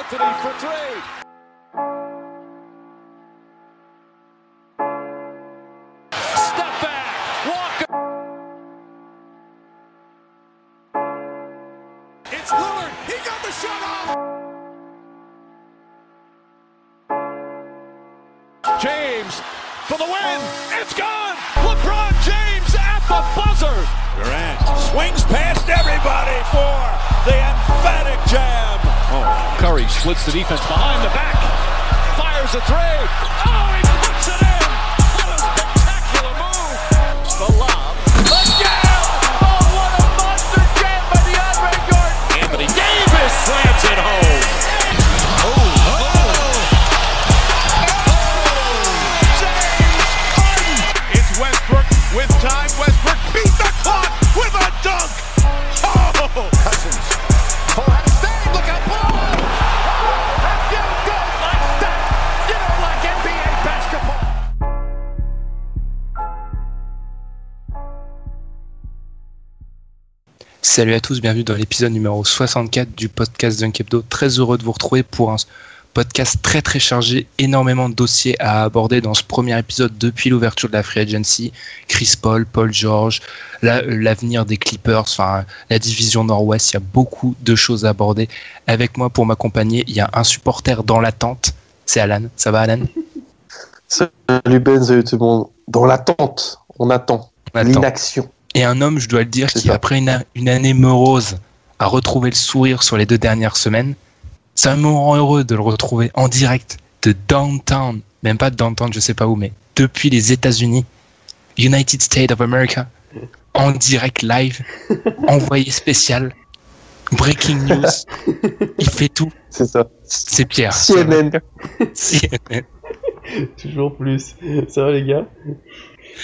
Anthony for three. Step back. Walker. It's Lillard. He got the shot off. James for the win. It's gone. LeBron James at the buzzer. Durant swings past everybody for the emphatic jam. Oh, Curry splits the defense behind the back. Fires a three. Oh, he puts it in. What a spectacular move. The lob. The. Oh, what a monster jam by DeAndre Jordan. Anthony Davis slams it home. Oh, oh. James Harden. It's Westbrook with time. Westbrook Salut à tous, bienvenue dans l'épisode numéro 64 du podcast Dunk Hebdo. Très heureux de vous retrouver pour un podcast très très chargé, énormément de dossiers à aborder dans ce premier épisode depuis l'ouverture de la Free Agency. Chris Paul, Paul George, la- l'avenir des Clippers, enfin la division Nord-Ouest, il y a beaucoup de choses à aborder. Avec moi pour m'accompagner, il y a un supporter dans l'attente, c'est Alan. Ça va Alan? Salut Ben, salut tout le monde. Dans l'attente, on attend. On attend. L'inaction. Et un homme, je dois le dire, qui ça. après une année morose a retrouvé le sourire sur les deux dernières semaines. Ça me rend heureux de le retrouver en direct de downtown, même pas de downtown, je sais pas où, mais depuis les États-Unis, United States of America, en direct live, envoyé spécial, breaking news, il fait tout. C'est ça. C'est Pierre. CNN. CNN. Toujours plus. Ça va les gars?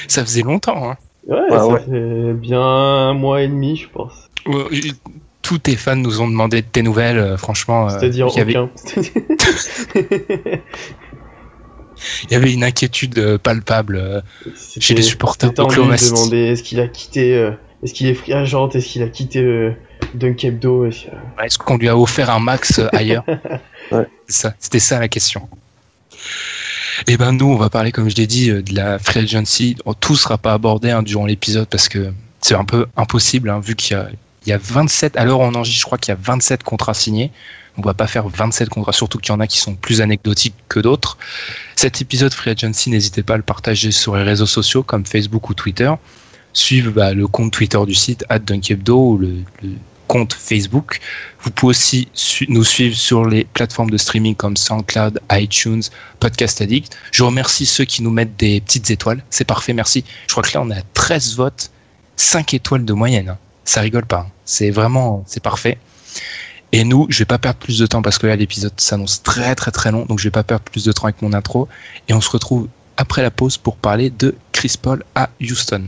Ça faisait longtemps. Hein. Ouais, Ah ça ouais. fait bien un mois et demi, je pense. Tous tes fans nous ont demandé de tes nouvelles, euh, franchement. euh, C'est-à-dire il y avait- aucun. Il y avait une inquiétude euh, palpable chez les supporters d'Oklahoma je City. demandais est-ce qu'il a quitté, euh, est-ce qu'il est free agent, est-ce qu'il a quitté euh, Dunk Hebdo est-ce qu'on lui a offert un max euh, ailleurs Ouais. C'était ça la question. Et ben nous, on va parler, comme je l'ai dit, euh, de la free agency. Oh, Tout sera pas abordé hein, durant l'épisode parce que c'est un peu impossible, hein, vu qu'il y a, y a 27, à l'heure où on enregistre, je crois qu'il y a 27 contrats signés. On va pas faire 27 contrats, surtout qu'il y en a qui sont plus anecdotiques que d'autres. Cet épisode Free Agency, n'hésitez pas à le partager sur les réseaux sociaux comme Facebook ou Twitter. Suivez bah, le compte Twitter du site @dunkebdo ou le compte Facebook. Vous pouvez aussi nous suivre sur les plateformes de streaming comme SoundCloud, iTunes, Podcast Addict. Je remercie ceux qui nous mettent des petites étoiles. C'est parfait, merci. Je crois que là, on a 13 votes, 5 étoiles de moyenne. hein. Ça rigole pas. hein. C'est vraiment, c'est parfait. Et nous, je vais pas perdre plus de temps parce que là, l'épisode s'annonce très très très long, donc je vais pas perdre plus de temps avec mon intro. Et on se retrouve après la pause pour parler de Chris Paul à Houston.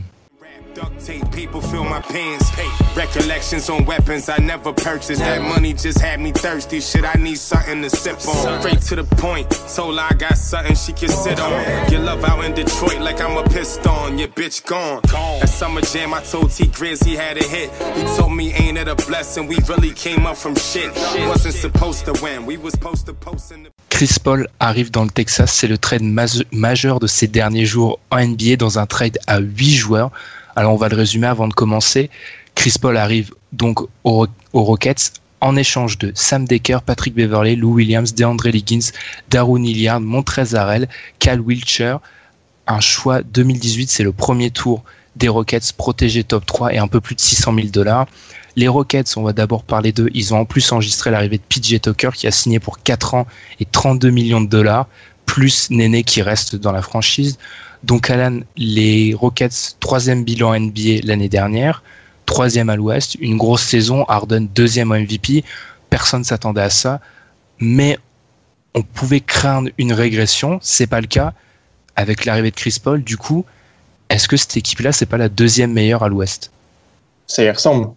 Duct tape, people feel my pants. Recollections on weapons I never purchased. That money just had me thirsty. Shit, I need something to sip on. Straight to the point. Told her I got something she can sit on. Your love out in Detroit like I'm a piston. Your bitch gone. That summer jam, I told T Grizz he had a hit. He told me, ain't it a blessing? We really came up from shit. Wasn't supposed to win. We was supposed to post in the. Chris Paul arrive dans le Texas, c'est le trade majeur de ces derniers jours en NBA dans un trade à 8 joueurs. Alors on va le résumer avant de commencer. Chris Paul arrive donc aux, Rockets en échange de Sam Decker, Patrick Beverley, Lou Williams, DeAndre Liggins, Darun Hilliard, Montrezl Harrell, Cal Wilcher. Un choix 2018, c'est le premier tour des Rockets protégé top 3 et un peu plus de 600 000 dollars. Les Rockets, on va d'abord parler d'eux. Ils ont en plus enregistré l'arrivée de PJ Tucker qui a signé pour 4 ans et 32 millions de dollars, plus Néné qui reste dans la franchise. Donc Alan, les Rockets, troisième bilan NBA l'année dernière, troisième à l'Ouest, une grosse saison, Harden deuxième MVP, personne s'attendait à ça, mais on pouvait craindre une régression, c'est pas le cas avec l'arrivée de Chris Paul. Du coup, est-ce que cette équipe-là, c'est pas la deuxième meilleure à l'Ouest? Ça y ressemble.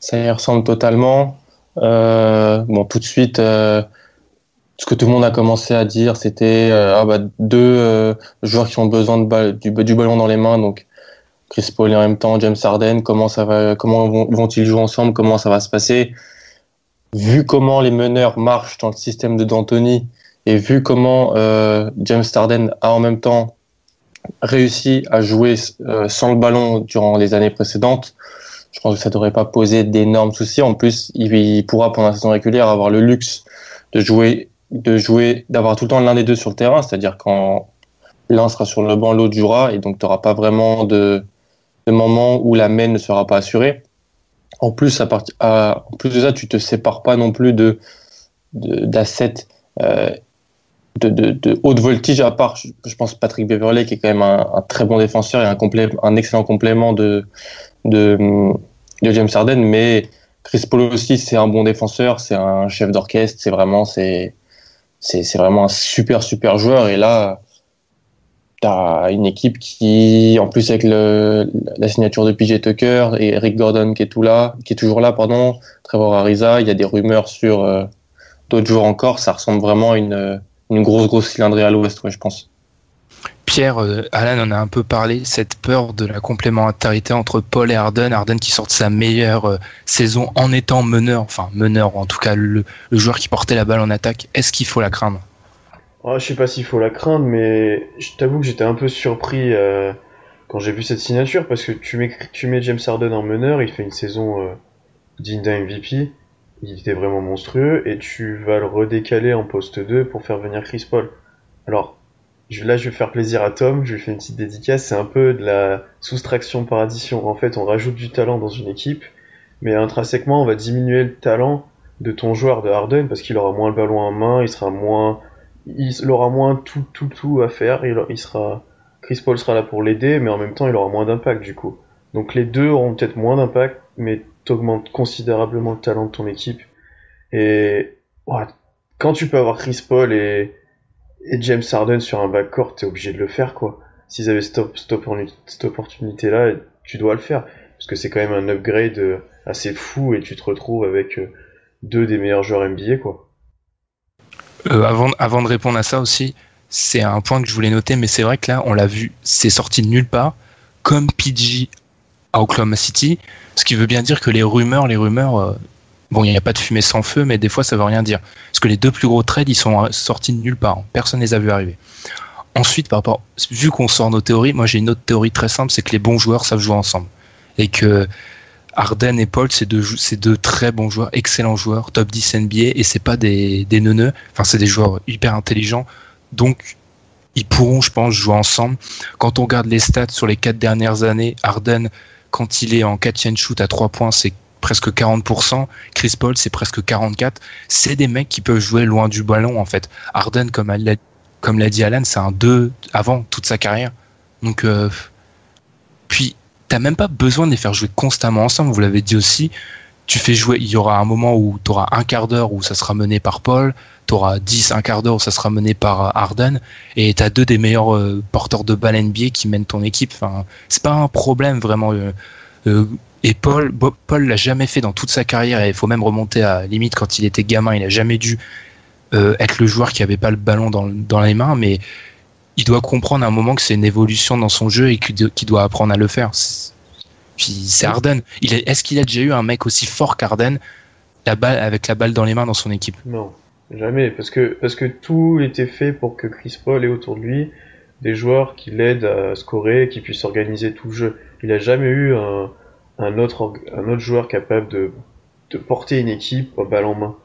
Ça y ressemble totalement. Euh, bon, tout de suite, euh, ce que tout le monde a commencé à dire, c'était euh, ah bah, deux euh, joueurs qui ont besoin de balle, du, du, ballon dans les mains, donc Chris Paul et en même temps James Harden. Comment ça va Comment vont-ils jouer ensemble? Comment ça va se passer? Vu comment les meneurs marchent dans le système de D'Antoni et vu comment euh, James Harden a en même temps réussi à jouer euh, sans le ballon durant les années précédentes, je pense que ça ne devrait pas poser d'énormes soucis. En plus, il, pourra pendant la saison régulière avoir le luxe de jouer, de jouer, d'avoir tout le temps l'un des deux sur le terrain, c'est-à-dire quand l'un sera sur le banc, l'autre jouera, et donc tu n'auras pas vraiment de, de moment où la main ne sera pas assurée. En plus, à part, en plus de ça, tu te sépares pas non plus de d'assets euh, de, de, de, haute voltige, à part, je, je, pense, Patrick Beverley, qui est quand même un, un très bon défenseur et un, complé, un excellent complément de, de, de James Harden, mais Chris Paul aussi, c'est un bon défenseur, c'est un chef d'orchestre, c'est vraiment, c'est, c'est, vraiment un super, super joueur. Et là, tu as une équipe qui, en plus avec le, la signature de PJ Tucker et Eric Gordon qui est, tout là, qui est toujours là, pardon, Trevor Ariza, il y a des rumeurs sur euh, d'autres joueurs encore, ça ressemble vraiment à une grosse, grosse cylindrée à l'ouest, je pense. Pierre, euh, Alan en a un peu parlé, cette peur de la complémentarité entre Paul et Arden, Arden qui sort de sa meilleure euh, saison en étant meneur, enfin meneur, en tout cas le, joueur qui portait la balle en attaque, est-ce qu'il faut la craindre? Oh, Je sais pas s'il faut la craindre, mais je t'avoue que j'étais un peu surpris euh, quand j'ai vu cette signature, parce que tu mets, James Harden en meneur, il fait une saison euh, digne d'un MVP, il était vraiment monstrueux, et tu vas le redécaler en poste 2 pour faire venir Chris Paul. Alors, là, je vais faire plaisir à Tom, je lui fais une petite dédicace, c'est un peu de la soustraction par addition. En fait, on rajoute du talent dans une équipe, mais intrinsèquement, on va diminuer le talent de ton joueur de Harden parce qu'il aura moins le ballon en main, il sera moins, il aura moins tout, tout, tout à faire, il, il sera, Chris Paul sera là pour l'aider, mais en même temps, il aura moins d'impact du coup. Donc les deux auront peut-être moins d'impact, mais t'augmentes considérablement le talent de ton équipe. Et ouais, quand tu peux avoir Chris Paul et, et James Harden sur un backcourt, t'es obligé de le faire quoi. S'ils avaient cette, cette opportunité là, tu dois le faire parce que c'est quand même un upgrade assez fou et tu te retrouves avec euh, deux des meilleurs joueurs NBA quoi. Euh, avant, avant de répondre à ça aussi, c'est un point que je voulais noter, mais c'est vrai que là, on l'a vu, c'est sorti de nulle part. Comme PG à Oklahoma City, ce qui veut bien dire que les rumeurs, les rumeurs, euh, bon, il n'y a pas de fumée sans feu, mais des fois ça veut rien dire. Parce que les deux plus gros trades, ils sont sortis de nulle part. Personne ne les a vus arriver. Ensuite, par rapport, vu qu'on sort nos théories, moi j'ai une autre théorie très simple, c'est que les bons joueurs savent jouer ensemble. Et que Arden et Paul, c'est deux, c'est deux très bons joueurs, excellents joueurs, top 10 NBA, et c'est pas des, des neuneux, enfin c'est des joueurs hyper intelligents. Donc, ils pourront, je pense, jouer ensemble. Quand on regarde les stats sur les quatre dernières années, Arden, quand il est en catch and shoot à 3 points, c'est presque 40%. Chris Paul, c'est presque 44%. C'est des mecs qui peuvent jouer loin du ballon, en fait. Arden, comme l'a, dit Alan, c'est un 2 avant toute sa carrière. Donc, euh, puis, t'as même pas besoin de les faire jouer constamment ensemble. Vous l'avez dit aussi. Tu fais jouer, il y aura un moment où tu auras un quart d'heure où ça sera mené par Paul, tu auras 10, un quart d'heure où ça sera mené par Arden, et tu as deux des meilleurs euh, porteurs de balles NBA qui mènent ton équipe. Enfin, c'est pas un problème vraiment. Euh, euh, et Paul, Paul l'a jamais fait dans toute sa carrière, et il faut même remonter à limite quand il était gamin, il a jamais dû euh, être le joueur qui avait pas le ballon dans, dans les mains, mais il doit comprendre à un moment que c'est une évolution dans son jeu et qu'il doit apprendre à le faire. Puis c'est Arden. Est-ce qu'il a déjà eu un mec aussi fort qu'Arden la balle, avec la balle dans les mains dans son équipe? Non, jamais. Parce que, parce que tout était fait pour que Chris Paul ait autour de lui des joueurs qui l'aident à scorer, qui puissent organiser tout le jeu. Il a jamais eu un, un, autre, un autre joueur capable de, de porter une équipe balle en main.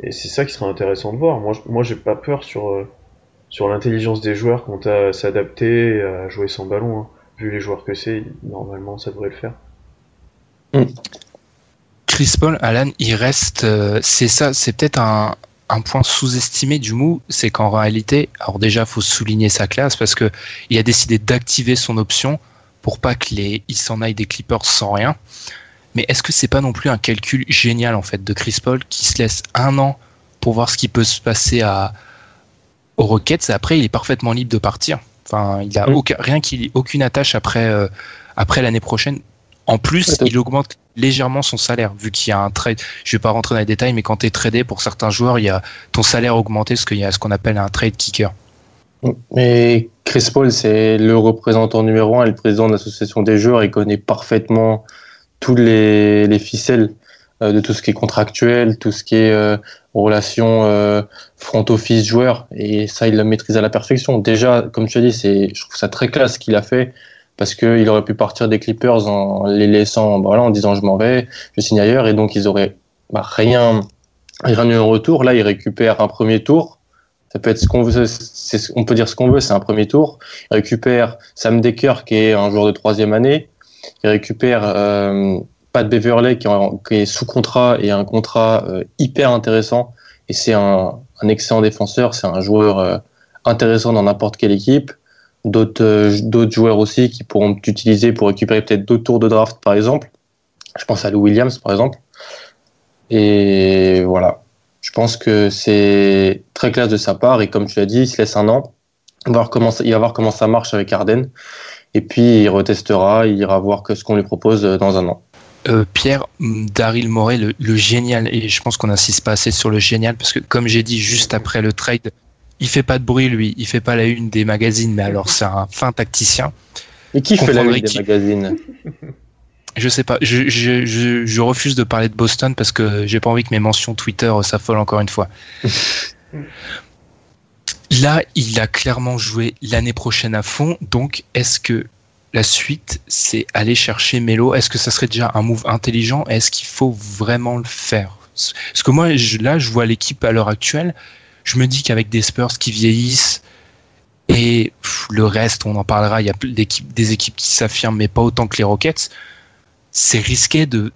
Et c'est ça qui sera intéressant de voir. Moi, moi j'ai pas peur sur, euh, sur l'intelligence des joueurs quant à s'adapter, à jouer sans ballon. Hein vu les joueurs que c'est, normalement ça devrait le faire. Mm. Chris Paul, Alan, il reste, euh, c'est ça, c'est peut-être un, un, point sous-estimé du mou, c'est qu'en réalité, alors déjà, faut souligner sa classe parce que il a décidé d'activer son option pour pas que les, il s'en aille des Clippers sans rien. Mais est-ce que c'est pas non plus un calcul génial en fait de Chris Paul qui se laisse un an pour voir ce qui peut se passer à aux Rockets et après il est parfaitement libre de partir. Enfin, il a Mm. aucun, rien qu'il aucune attache après euh, après l'année prochaine. En plus, il augmente légèrement son salaire vu qu'il y a un trade. Je vais pas rentrer dans les détails, mais quand tu es tradé pour certains joueurs, il y a ton salaire augmenté parce qu'il y a ce qu'on appelle un trade kicker. Mais Chris Paul, c'est le représentant numéro un et le président de l'association des joueurs. Il connaît parfaitement tous les, les ficelles euh, de tout ce qui est contractuel, tout ce qui est euh, relation euh, front office joueur. Et ça, il le maîtrise à la perfection. Déjà, comme tu as dit, c'est, je trouve ça très classe qu'il a fait parce qu'il aurait pu partir des Clippers en les laissant, bah voilà, en disant je m'en vais, je signe ailleurs, et donc ils auraient bah, rien, rien eu en retour. Là, il récupère un premier tour. Ça peut être ce qu'on veut, on peut dire ce qu'on veut, c'est un premier tour. Il récupère Sam Decker, qui est un joueur de troisième année. Il récupère euh, Pat Beverley, qui est, sous contrat et un contrat euh, hyper intéressant. Et c'est un, excellent défenseur, c'est un joueur euh, intéressant dans n'importe quelle équipe. D'autres d'autres joueurs aussi qui pourront t'utiliser pour récupérer peut-être d'autres tours de draft, par exemple. Je pense à Lou Williams, par exemple. Et voilà. Je pense que c'est très classe de sa part. Et comme tu l'as dit, il se laisse un an. Il va voir comment ça, il va voir comment ça marche avec Arden. Et puis, il retestera. Il ira voir que ce qu'on lui propose dans un an. Euh, Pierre, Daryl Morey, le, le génial, et je pense qu'on n'insiste pas assez sur le génial, parce que comme j'ai dit juste après le trade, il fait pas de bruit lui, il fait pas la une des magazines, mais alors c'est un fin tacticien. Et qui fait la une des magazines? Je sais pas, je, je, je, je refuse de parler de Boston parce que j'ai pas envie que mes mentions Twitter euh, s'affolent encore une fois. Là, il a clairement joué l'année prochaine à fond, donc est-ce que la suite, c'est aller chercher Melo? Est-ce que ça serait déjà un move intelligent? Est-ce qu'il faut vraiment le faire? Parce que moi, là, je vois l'équipe à l'heure actuelle, je me dis qu'avec des Spurs qui vieillissent et le reste, on en parlera, il y a des équipes qui s'affirment, mais pas autant que les Rockets, c'est risqué de,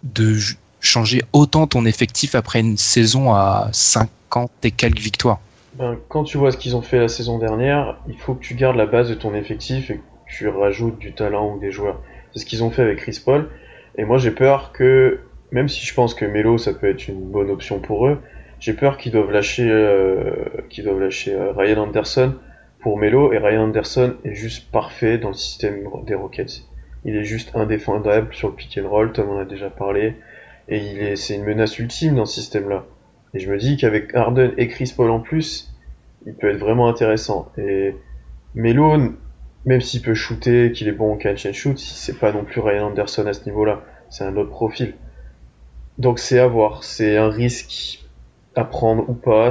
changer autant ton effectif après une saison à 50 et quelques victoires. Ben, quand tu vois ce qu'ils ont fait la saison dernière, il faut que tu gardes la base de ton effectif et que tu rajoutes du talent ou des joueurs. C'est ce qu'ils ont fait avec Chris Paul. Et moi, j'ai peur que, même si je pense que Melo, ça peut être une bonne option pour eux, j'ai peur qu'ils doivent lâcher, euh, qu'ils doivent lâcher euh, Ryan Anderson pour Melo. Et Ryan Anderson est juste parfait dans le système des Rockets. Il est juste indéfendable sur le pick and roll, Tom en a déjà parlé. Et c'est une menace ultime dans ce système-là. Et je me dis qu'avec Harden et Chris Paul en plus, il peut être vraiment intéressant. Et Melo, même s'il peut shooter, qu'il est bon au catch and shoot, c'est pas non plus Ryan Anderson à ce niveau-là. C'est un autre profil. Donc c'est à voir. C'est un risque à prendre ou pas.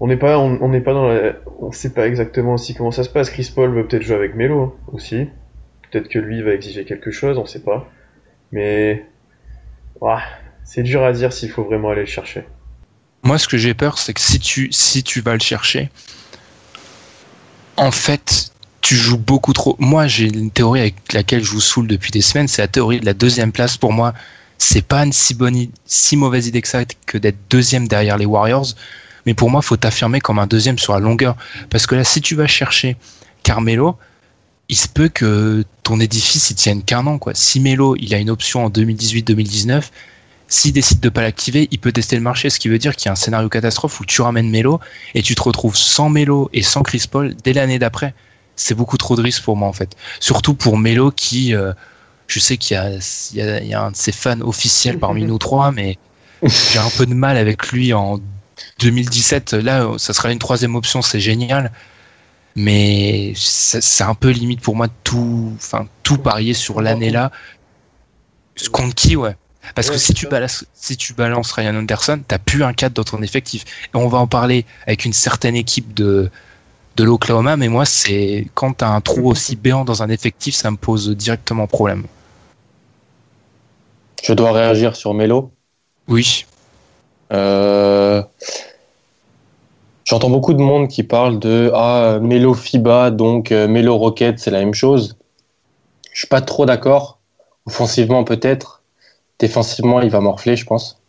On n'est pas on on n'est pas dans la on sait pas exactement aussi comment ça se passe. Chris Paul veut peut-être jouer avec Melo hein, aussi. Peut-être que lui va exiger quelque chose, on sait pas. Mais ouah, c'est dur à dire s'il faut vraiment aller le chercher. Moi, ce que j'ai peur, c'est que si tu, vas le chercher, en fait, tu joues beaucoup trop. Moi, j'ai une théorie avec laquelle je vous saoule depuis des semaines, c'est la théorie de la deuxième place. Pour moi, c'est pas une si bonne, si mauvaise idée que ça que d'être deuxième derrière les Warriors. Mais pour moi, faut t'affirmer comme un deuxième sur la longueur. Parce que là, si tu vas chercher Carmelo, il se peut que ton édifice il tienne qu'un an. Quoi. Si Melo, il a une option en 2018-2019, s'il décide de pas l'activer, il peut tester le marché, ce qui veut dire qu'il y a un scénario catastrophe où tu ramènes Melo et tu te retrouves sans Melo et sans Chris Paul dès l'année d'après. C'est beaucoup trop de risques pour moi en fait. Surtout pour Melo qui, euh, je sais qu'il y a, un de ses fans officiels parmi nous trois, mais j'ai un peu de mal avec lui en 2017. Là, ça sera une troisième option, c'est génial. Mais c'est un peu limite pour moi de tout, enfin tout parier sur l'année là. Contre qui, ouais. Parce Ouais, que si c'est tu, ça. balances, si tu balances Ryan Anderson, t'as plus un cadre dans ton effectif. Et on va en parler avec une certaine équipe de, de l'Oklahoma, mais moi, c'est quand t'as un trou aussi béant dans un effectif, ça me pose directement problème. Je dois réagir sur Melo. Oui. Euh, J'entends beaucoup de monde qui parle de ah, Melo FIBA, donc euh, Melo Rocket, c'est la même chose. Je suis pas trop d'accord. Offensivement, peut-être. Défensivement, il va morfler, je pense.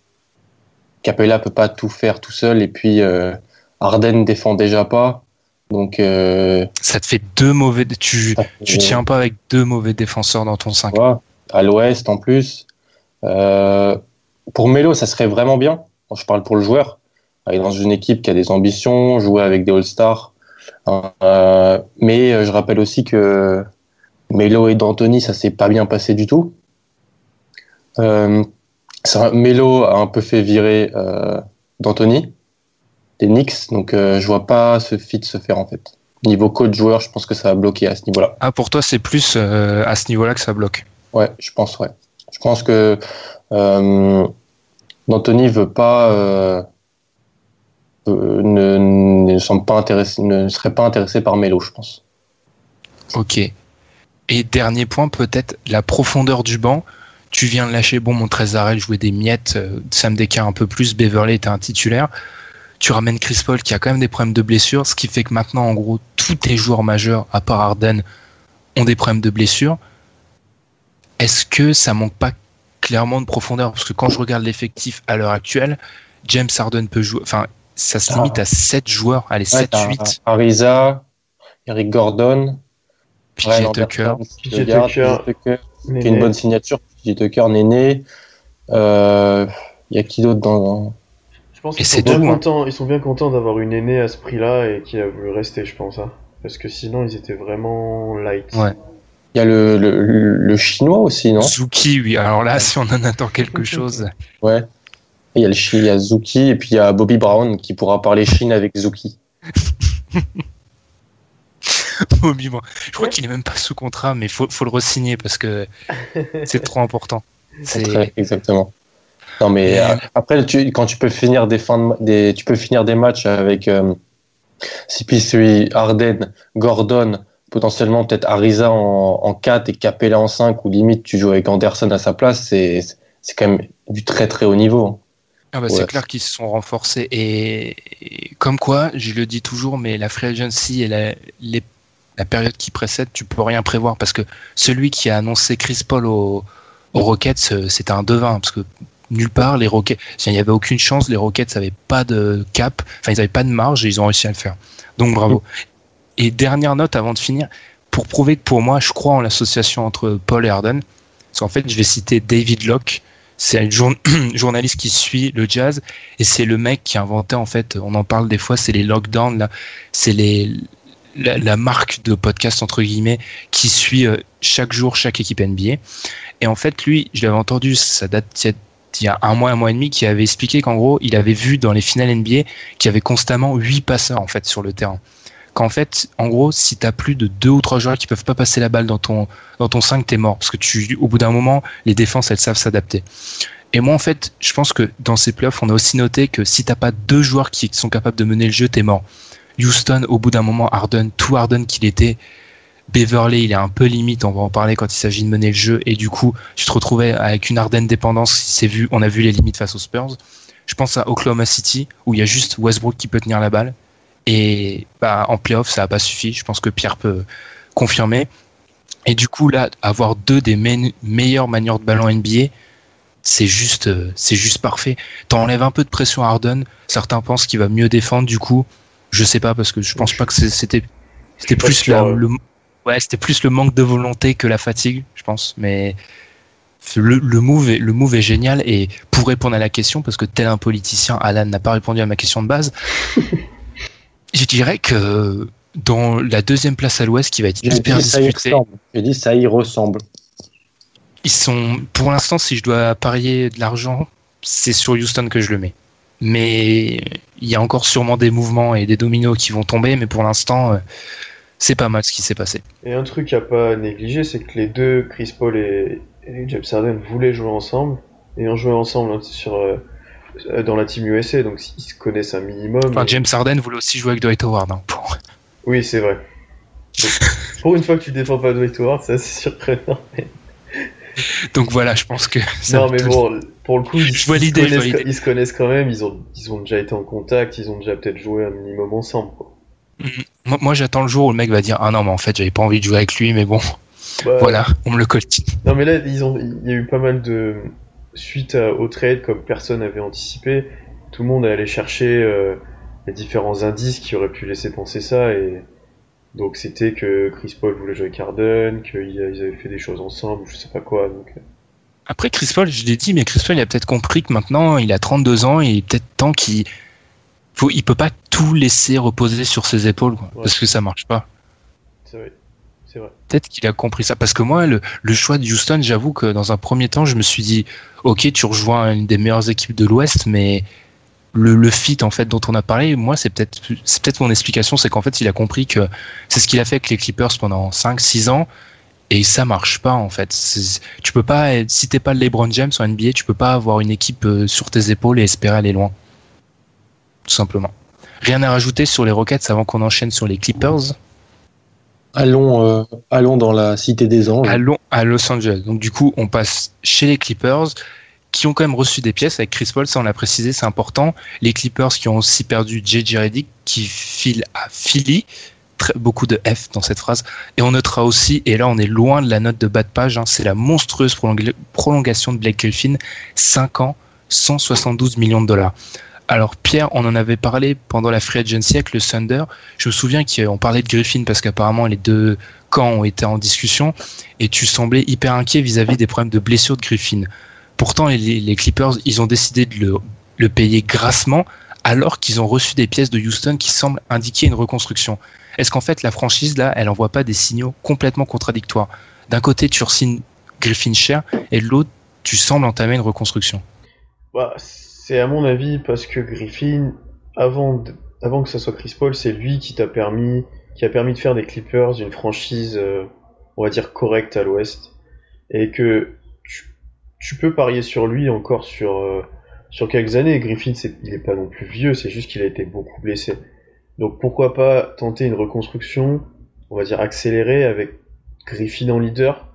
Capella peut pas tout faire tout seul, et puis euh, Arden défend déjà pas. Donc, euh, Ça te fait deux mauvais. Tu, tu tiens pas avec deux mauvais défenseurs dans ton 5. voilà. à l'Ouest en plus. Euh, pour Melo, ça serait vraiment bien. je parle pour le joueur. Est dans une équipe qui a des ambitions, jouer avec des All-Stars. Euh, mais je rappelle aussi que Melo et D'Antoni, ça s'est pas bien passé du tout. Euh, Melo a un peu fait virer euh, D'Antoni des Knicks, donc euh, je vois pas ce fit se faire en fait. Niveau coach joueur, je pense que ça va bloquer à ce niveau-là. Ah, pour toi, c'est plus euh, à ce niveau-là que ça bloque. Ouais, je pense, ouais. Je pense que euh, D'Antoni veut pas, euh, ne, ne pas intéressé, ne serait pas intéressé par Melo, je pense. Ok. Et dernier point, peut-être la profondeur du banc. Tu viens de lâcher, bon, mon Trésarel jouait des miettes, euh, Sam Decker un peu plus, Beverly était un titulaire. Tu ramènes Chris Paul qui a quand même des problèmes de blessure, ce qui fait que maintenant, en gros, tous tes joueurs majeurs, à part Arden, ont des problèmes de blessure. Est-ce que ça manque pas clairement de profondeur? Parce que quand je regarde l'effectif à l'heure actuelle, James Harden peut jouer. Enfin, ça se limite à 7 joueurs. Allez, 7, 8. Ariza, Eric Gordon, PJ Tucker. PJ Tucker, qui une bonne signature. PJ Tucker, Néné. Euh, Il y a qui d'autre dans. Je pense Et qu'ils c'est sont, bien hein. contents, ils sont bien contents d'avoir une aînée à ce prix-là et qui a voulu rester, je pense. hein. Parce que sinon, ils étaient vraiment light. Ouais. Il y a le, le, le chinois aussi, non? Zuki, oui. Alors là, si on en attend quelque chose. Ouais. Il y a le Chi- il y a Zuki et puis il y a Bobby Brown qui pourra parler Chine avec Zuki. Bobby Brown. Je crois qu'il est même pas sous contrat, mais faut, faut le re-signer parce que c'est trop important. C'est Très- exactement. Non mais euh, après tu, quand tu peux finir des fins de- des tu peux finir des matchs avec euh, CP3, Arden, Gordon, potentiellement peut-être Ariza en, en 4 et Capella en 5 ou limite tu joues avec Anderson à sa place, c'est c'est quand même du très très haut niveau. Ah bah, c'est clair qu'ils se sont renforcés. Et, et comme quoi, je le dis toujours, mais la free agency et la, les- la période qui précède, tu peux rien prévoir. Parce que celui qui a annoncé Chris Paul aux, Rockets, c'était un devin. Parce que nulle part les Rockets, il n'y avait aucune chance, les Rockets n'avaient pas de cap, enfin ils n'avaient pas de marge et ils ont réussi à le faire. Donc bravo. Et dernière note avant de finir, pour prouver que pour moi, je crois en l'association entre Paul et Harden, parce qu'en fait, je vais citer David Locke, c'est un jour- journaliste qui suit le jazz et c'est le mec qui a inventé en fait on en parle des fois c'est les lockdowns là. C'est les la, marque de podcast entre guillemets qui suit euh, chaque jour chaque équipe NBA et en fait lui je l'avais entendu ça date il y a un mois un mois et demi qui avait expliqué qu'en gros il avait vu dans les finales NBA qu'il y avait constamment huit passeurs en fait sur le terrain qu'en fait en gros si t'as plus de deux ou trois joueurs qui peuvent pas passer la balle dans ton dans ton 5 t'es mort parce que tu au bout d'un moment les défenses elles savent s'adapter et moi, en fait, je pense que dans ces playoffs, on a aussi noté que si t'as pas deux joueurs qui sont capables de mener le jeu, t'es mort. Houston, au bout d'un moment, Harden, tout Harden qu'il était, Beverly, il est un peu limite, on va en parler quand il s'agit de mener le jeu, et du coup, tu te retrouvais avec une Harden dépendance, c'est vu, on a vu les limites face aux Spurs. Je pense à Oklahoma City, où il y a juste Westbrook qui peut tenir la balle, et bah, en playoff, ça n'a pas suffi, je pense que Pierre peut confirmer. Et du coup, là, avoir deux des me- meilleures manières de ballon NBA, c'est juste, euh, c'est juste parfait. T'enlèves un peu de pression à Harden. Certains pensent qu'il va mieux défendre. Du coup, je sais pas parce que je pense pas que c'était, c'était plus sûr, la- ouais. le, ouais, c'était plus le manque de volonté que la fatigue, je pense. Mais le, le move, est, le move est génial. Et pour répondre à la question, parce que tel un politicien, Alan n'a pas répondu à ma question de base, je dirais que dans la deuxième place à l'Ouest, qui va être hyper dit ça y disputée, ressemble. J'ai dit ça y ressemble. ils sont, pour l'instant, si je dois parier de l'argent, c'est sur Houston que je le mets. Mais il y a encore sûrement des mouvements et des dominos qui vont tomber, mais pour l'instant, euh, c'est pas mal ce qui s'est passé. Et un truc à pas négliger, c'est que les deux, Chris Paul et, et James Harden, voulaient jouer ensemble, et ont joué ensemble hein, sur, euh, dans la team USA, donc ils se connaissent un minimum. Enfin, et- James Harden voulait aussi jouer avec Dwight Howard. hein, Oui, c'est vrai. Donc, Pour une fois que tu défends pas Dwight Howard, c'est assez surprenant. Donc voilà, je pense que ça non, mais bon, pour le coup, ils, Je vois ils se connaissent- l'idée. ils se connaissent quand même, ils ont, ils ont déjà été en contact, ils ont déjà peut-être joué un minimum ensemble. Quoi. Moi, moi, j'attends le jour où le mec va dire Ah non, mais en fait, j'avais pas envie de jouer avec lui, mais bon, Bah, voilà, on me le coltine. Non, mais là, ils ont, il y a eu pas mal de. Suite à- au trade, comme personne n'avait anticipé, tout le monde est allé chercher euh, les différents indices qui auraient pu laisser penser ça, et Donc c'était que Chris Paul voulait jouer avec Harden, qu'ils avaient fait des choses ensemble, je sais pas quoi. Donc... euh. Après, Chris Paul, je l'ai dit, mais Chris Paul, il a peut-être compris que maintenant, il a 32 ans et il est peut-être temps qu'il. Faut, il peut pas tout laisser reposer sur ses épaules, quoi, Ouais. parce que ça marche pas. C'est vrai. Peut-être qu'il a compris ça. Parce que moi, le, choix de Houston, j'avoue que dans un premier temps, je me suis dit, ok, tu rejoins une des meilleures équipes de l'Ouest, mais le, fit en fait dont on a parlé, moi, c'est peut-être mon explication, c'est qu'en fait, il a compris que c'est ce qu'il a fait avec les Clippers pendant 5-6 ans. Et ça marche pas en fait. Tu peux pas, si t'es pas le LeBron James en NBA, tu peux pas avoir une équipe euh, sur tes épaules et espérer aller loin. Tout simplement. Rien à rajouter sur les Rockets avant qu'on enchaîne sur les Clippers? Allons, euh, allons dans la cité des anges. Allons à Los Angeles. Donc du coup, on passe chez les Clippers qui ont quand même reçu des pièces avec Chris Paul, ça on l'a précisé, c'est important. Les Clippers qui ont aussi perdu JJ Redick qui file à Philly. Beaucoup de F dans cette phrase. Et on notera aussi, et là on est loin de la note de bas de page, hein, c'est la monstrueuse prolonga- prolongation de Blake Griffin, 5 ans, 172 millions de dollars. Alors Pierre, on en avait parlé pendant la Free Agency avec le Thunder. Je me souviens qu'on parlait de Griffin parce qu'apparemment les deux camps ont été en discussion et tu semblais hyper inquiet vis-à-vis des problèmes de blessure de Griffin. Pourtant, les, Clippers, ils ont décidé de le, le payer grassement alors qu'ils ont reçu des pièces de Houston qui semblent indiquer une reconstruction. Est-ce qu'en fait la franchise là, elle envoie pas des signaux complètement contradictoires? D'un côté, tu re-signes Griffin cher et de l'autre, tu sembles entamer une reconstruction. Bah, c'est à mon avis parce que Griffin, avant, que ça soit Chris Paul, c'est lui qui t'a permis, a permis de faire des Clippers une franchise, euh, on va dire correcte à l'Ouest, et que tu, peux parier sur lui encore sur euh, quelques années. Griffin, il est pas non plus vieux, c'est juste qu'il a été beaucoup blessé. Donc pourquoi pas tenter une reconstruction, on va dire accélérée avec Griffin en leader.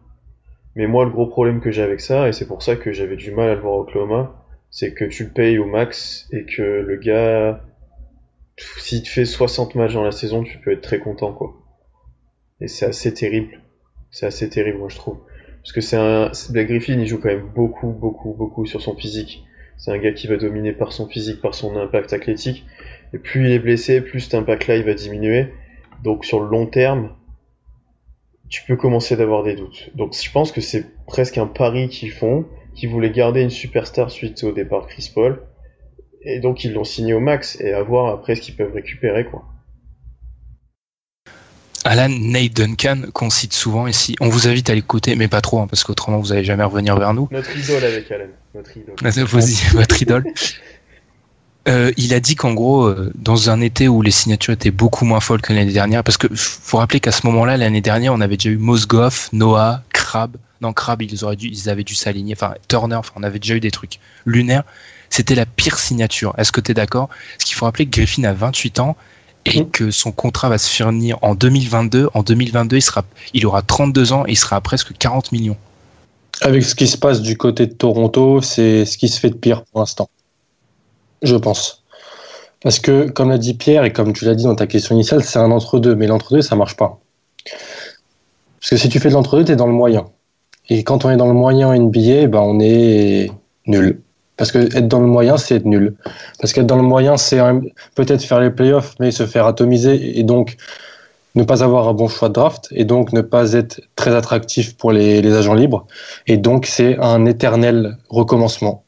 Mais moi, le gros problème que j'ai avec ça, et c'est pour ça que j'avais du mal à le voir au Oklahoma, c'est que tu le payes au max et que le gars, s'il te fait 60 matchs dans la saison, tu peux être très content, quoi. Et c'est assez terrible. C'est assez terrible, moi, je trouve. Parce que c'est un, Blake Griffin, il joue quand même beaucoup, beaucoup, beaucoup sur son physique. C'est un gars qui va dominer par son physique, par son impact athlétique. Et plus il est blessé, plus cet impact-là, il va diminuer. Donc, sur le long terme, tu peux commencer d'avoir des doutes. Donc, je pense que c'est presque un pari qu'ils font, qui voulaient garder une superstar suite au départ de Chris Paul. Et donc ils l'ont signé au max et à voir après ce qu'ils peuvent récupérer quoi. Alan Nate Duncan, qu'on cite souvent ici, on vous invite à l'écouter, mais pas trop, hein, parce qu'autrement vous n'allez jamais revenir vers nous. Notre idole avec Alan, notre idole. Vas-y, votre idole. Euh, il a dit qu'en gros, euh, dans un été où les signatures étaient beaucoup moins folles que l'année dernière, parce que faut rappeler qu'à ce moment-là, l'année dernière, on avait déjà eu Mosgoff, Noah, Crabbe. Non, Crabbe, ils auraient dû, ils avaient dû s'aligner. Enfin, Turner, enfin, on avait déjà eu des trucs lunaires. C'était la pire signature. Est-ce que tu es d'accord? Parce qu'il faut rappeler que Griffin a 28 ans et que son contrat va se finir en 2022. En 2022, il sera, il aura 32 ans et il sera à presque 40 millions. Avec ce qui se passe du côté de Toronto, c'est ce qui se fait de pire pour l'instant. Je pense. Parce que, comme l'a dit Pierre, et comme tu l'as dit dans ta question initiale, c'est un entre-deux. Mais l'entre-deux, ça marche pas. Parce que si tu fais de l'entre-deux, tu es dans le moyen. Et quand on est dans le moyen NBA, ben on est nul. Parce que être dans le moyen, c'est être nul. Parce qu'être dans le moyen, c'est peut-être faire les playoffs, mais se faire atomiser et donc ne pas avoir un bon choix de draft et donc ne pas être très attractif pour les, les agents libres. Et donc, c'est un éternel recommencement.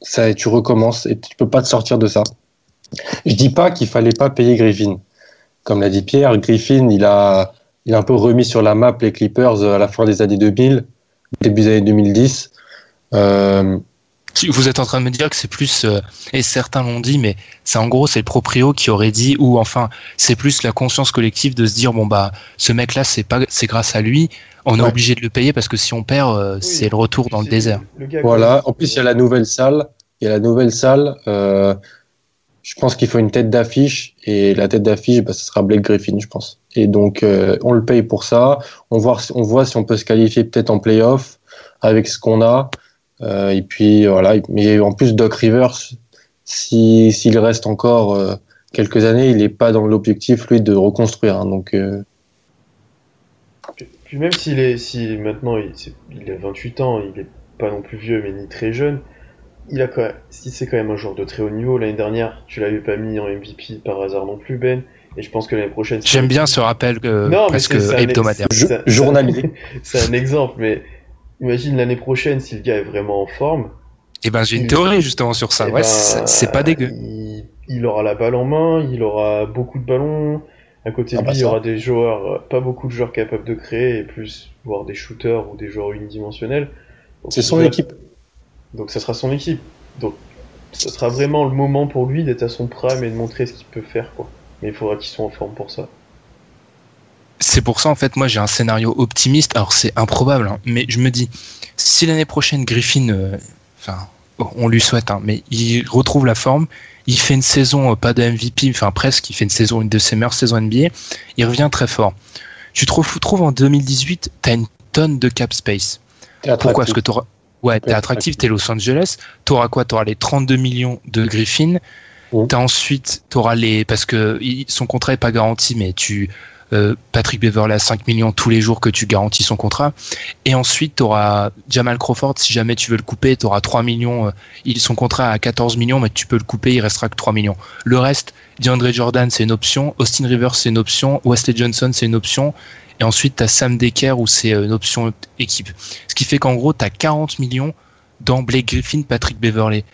Ça, tu recommences et tu peux pas te sortir de ça. Je dis pas qu'il fallait pas payer Griffin. Comme l'a dit Pierre, Griffin, il a, il a un peu remis sur la map les Clippers à la fin des années 2000, début des années 2010. Euh, Vous êtes en train de me dire que c'est plus, euh, et certains l'ont dit, mais c'est en gros c'est le proprio qui aurait dit, ou enfin c'est plus la conscience collective de se dire bon bah ce mec-là c'est pas, c'est grâce à lui, on est obligé de le payer parce que si on perd euh, Oui, c'est le retour dans le désert. Le Voilà. En plus, il y a la nouvelle salle. Il y a la nouvelle salle. Je pense qu'il faut une tête d'affiche. Et la tête d'affiche, bah, ce sera Blake Griffin, je pense. Et donc, euh, on le paye pour ça. On voit, on voit si on peut se qualifier peut-être en playoff avec ce qu'on a. Euh, et puis, voilà. Mais en plus, Doc Rivers, si, s'il reste encore euh, quelques années, il n'est pas dans l'objectif, lui, de reconstruire. hein. donc, Puis, même s'il est, si maintenant il, a 28 ans, il est pas non plus vieux mais ni très jeune, il a quand même, si c'est quand même un joueur de très haut niveau. L'année dernière, tu l'avais pas mis en MVP par hasard non plus, Ben. Et je pense que l'année prochaine. J'aime bien ce rappel euh, Non, presque c'est- c'est un- hebdomadaire. journalier. C'est un exemple, mais imagine l'année prochaine si le gars est vraiment en forme. Et ben j'ai une théorie justement sur ça. eh Ouais, ben, c'est pas dégueu. Il, il aura la balle en main, il aura beaucoup de ballons. À côté de bah lui, il y aura des joueurs, euh, pas beaucoup de joueurs capables de créer, et plus, voire des shooters ou des joueurs unidimensionnels. C'est son va- équipe. Donc ça sera son équipe. Donc ce sera vraiment le moment pour lui d'être à son prime et de montrer ce qu'il peut faire, quoi. Mais il faudra qu'il soit en forme pour ça. C'est pour ça en fait moi j'ai un scénario optimiste. Alors c'est improbable, hein, mais je me dis si l'année prochaine Griffin, euh, enfin on lui souhaite, hein, mais il retrouve la forme, il fait une saison euh, pas de MVP, enfin presque, il fait une saison une de ses meilleures saisons NBA, il revient très fort. Tu trouves, trouves en 2018, t'as une tonne de cap space. Pourquoi? Parce que t'auras Ouais, t'es attractif, t'es Los Angeles. T'auras quoi? T'auras les 32 millions de Griffin. T'as ensuite, t'auras les parce que son contrat est pas garanti, mais tu euh, Patrick Beverley à 5 millions tous les jours que tu garantis son contrat. Et ensuite, t'auras Jamal Crawford. Si jamais tu veux le couper, t'auras 3 millions. euh, il son contrat à 14 millions, mais tu peux le couper, il restera que 3 millions. Le reste, DeAndre Jordan, c'est une option. Austin Rivers, c'est une option. Wesley Johnson, c'est une option. Et ensuite, t'as Sam Decker où c'est euh, une option équipe. Ce qui fait qu'en gros, tu as 40 millions dans Blake Griffin, Patrick Beverley.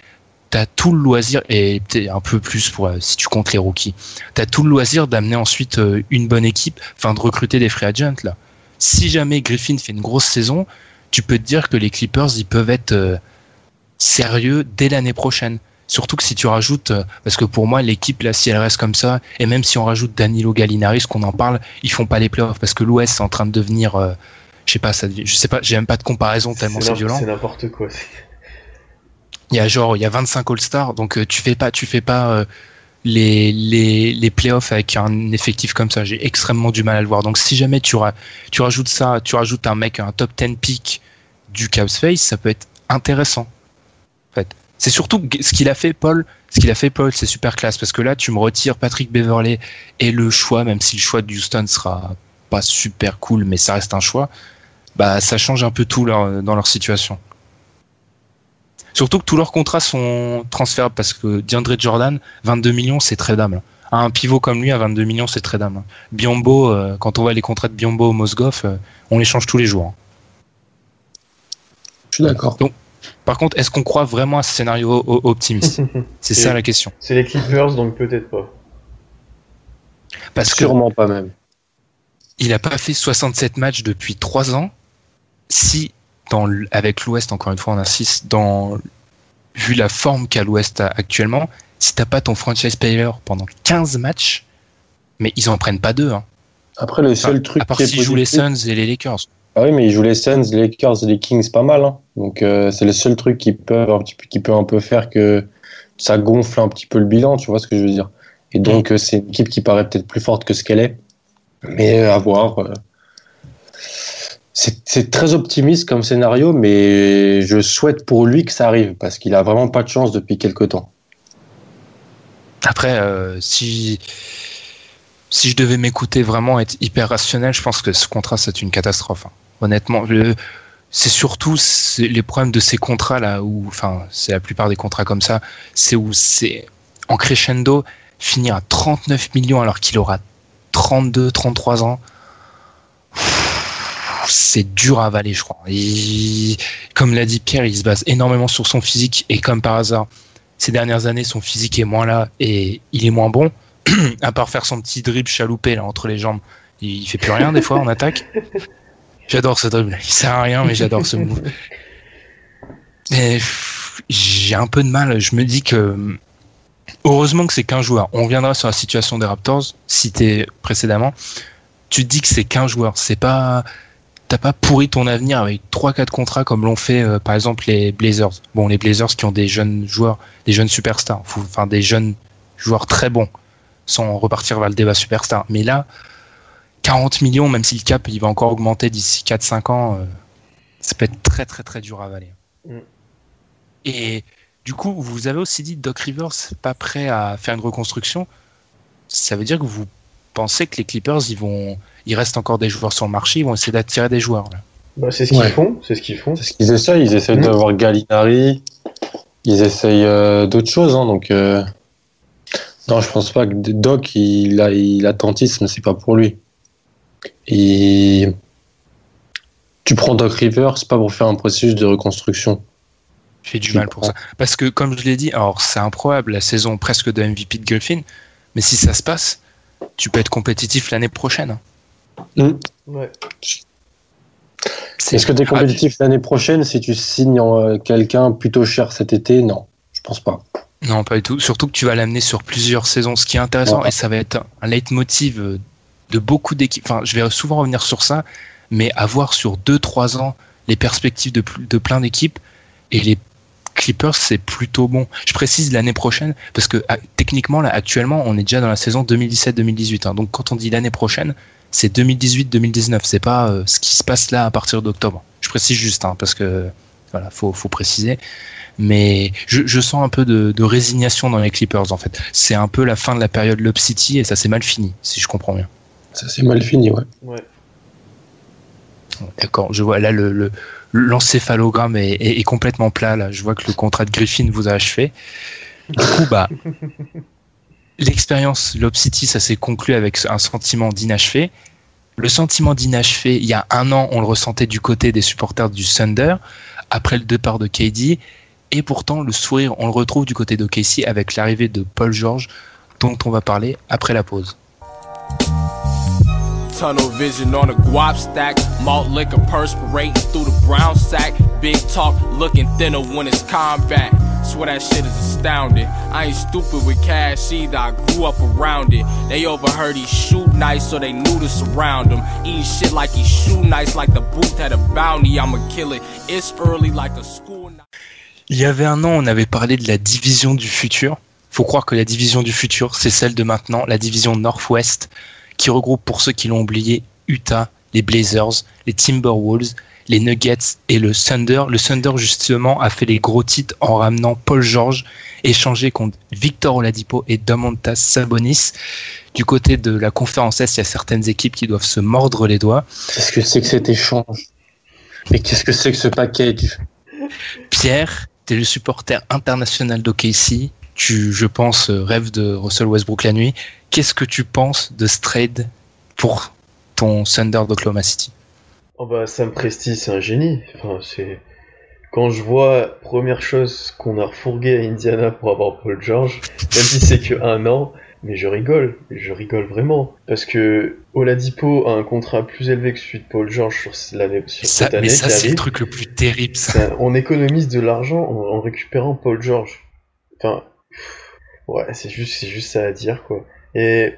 Tu as tout le loisir, et un peu plus euh, si tu comptes les rookies, tu as tout le loisir d'amener ensuite euh, une bonne équipe, enfin de recruter des free agents. Si jamais Griffin fait une grosse saison, tu peux te dire que les Clippers, ils peuvent être sérieux dès l'année prochaine. Surtout que si tu rajoutes, euh, parce que pour moi, l'équipe, là, si elle reste comme ça, et même si on rajoute Danilo Gallinari, ce qu'on en parle, ils font pas les playoffs, parce que l'Ouest est en train de devenir, euh, je sais pas, ça, je sais pas, j'ai même pas de comparaison tellement c'est violent. c'est n'importe quoi. Il y a genre, il y a 25 All-Stars, donc euh, tu fais pas, tu fais pas euh, les, les, les playoffs avec un effectif comme ça. J'ai extrêmement du mal à le voir. Donc si jamais tu, ra- tu rajoutes ça, tu rajoutes un mec, un top 10 pick du Cavs Face, ça peut être intéressant. En fait. C'est surtout ce qu'il a fait, Paul. Ce qu'il a fait, Paul, c'est super classe parce que là, tu me retires Patrick Beverley et le choix, même si le choix de Houston sera pas super cool, mais ça reste un choix. Bah, ça change un peu tout leur- dans leur situation. Surtout que tous leurs contrats sont transférables parce que DeAndre Jordan, 22 millions, c'est très dame. Un pivot comme lui à 22 millions, c'est très dame. Biombo, euh, quand on voit les contrats de Biombo au Mosgov, euh, on les change tous les jours. hein. Je suis d'accord. Par contre, est-ce qu'on croit vraiment à ce scénario optimiste? C'est ça la question. C'est les Clippers, donc peut-être pas. Parce que Sûrement pas même. il n'a pas fait 67 matchs depuis 3 ans. Si, dans, avec l'Ouest, encore une fois, on insiste, dans, vu la forme qu'a l'Ouest a- actuellement, si t'as pas ton franchise player pendant 15 matchs, mais ils en prennent pas deux. Hein. Après, le seul Enfin, truc à part s'ils jouent les Suns et les Lakers. Ah oui, mais ils jouent les Suns, les Lakers et les Kings pas mal. Hein. Donc euh, c'est le seul truc qui peut, un peu, faire que ça gonfle un petit peu le bilan, tu vois ce que je veux dire. Et donc euh, c'est une équipe qui paraît peut-être plus forte que ce qu'elle est. Mais euh, à voir. C'est très optimiste comme scénario, mais je souhaite pour lui que ça arrive parce qu'il a vraiment pas de chance depuis quelques temps. Après, si, si je devais m'écouter vraiment, être hyper rationnel, je pense que ce contrat, c'est une catastrophe. hein. Honnêtement, c'est surtout les problèmes de ces contrats-là, où, enfin, c'est la plupart des contrats comme ça, c'est où c'est en crescendo, finir à 39 millions alors qu'il aura 32, 33 ans. C'est dur à avaler, je crois. Comme l'a dit Pierre, il se base énormément sur son physique et comme par hasard, ces dernières années, son physique est moins là et il est moins bon. à part faire son petit dribble chaloupé là, entre les jambes, il fait plus rien des fois en attaque. J'adore ce dribble. Il sert à rien, mais j'adore ce move. J'ai un peu de mal. Je me dis que heureusement que c'est qu'un joueur. On reviendra sur la situation des Raptors citée précédemment. Tu te dis que c'est qu'un joueur. C'est pas t'as pas pourri ton avenir avec 3-4 contrats comme l'ont fait euh, par exemple les Blazers. Bon, les Blazers qui ont des jeunes joueurs, des jeunes superstars, enfin des jeunes joueurs très bons, sans repartir vers le débat superstar. Mais là, 40 millions, même si le cap il va encore augmenter d'ici 4-5 ans, euh, ça peut être très très très dur à avaler. Mm. Et du coup, vous avez aussi dit Doc Rivers pas prêt à faire une reconstruction. Ça veut dire que vous pensez que les Clippers, ils vont, il reste encore des joueurs sur le marché, ils vont essayer d'attirer des joueurs. là. Bah, c'est ce qu'ils Ouais. font, c'est ce qu'ils font. C'est ce qu'ils essayent. Ils essayent Mhm. d'avoir Gallinari. Ils essayent euh, d'autres choses. hein, donc, euh, Non, je pense pas que Doc, il a, il tantisme, c'est pas pour lui. Et tu prends Doc Rivers, c'est pas pour faire un processus de reconstruction. J'ai du mal pour ça. Parce que, comme je l'ai dit, alors c'est improbable, la saison presque de MVP de Griffin, mais si ça se passe, tu peux être compétitif l'année prochaine. Hmm. Ouais. Est-ce que tu es compétitif l'année prochaine si tu signes euh, quelqu'un plutôt cher cet été? Non, je pense pas. Non, pas du tout. Surtout que tu vas l'amener sur plusieurs saisons, ce qui est intéressant, Ouais. et ça va être un leitmotiv euh, de beaucoup d'équipes. Enfin, je vais souvent revenir sur ça, mais avoir sur 2-3 ans les perspectives de, de plein d'équipes, et les Clippers, c'est plutôt bon. Je précise l'année prochaine, parce que ah, techniquement, là, actuellement, on est déjà dans la saison 2017-2018. hein. donc quand on dit l'année prochaine, c'est 2018-2019. C'est pas euh, ce qui se passe là à partir d'octobre. Je précise juste, hein, parce que voilà, faut, faut préciser. Mais je, je sens un peu de, de résignation dans les Clippers, en fait. C'est un peu la fin de la période Lob City et ça s'est mal fini, si je comprends bien. Ça c'est mal fini, ouais. Ouais. D'accord, je vois là le, le- l'encéphalogramme est, est- est complètement plat. Là, je vois que le contrat de Griffin vous a achevé. Du coup, bah, l'expérience Lob City, ça s'est conclu avec un sentiment d'inachevé. Le sentiment d'inachevé, il y a un an, on le ressentait du côté des supporters du Thunder après le départ de KD. Et pourtant, le sourire, on le retrouve du côté de Casey avec l'arrivée de Paul George, dont on va parler après la pause. Tunnel vision on a guap stack. Malt liquor perspirating through the brown sack. Big talk looking thinner when it's combat. Swear that shit is astounding. I ain't stupid with cash either. I grew up around it. They overheard he shoot nice, so they knew to surround him. Eating shit like he shoot nice, like the booth had a bounty. I'ma kill it. It's early like a school night. Il y avait un an, on avait parlé de la division du futur. Faut croire que la division du futur, c'est celle de maintenant, la division Northwest, qui regroupe pour ceux qui l'ont oublié Utah, les Blazers, les Timberwolves, les Nuggets et le Thunder. Le Thunder justement a fait les gros titres en ramenant Paul George, échangé contre Victor Oladipo et Domantas Sabonis. Du côté de la conférence Est, il y a certaines équipes qui doivent se mordre les doigts. Qu'est-ce que c'est que cet échange? Mais qu'est-ce que c'est que ce package? Pierre, tu es le supporter international d'OKC. Tu, je pense, euh, rêves de Russell Westbrook la nuit. Qu'est-ce que tu penses de ce trade pour ton Thunder d'Oklahoma City? Oh bah Sam Presti c'est un génie. Enfin c'est quand je vois première chose qu'on a refourgué à Indiana pour avoir Paul George, même si c'est que un an, mais je rigole, je rigole vraiment parce que Oladipo a un contrat plus élevé que celui de Paul George sur l'année sur ça, cette année Mais ça, c'est le truc le plus terrible. Ça. On économise de l'argent en, en récupérant Paul George. Enfin, pff, ouais, c'est juste, c'est juste ça à dire, quoi. Et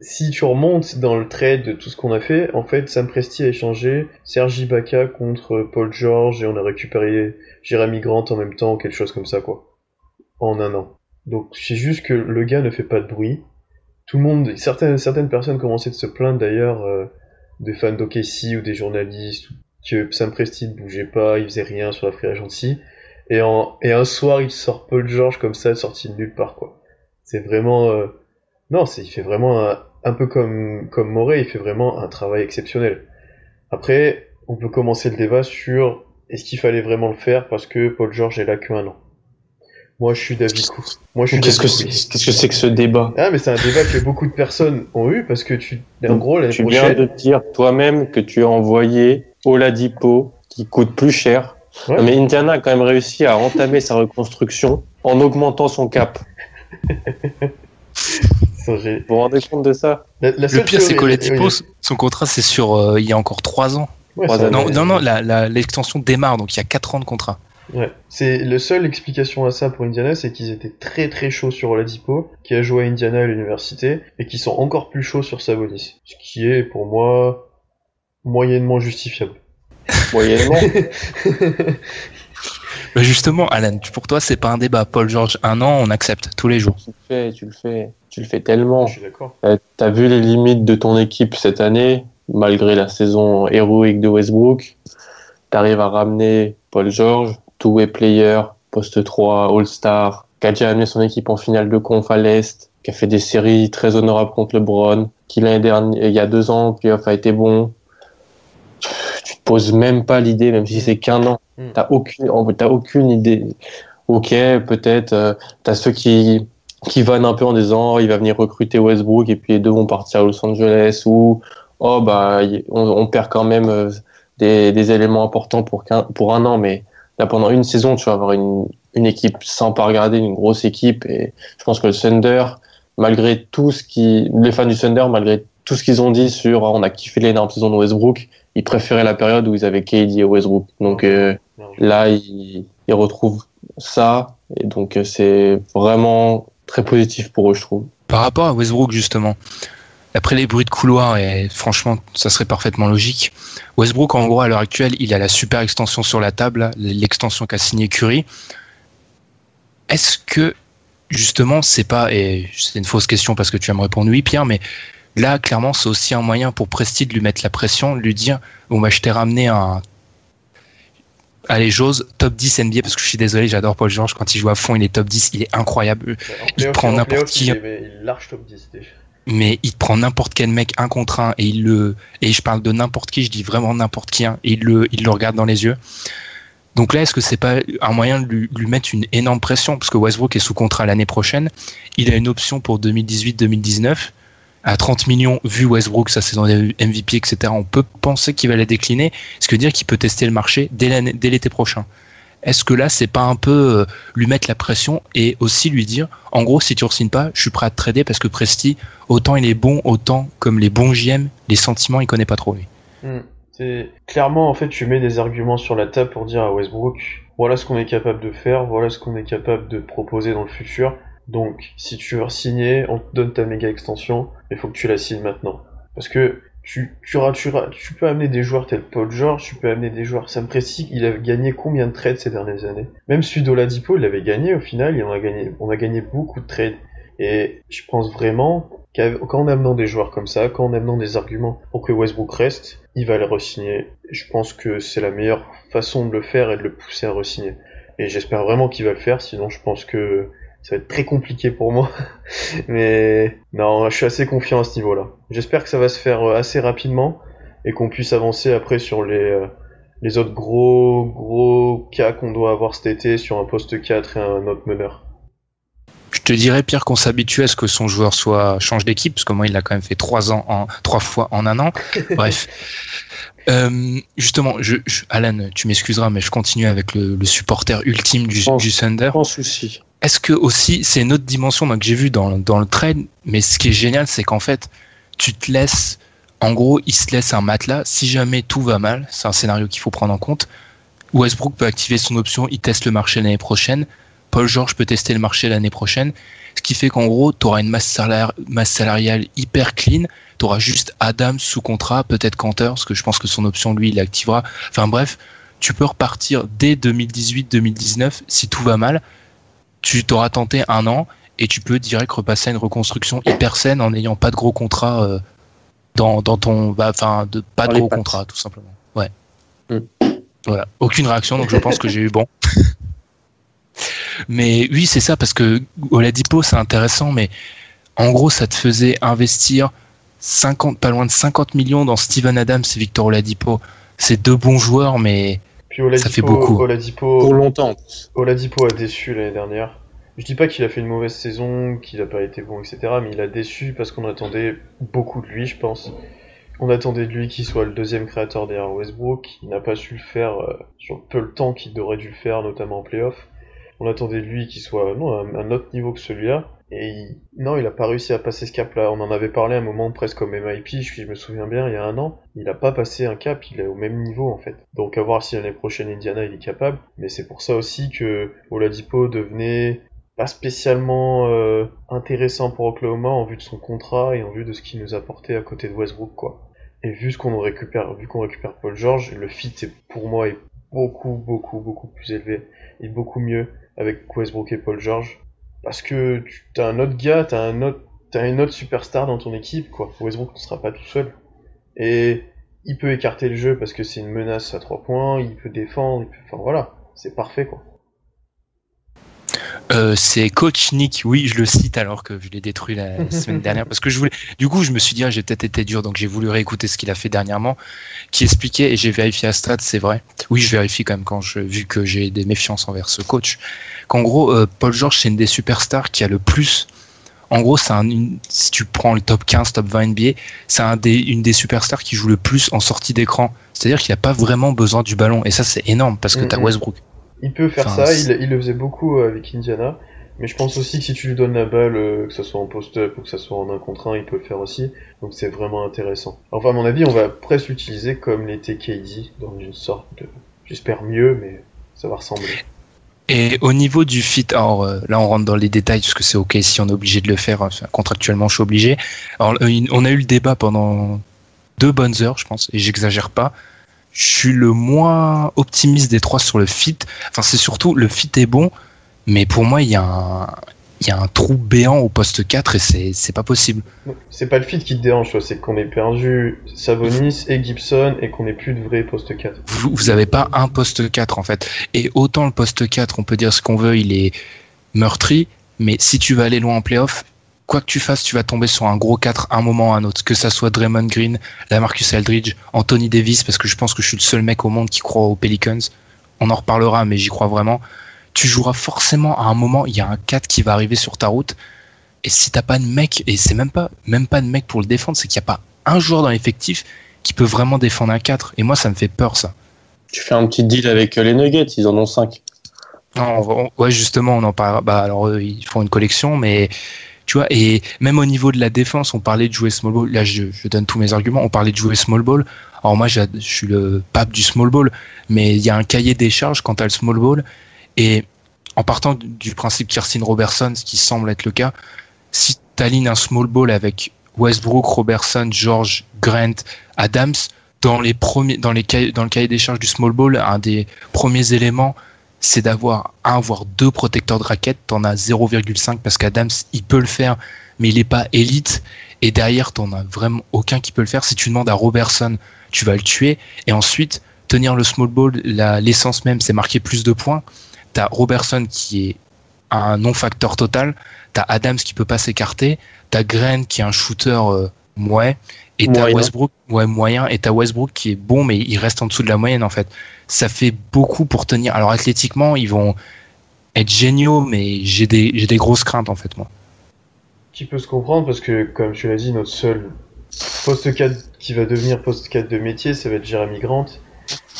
si tu remontes dans le trade de tout ce qu'on a fait, en fait, Sam Presti a échangé Serge Ibaka contre Paul George et on a récupéré Jeremy Grant en même temps, quelque chose comme ça, quoi. En un an. Donc, c'est juste que le gars ne fait pas de bruit. Tout le monde, certaines, certaines personnes commençaient de se plaindre d'ailleurs, euh, des fans d'OKC ou des journalistes, que Sam Presti ne bougeait pas, il faisait rien sur la free agency. Et, en, et un soir, il sort Paul George comme ça, sorti de nulle part, quoi. C'est vraiment, euh, non, il fait vraiment un, un peu comme, comme Morey, il fait vraiment un travail exceptionnel. Après, on peut commencer le débat sur est-ce qu'il fallait vraiment le faire parce que Paul George est là qu'un an. Moi, je suis d'avis. Moi, je suis Qu'est-ce que c'est qu'est-ce que c'est que ce débat Ah, mais c'est un débat que beaucoup de personnes ont eu parce que tu, en gros, Tu viens prochaine. de dire toi-même que tu as envoyé Oladipo qui coûte plus cher. Ouais. Non, mais Indiana a quand même réussi à entamer sa reconstruction en augmentant son cap. Vous vous rendez compte de ça La, la Le pire, c'est qu'Oladipo, oui. son contrat, c'est sur euh, il y a encore 3 ans. Ouais. Non, non, non, la- la- l'extension démarre, donc il y a 4 ans de contrat. Ouais. C'est le seule explication à ça pour Indiana, c'est qu'ils étaient très très chauds sur Oladipo, qui a joué à Indiana à l'université, et qui sont encore plus chauds sur Sabonis. Ce qui est, pour moi, moyennement justifiable. Moyennement. Bah justement, Alan, pour toi, c'est pas un débat. Paul George, un an, on accepte tous les jours. tu le fais, tu le fais, tu le fais tellement. Je suis d'accord. Euh, T'as vu les limites de ton équipe cette année, malgré la saison héroïque de Westbrook. T'arrives à ramener Paul George, two-way player, poste 3, All-Star, qui a déjà amené son équipe en finale de conf à l'Est, qui a fait des séries très honorables contre LeBron, qui l'année dernière, il y a deux ans, en playoff a été bon. Tu te poses même pas l'idée, même si c'est qu'un an. Mm. T'as aucune, t'as aucune idée. Ok, peut-être, euh, t'as ceux qui, qui vannent un peu en disant il va venir recruter Westbrook et puis les deux vont partir à Los Angeles ou oh bah on, on perd quand même euh, des, des, éléments importants pour, pour un an mais là pendant une saison tu vas avoir une, une équipe sans pas regarder une grosse équipe et je pense que le Thunder malgré tout ce qui les fans du Thunder malgré tout ce qu'ils ont dit sur oh, on a kiffé l'énorme saison de Westbrook ils préféraient la période où ils avaient KD et Westbrook donc euh, là ils, ils retrouvent ça et donc euh, c'est vraiment très positif pour eux, je trouve. Par rapport à Westbrook, justement, après les bruits de couloir, et franchement, ça serait parfaitement logique, Westbrook, en gros, à l'heure actuelle, il a la super extension sur la table, l'extension qu'a signé Curry. Est-ce que, justement, c'est pas, et c'est une fausse question parce que tu vas me répondre oui, Pierre, mais là, clairement, c'est aussi un moyen pour Presti de lui mettre la pression, de lui dire, bon, bah, je t'ai ramené un Allez, j'ose top 10 NBA parce que je suis désolé, j'adore Paul George quand il joue à fond, il est top 10, il est incroyable. il prend n'importe qui. top 10 Mais il prend n'importe quel mec un contre un et il le et je parle de n'importe qui, je dis vraiment n'importe qui hein, et il le regarde dans les yeux. Donc là, est-ce que c'est pas un moyen de lui, lui, mettre une énorme pression? Parce que Westbrook est sous contrat l'année prochaine, il a une option pour 2018-2019 à 30 millions, vu Westbrook, sa saison MVP, etc., on peut penser qu'il va la décliner, ce qui veut dire qu'il peut tester le marché dès l'été prochain. Est-ce que là, c'est pas un peu euh, lui mettre la pression et aussi lui dire, en gros, si tu ne pas, je suis prêt à te trader parce que Presti, autant il est bon, autant comme les bons JM, les sentiments, il connaît pas trop lui. Hmm. Clairement en fait, tu mets des arguments sur la table pour dire à Westbrook, voilà ce qu'on est capable de faire, voilà ce qu'on est capable de proposer dans le futur. Donc, si tu veux signer, on te donne ta méga extension, il faut que tu la signes maintenant. Parce que tu, tu, tu, tu peux amener des joueurs tels Paul George, tu peux amener des joueurs. Sam Presti, il a gagné combien de trades ces dernières années? Même celui Ladipo, il avait gagné au final, il en a gagné, on a gagné beaucoup de trades. Et je pense vraiment qu'en amenant des joueurs comme ça, qu'en amenant des arguments pour que Westbrook reste, il va les re-signer. Je pense que c'est la meilleure façon de le faire et de le pousser à re-signer. Et j'espère vraiment qu'il va le faire, sinon je pense que ça va être très compliqué pour moi. Mais non, je suis assez confiant à ce niveau-là. J'espère que ça va se faire euh, assez rapidement et qu'on puisse avancer après sur les, euh, les autres gros gros cas qu'on doit avoir cet été sur un poste 4 et un autre meneur. Je te dirais Pierre qu'on s'habitue à ce que son joueur soit change d'équipe parce que moi il a quand même fait trois ans en trois fois en un an. Bref. Euh, justement, je, Alan, tu m'excuseras, mais je continue avec le, supporter ultime du, du Thunder. Sans souci. Est-ce que aussi, c'est une autre dimension que j'ai vu dans, le trade, mais ce qui est génial, c'est qu'en fait, tu te laisses, en gros, il se laisse un matelas. Si jamais tout va mal, c'est un scénario qu'il faut prendre en compte. Westbrook peut activer son option, il teste le marché l'année prochaine. Paul George peut tester le marché l'année prochaine. Ce qui fait qu'en gros, tu auras une masse, masse salariale hyper clean. Tu auras juste Adam sous contrat, peut-être Cantor, parce que je pense que son option, lui, il activera. Enfin bref, tu peux repartir dès 2018-2019 si tout va mal tu t'auras tenté un an et tu peux direct repasser à une reconstruction hyper saine en n'ayant pas de gros contrat euh, dans, dans ton bah, enfin de pas de gros contrat tout simplement. Ouais. Mm. voilà. Aucune réaction donc je pense que j'ai eu bon. Mais oui c'est ça parce que Oladipo c'est intéressant mais en gros ça te faisait investir 50 pas loin de 50 millions dans Steven Adams et Victor Oladipo. C'est deux bons joueurs mais ça fait beaucoup. Oladipo, pour longtemps. Oladipo a déçu l'année dernière. Je dis pas qu'il a fait une mauvaise saison, qu'il a pas été bon, etc. Mais il a déçu parce qu'on attendait beaucoup de lui, je pense. On attendait de lui qu'il soit le deuxième créateur derrière Westbrook. Il n'a pas su le faire euh, sur peu le temps qu'il aurait dû le faire, notamment en playoff. On attendait de lui qu'il soit non, à un autre niveau que celui-là. Et non, il a pas réussi à passer ce cap-là. On en avait parlé un moment presque comme MIP, je me souviens bien, il y a un an. Il a pas passé un cap, il est au même niveau en fait. Donc à voir si l'année prochaine Indiana il est capable. Mais c'est pour ça aussi que Oladipo devenait pas spécialement euh, intéressant pour Oklahoma en vue de son contrat et en vue de ce qu'il nous apportait à côté de Westbrook quoi. Et vu ce qu'on récupère, vu qu'on récupère Paul George, le fit est, pour moi est beaucoup beaucoup beaucoup plus élevé et beaucoup mieux avec Westbrook et Paul George parce que tu as un autre gars, t'as un autre, t'as une autre superstar dans ton équipe, quoi. Westbrook ne sera pas tout seul. Et il peut écarter le jeu parce que c'est une menace à trois points, il peut défendre, enfin voilà, c'est parfait, quoi. Euh, c'est coach Nick, oui, je le cite alors que je l'ai détruit la semaine dernière parce que je voulais. Du coup, je me suis dit, ah, j'ai peut-être été dur, donc j'ai voulu réécouter ce qu'il a fait dernièrement, qui expliquait et j'ai vérifié à stade, c'est vrai. Oui, je vérifie quand même quand je, vu que j'ai des méfiances envers ce coach, qu'en gros, euh, Paul George c'est une des superstars qui a le plus. En gros, c'est un, une- si tu prends le top 15, top 20 NBA, c'est un des, une des superstars qui joue le plus en sortie d'écran. C'est-à-dire qu'il n'a pas vraiment besoin du ballon et ça c'est énorme parce que t'as Mhm. Westbrook. Il peut faire Enfin, ça, il, il le faisait beaucoup euh, avec Indiana. Mais je pense aussi que si tu lui donnes la balle, euh, que ce soit en post-up ou que ce soit en un contre un, il peut le faire aussi. Donc c'est vraiment intéressant. Enfin, à mon avis, on va presque l'utiliser comme l'était KD, dans une sorte de... J'espère mieux, mais ça va ressembler. Et au niveau du fit, alors euh, là on rentre dans les détails parce que c'est ok si on est obligé de le faire, enfin, contractuellement je suis obligé. Alors on a eu le débat pendant deux bonnes heures je pense, et j'exagère pas. Je suis le moins optimiste des trois sur le fit. Enfin c'est surtout le fit est bon, mais pour moi il y a un, il y a un trou béant au poste 4 et c'est c'est pas possible. C'est pas le fit qui te dérange, c'est qu'on ait perdu Savonis et Gibson et qu'on ait plus de vrais poste 4. vous, vous avez pas un poste 4 en fait. Et autant le poste 4, on peut dire ce qu'on veut, il est meurtri, mais si tu vas aller loin en playoff, quoi que tu fasses, tu vas tomber sur un gros 4 un moment ou un autre. Que ça soit Draymond Green, Lamarcus Aldridge, Anthony Davis, parce que je pense que je suis le seul mec au monde qui croit aux Pelicans. On en reparlera, mais j'y crois vraiment. Tu joueras forcément à un moment, il y a un 4 qui va arriver sur ta route. Et si t'as pas de mec, et c'est même pas, même pas de mec pour le défendre, c'est qu'il n'y a pas un joueur dans l'effectif qui peut vraiment défendre un 4. Et moi, ça me fait peur, ça. Tu fais un petit deal avec euh, les Nuggets, ils en ont 5. Non, on ouais, justement, on en parlera. Bah, alors, ils font une collection, mais tu vois, et même au niveau de la défense, on parlait de jouer small ball. Là, je, donne tous mes arguments. On parlait de jouer small ball. Alors, moi, je suis le pape du small ball, mais il y a un cahier des charges quant à le small ball. Et en partant du- principe Kirsten Robertson, ce qui semble être le cas, si tu alignes un small ball avec Westbrook, Robertson, George, Grant, Adams, dans les premiers, dans dans le cahier des charges du small ball, un des premiers éléments, c'est d'avoir un voire deux protecteurs de raquettes. T'en as 0,5 parce qu'Adams il peut le faire, mais il est pas élite. Et derrière t'en as vraiment aucun qui peut le faire. Si tu demandes à Robertson, tu vas le tuer. Et ensuite tenir le small ball, l'essence même, c'est marquer plus de points. T'as Robertson qui est un non-facteur total. T'as Adams qui peut pas s'écarter. T'as Grant qui est un shooter euh, ouais. Et t'as. Westbrook, ouais, moyen. Et t'as Westbrook qui est bon, mais il reste en dessous de la moyenne en fait. Ça fait beaucoup pour tenir. Alors athlétiquement, ils vont être géniaux, mais j'ai des, j'ai des grosses craintes en fait moi. Qui peut se comprendre parce que, comme tu l'as dit, notre seul poste 4 qui va devenir poste 4 de métier, ça va être Jeremy Grant.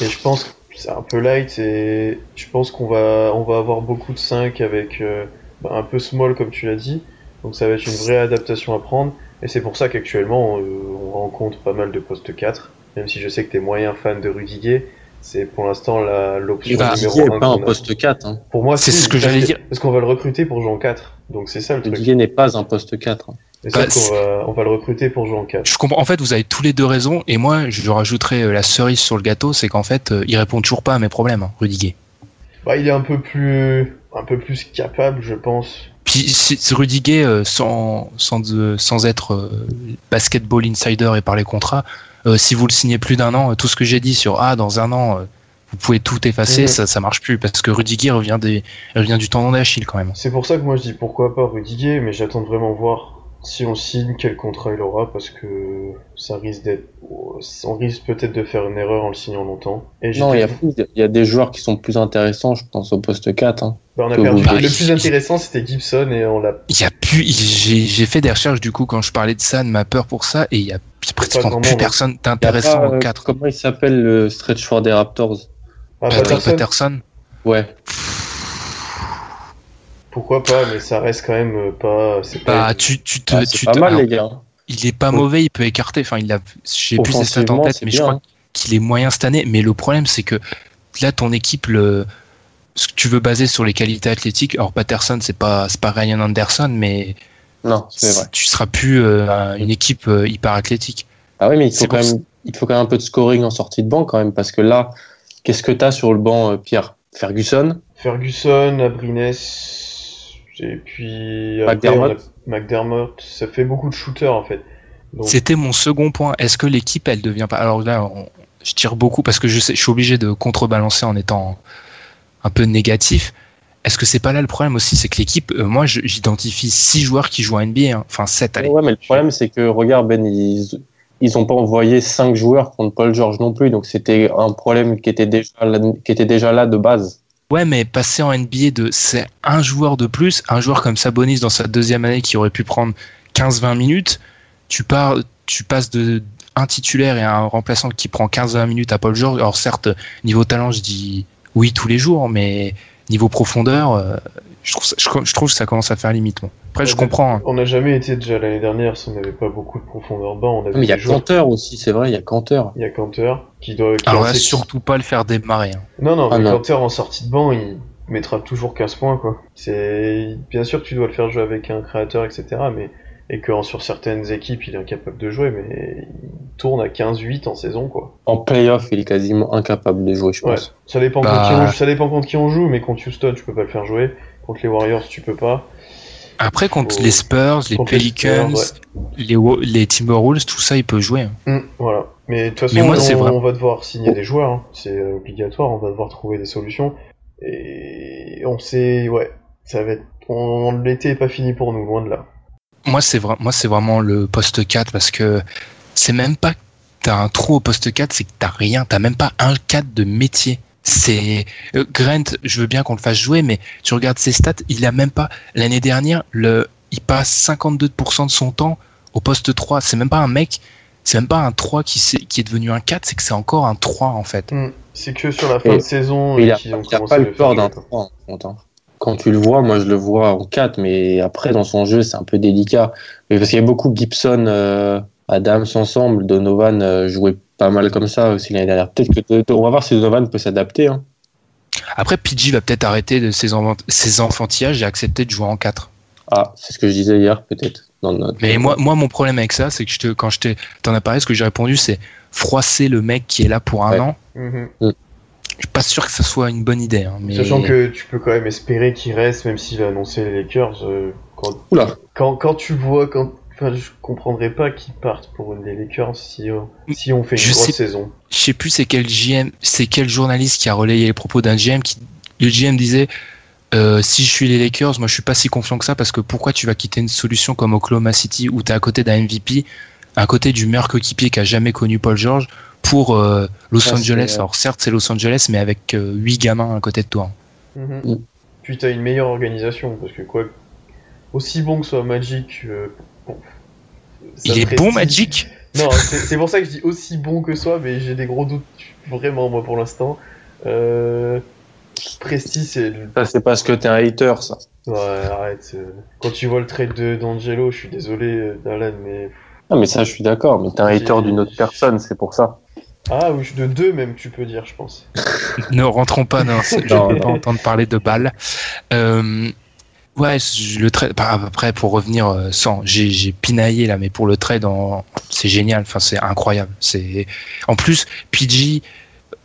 Et je pense que c'est un peu light et je pense qu'on va, on va avoir beaucoup de 5 avec euh, bah, un peu small comme tu l'as dit. Donc ça va être une vraie adaptation à prendre. Et c'est pour ça qu'actuellement on, on rencontre pas mal de postes 4. Même si je sais que t'es moyen fan de Rudiger, c'est pour l'instant la- l'option Bah, numéro Rudiger 1 n'est pas un poste 4. Hein. Pour moi, C'est ce que j'allais dire. Parce qu'on va le recruter pour jouer en 4. Donc c'est ça le truc. Rudiger n'est pas un poste 4. hein. Et Bah, qu'on va, on va le recruter pour jouer en 4. Je comprends. En fait, vous avez tous les deux raison. Et moi, je rajouterai euh, la cerise sur le gâteau, c'est qu'en fait, euh, il répond toujours pas à mes problèmes, hein, Rudiger. Bah, il est un peu plus, un peu plus capable, je pense. Puis si- si Rudiger, euh, sans, sans, sans être euh, basketball insider et parler contrat, euh, si vous le signez plus d'un an, tout ce que j'ai dit sur ah dans un an, vous pouvez tout effacer, ça ça marche plus parce que Rudiger revient des revient du tendon d'Achille quand même. C'est pour ça que moi je dis pourquoi pas Rudiger, mais j'attends de vraiment voir si on signe quel contrat il aura parce que ça risque d'être, on risque peut-être de faire une erreur en le signant longtemps. Et Non, il y, a, j'étais- il y a des joueurs qui sont plus intéressants, je pense, au poste 4. Hein. Bah, on a que perdu. vous- Bah, le il- plus intéressant c'était Gibson et on l'a. Il y a plus, j'ai j'ai fait des recherches du coup quand je parlais de ça, de ma peur pour ça, et il y a pratiquement plus monde. personne d'intéressant pas, au euh, 4. Comment il s'appelle le stretch for des Raptors? Ah, Patrick Patterson, Patterson. Ouais. pourquoi pas, mais ça reste quand même euh, pas. C'est pas. Bah tu tu te Ah, tu pas te- mal, alors, les gars. il est pas Ouais. mauvais, il peut écarter. Enfin, il a, j'ai plus ses stats en Offensivement, tête, mais je crois hein. qu'il est moyen cette année. Mais le problème, c'est que là, ton équipe, le, ce que tu veux baser sur les qualités athlétiques. Alors, Patterson, c'est pas, c'est pas Ryan Anderson, mais Non, c'est vrai. tu seras plus euh, une équipe euh, hyper athlétique. Ah oui, mais il faut, quand même, il faut quand même un peu de scoring en sortie de banc quand même, parce que là, qu'est-ce que tu as sur le banc, euh, Pierre? Ferguson? Ferguson, Abrines, et puis après, McDermott. McDermott. Ça fait beaucoup de shooters en fait. C'était mon second point. Est-ce que l'équipe, elle devient pas Alors là, on- je tire beaucoup parce que je, sais, je suis obligé de contrebalancer en étant un peu négatif. est-ce que c'est pas là le problème aussi? C'est que l'équipe, euh, moi, j'identifie six joueurs qui jouent à NBA, hein. enfin sept. allez. Ouais, mais le problème, c'est que, regarde, Ben, ils, ils ont pas envoyé cinq joueurs contre Paul George non plus. Donc, c'était un problème qui était déjà là, qui était déjà là de base. Ouais, mais passer en NBA de c'est un joueur de plus, un joueur comme Sabonis dans sa deuxième année qui aurait pu prendre 15-20 minutes, tu pars, tu passes de un titulaire et un remplaçant qui prend 15-20 minutes à Paul George. Alors certes, niveau talent, je dis oui tous les jours, mais niveau profondeur, euh, je trouve, ça, je, je trouve que ça commence à faire limite. Après, je comprends. hein. On n'a jamais été déjà l'année dernière si on n'avait pas beaucoup de profondeur de banc. On avait Mais il y a Canteur aussi, c'est vrai, il y a Canteur. il y a Canteur qui doit. qui Alors là, sait- surtout pas le faire démarrer. hein. Non, non, Ah, mais non. Canteur en sortie de banc, il mettra toujours 15 points, quoi. C'est bien sûr que tu dois le faire jouer avec un créateur, etc. Mais et que sur certaines équipes, il est incapable de jouer, mais il tourne à 15-8 en saison, quoi. En playoff, il est quasiment incapable de jouer, je Ouais. pense. Ça dépend, Bah. contre qui on, ça dépend contre qui on joue, mais contre Houston, tu peux pas le faire jouer. Contre les Warriors, tu peux pas. Après, contre les Spurs, les contre les Pelicans, les, Wo- les Timberwolves, tout ça, il peut jouer. hein. Hum, voilà. Mais de toute façon, moi, on, vrai. on va devoir signer des joueurs, hein. c'est euh, obligatoire, on va devoir trouver des solutions. Et on sait, ouais, ça va être. On, L'été est pas fini pour nous, loin de là. Moi, c'est vrai, moi, c'est vraiment le poste 4 parce que c'est même pas que t'as un trou au poste 4, c'est que t'as rien, t'as même pas un 4 de métier. C'est euh, Grant, je veux bien qu'on le fasse jouer, mais tu regardes ses stats, il a même pas l'année dernière, le, il passe 52% de son temps au poste 3. C'est même pas un mec, c'est même pas un 3 qui, est devenu un 4, c'est que c'est encore un 3 en fait. Hum, C'est que sur la fin Et- de saison il a, pas le faire d'un jouer. 3 en hein. Quand tu le vois, moi je le vois en 4, mais après dans son jeu c'est un peu délicat. Mais parce qu'il y a beaucoup Gibson, euh, Adams ensemble, Donovan euh, jouait pas mal comme ça aussi l'année dernière. Peut-être que on va voir si Donovan peut s'adapter. Hein. Après, PG va peut-être arrêter de ses, enfantillages et accepter de jouer en 4. Ah, c'est ce que je disais hier peut-être. notre- Mais moi, moi, mon problème avec ça, c'est que je te, quand je t'ai- t'en as parlé, ce que j'ai répondu, c'est froisser le mec qui est là pour un Ouais. an. Mhm. Je suis pas sûr que ça soit une bonne idée. hein, mais... Sachant que tu peux quand même espérer qu'il reste, même s'il a annoncé les Lakers. euh, quand, Oula. quand, quand tu vois, quand, enfin, je comprendrais pas qu'ils partent pour une des Lakers si, euh, si on fait une Je grosse sais- saison. Je sais plus c'est quel GM, c'est quel journaliste qui a relayé les propos d'un GM qui, le GM disait, euh, si je suis les Lakers, moi je suis pas si confiant que ça parce que pourquoi tu vas quitter une solution comme Oklahoma City où t'es à côté d'un MVP, à côté du meilleur coéquipier qui a jamais connu Paul George pour euh, Los Angeles. c'est- Alors certes c'est Los Angeles mais avec euh, huit gamins à côté de toi. Mm. Puis t'as une meilleure organisation, parce que quoi, aussi bon que soit Magic, euh, bon, Il est bon si- Magic. Non, c'est c'est pour ça que je dis aussi bon que soit, mais j'ai des gros doutes, vraiment, moi, pour l'instant. Euh, Presti, c'est... Ça c'est parce que t'es un hater ça. Ouais, arrête. euh, Quand tu vois le trade de d'Angelo, je suis désolé, euh, Darlan, mais... Non mais ça je suis d'accord, mais t'es un J'ai- hater d'une autre personne, c'est pour ça. Ah, oui, de deux même, tu peux dire, je pense. ne rentrons pas dans ce- je ne veux pas entendre parler de balles. Euh, ouais, je- le trade. bah, Après, pour revenir euh, sans, j'ai j'ai pinaillé là, mais pour le trade, en- c'est génial. Enfin, c'est incroyable. C'est en plus PG.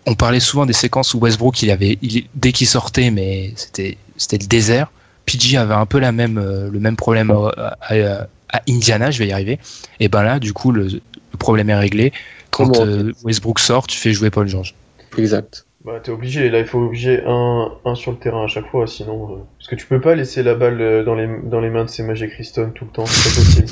On parlait souvent des séquences où Westbrook, il avait, il, dès qu'il sortait, mais c'était c'était le désert. PG avait un peu la même, euh, le même problème à, à- à Indiana, je vais y arriver. Et ben là, du coup, le, le problème est réglé. Quand Comment euh, Westbrook sort, tu fais jouer Paul George. Exact. Bah, t'es obligé, là, il faut obliger un, un sur le terrain à chaque fois, sinon... euh, Parce que tu peux pas laisser la balle euh, dans les, dans les mains de ces Magic Criston tout le temps, c'est pas possible.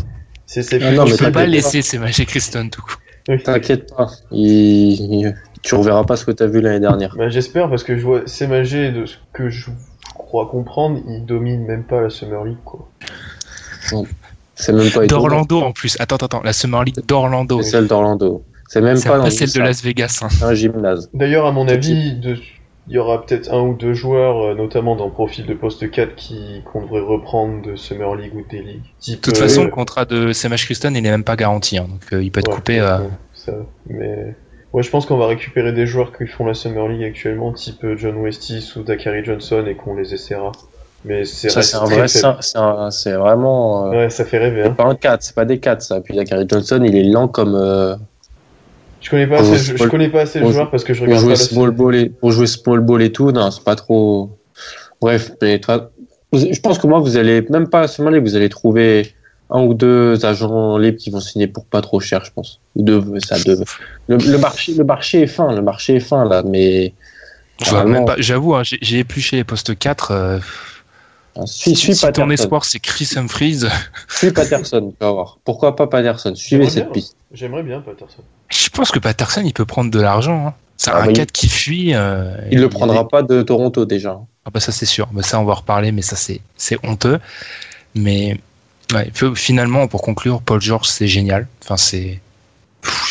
C'est c'est Ah plus- non, tu peux pas t'inquiète laisser ces Magic Criston tout coup. Oui. T'inquiète pas, il- il- tu reverras pas ce que t'as vu l'année dernière. Bah, j'espère parce que je vois CMAG de ce que je crois comprendre, il domine même pas la Summer League quoi. C'est même pas. D'Orlando en plus. Attends, attends, attends. La Summer League d'Orlando. C'est celle d'Orlando. C'est même pas pas dans celle de Las Vegas. hein. un gymnase. D'ailleurs, à mon avis, de... il y aura peut-être un ou deux joueurs, euh, notamment dans le profil de poste 4, qui qu'on devrait reprendre de Summer League ou des ligues. De toute façon, le contrat de Semash Christon, il n'est même pas garanti. hein. donc euh, il peut être coupé. euh, Ça, mais ouais, je pense qu'on va récupérer des joueurs qui font la Summer League actuellement, type euh, John Westis ou Dakari Johnson, et qu'on les essaiera. Mais c'est Ça, reste c'est un très vrai, c'est vraiment. euh, Ouais, ça fait rêver. c'est Hein. pas un 4, c'est pas des 4 ça. Puis Zachary Johnson, il est lent comme. Je connais pas Pour assez, je, connais pas assez le pour joueur parce que je pour regarde jouer pas small ball et pour jouer small ball et tout, non, c'est pas trop. Bref, mais toi, vous- je pense que moi, vous allez même pas seulement aller, vous allez trouver un ou deux agents libres qui vont signer pour pas trop cher, je pense. Ou deux, ça deux. Le, le marché, le marché est fin, le marché est fin là, mais Je vois même pas- J'avoue, hein, j'ai j'ai épluché les postes 4. euh, Suis, si suis si ton Patterson. espoir c'est Chris Humphries, Suis Patterson, tu vas voir. Pourquoi pas Patterson? Suivez cette bien. piste. J'aimerais bien Patterson. je pense que Patterson il peut prendre de l'argent. Hein. C'est Ah un bah, il- 4 qui fuit. euh, Il le prendra pas de Toronto déjà. Ah bah ça c'est sûr, bah ça on va en reparler, mais ça c'est c'est honteux. Mais ouais, finalement pour conclure, Paul George c'est génial. Enfin c'est,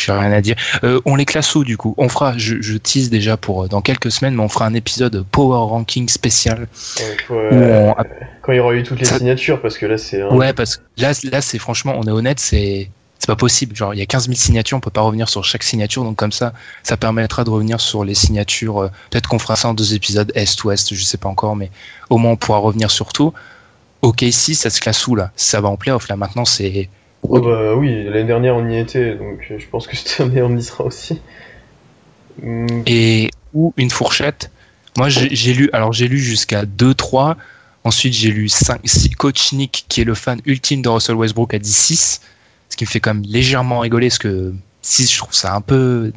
j'ai rien à dire. Euh, on les classe où du coup? On fera, je, je tease déjà pour euh, dans quelques semaines, mais on fera un épisode Power Ranking spécial. Faut, euh, on- Quand il y aura eu toutes les Ça- signatures, parce que là c'est. un- Ouais, parce que là, là c'est franchement, on est honnête, c'est c'est pas possible. Genre, il y a 15 000 signatures, on peut pas revenir sur chaque signature, donc comme ça, ça permettra de revenir sur les signatures. euh, Peut-être qu'on fera ça en deux épisodes, Est-Ouest, je sais pas encore, mais au moins on pourra revenir sur tout. Ok, si ça se classe où là? Ça va en playoff là. Maintenant, c'est Oh bah oui, l'année dernière on y était, donc euh, je pense que cette année on y sera aussi. Hmm, et ou une fourchette. Moi, j'ai lu, alors j'ai lu jusqu'à 2-3. Ensuite, j'ai lu 5, 6. Coach Nick, qui est le fan ultime de Russell Westbrook, a dit 6. Ce qui me fait quand même légèrement rigoler, parce que 6, je trouve ça un peu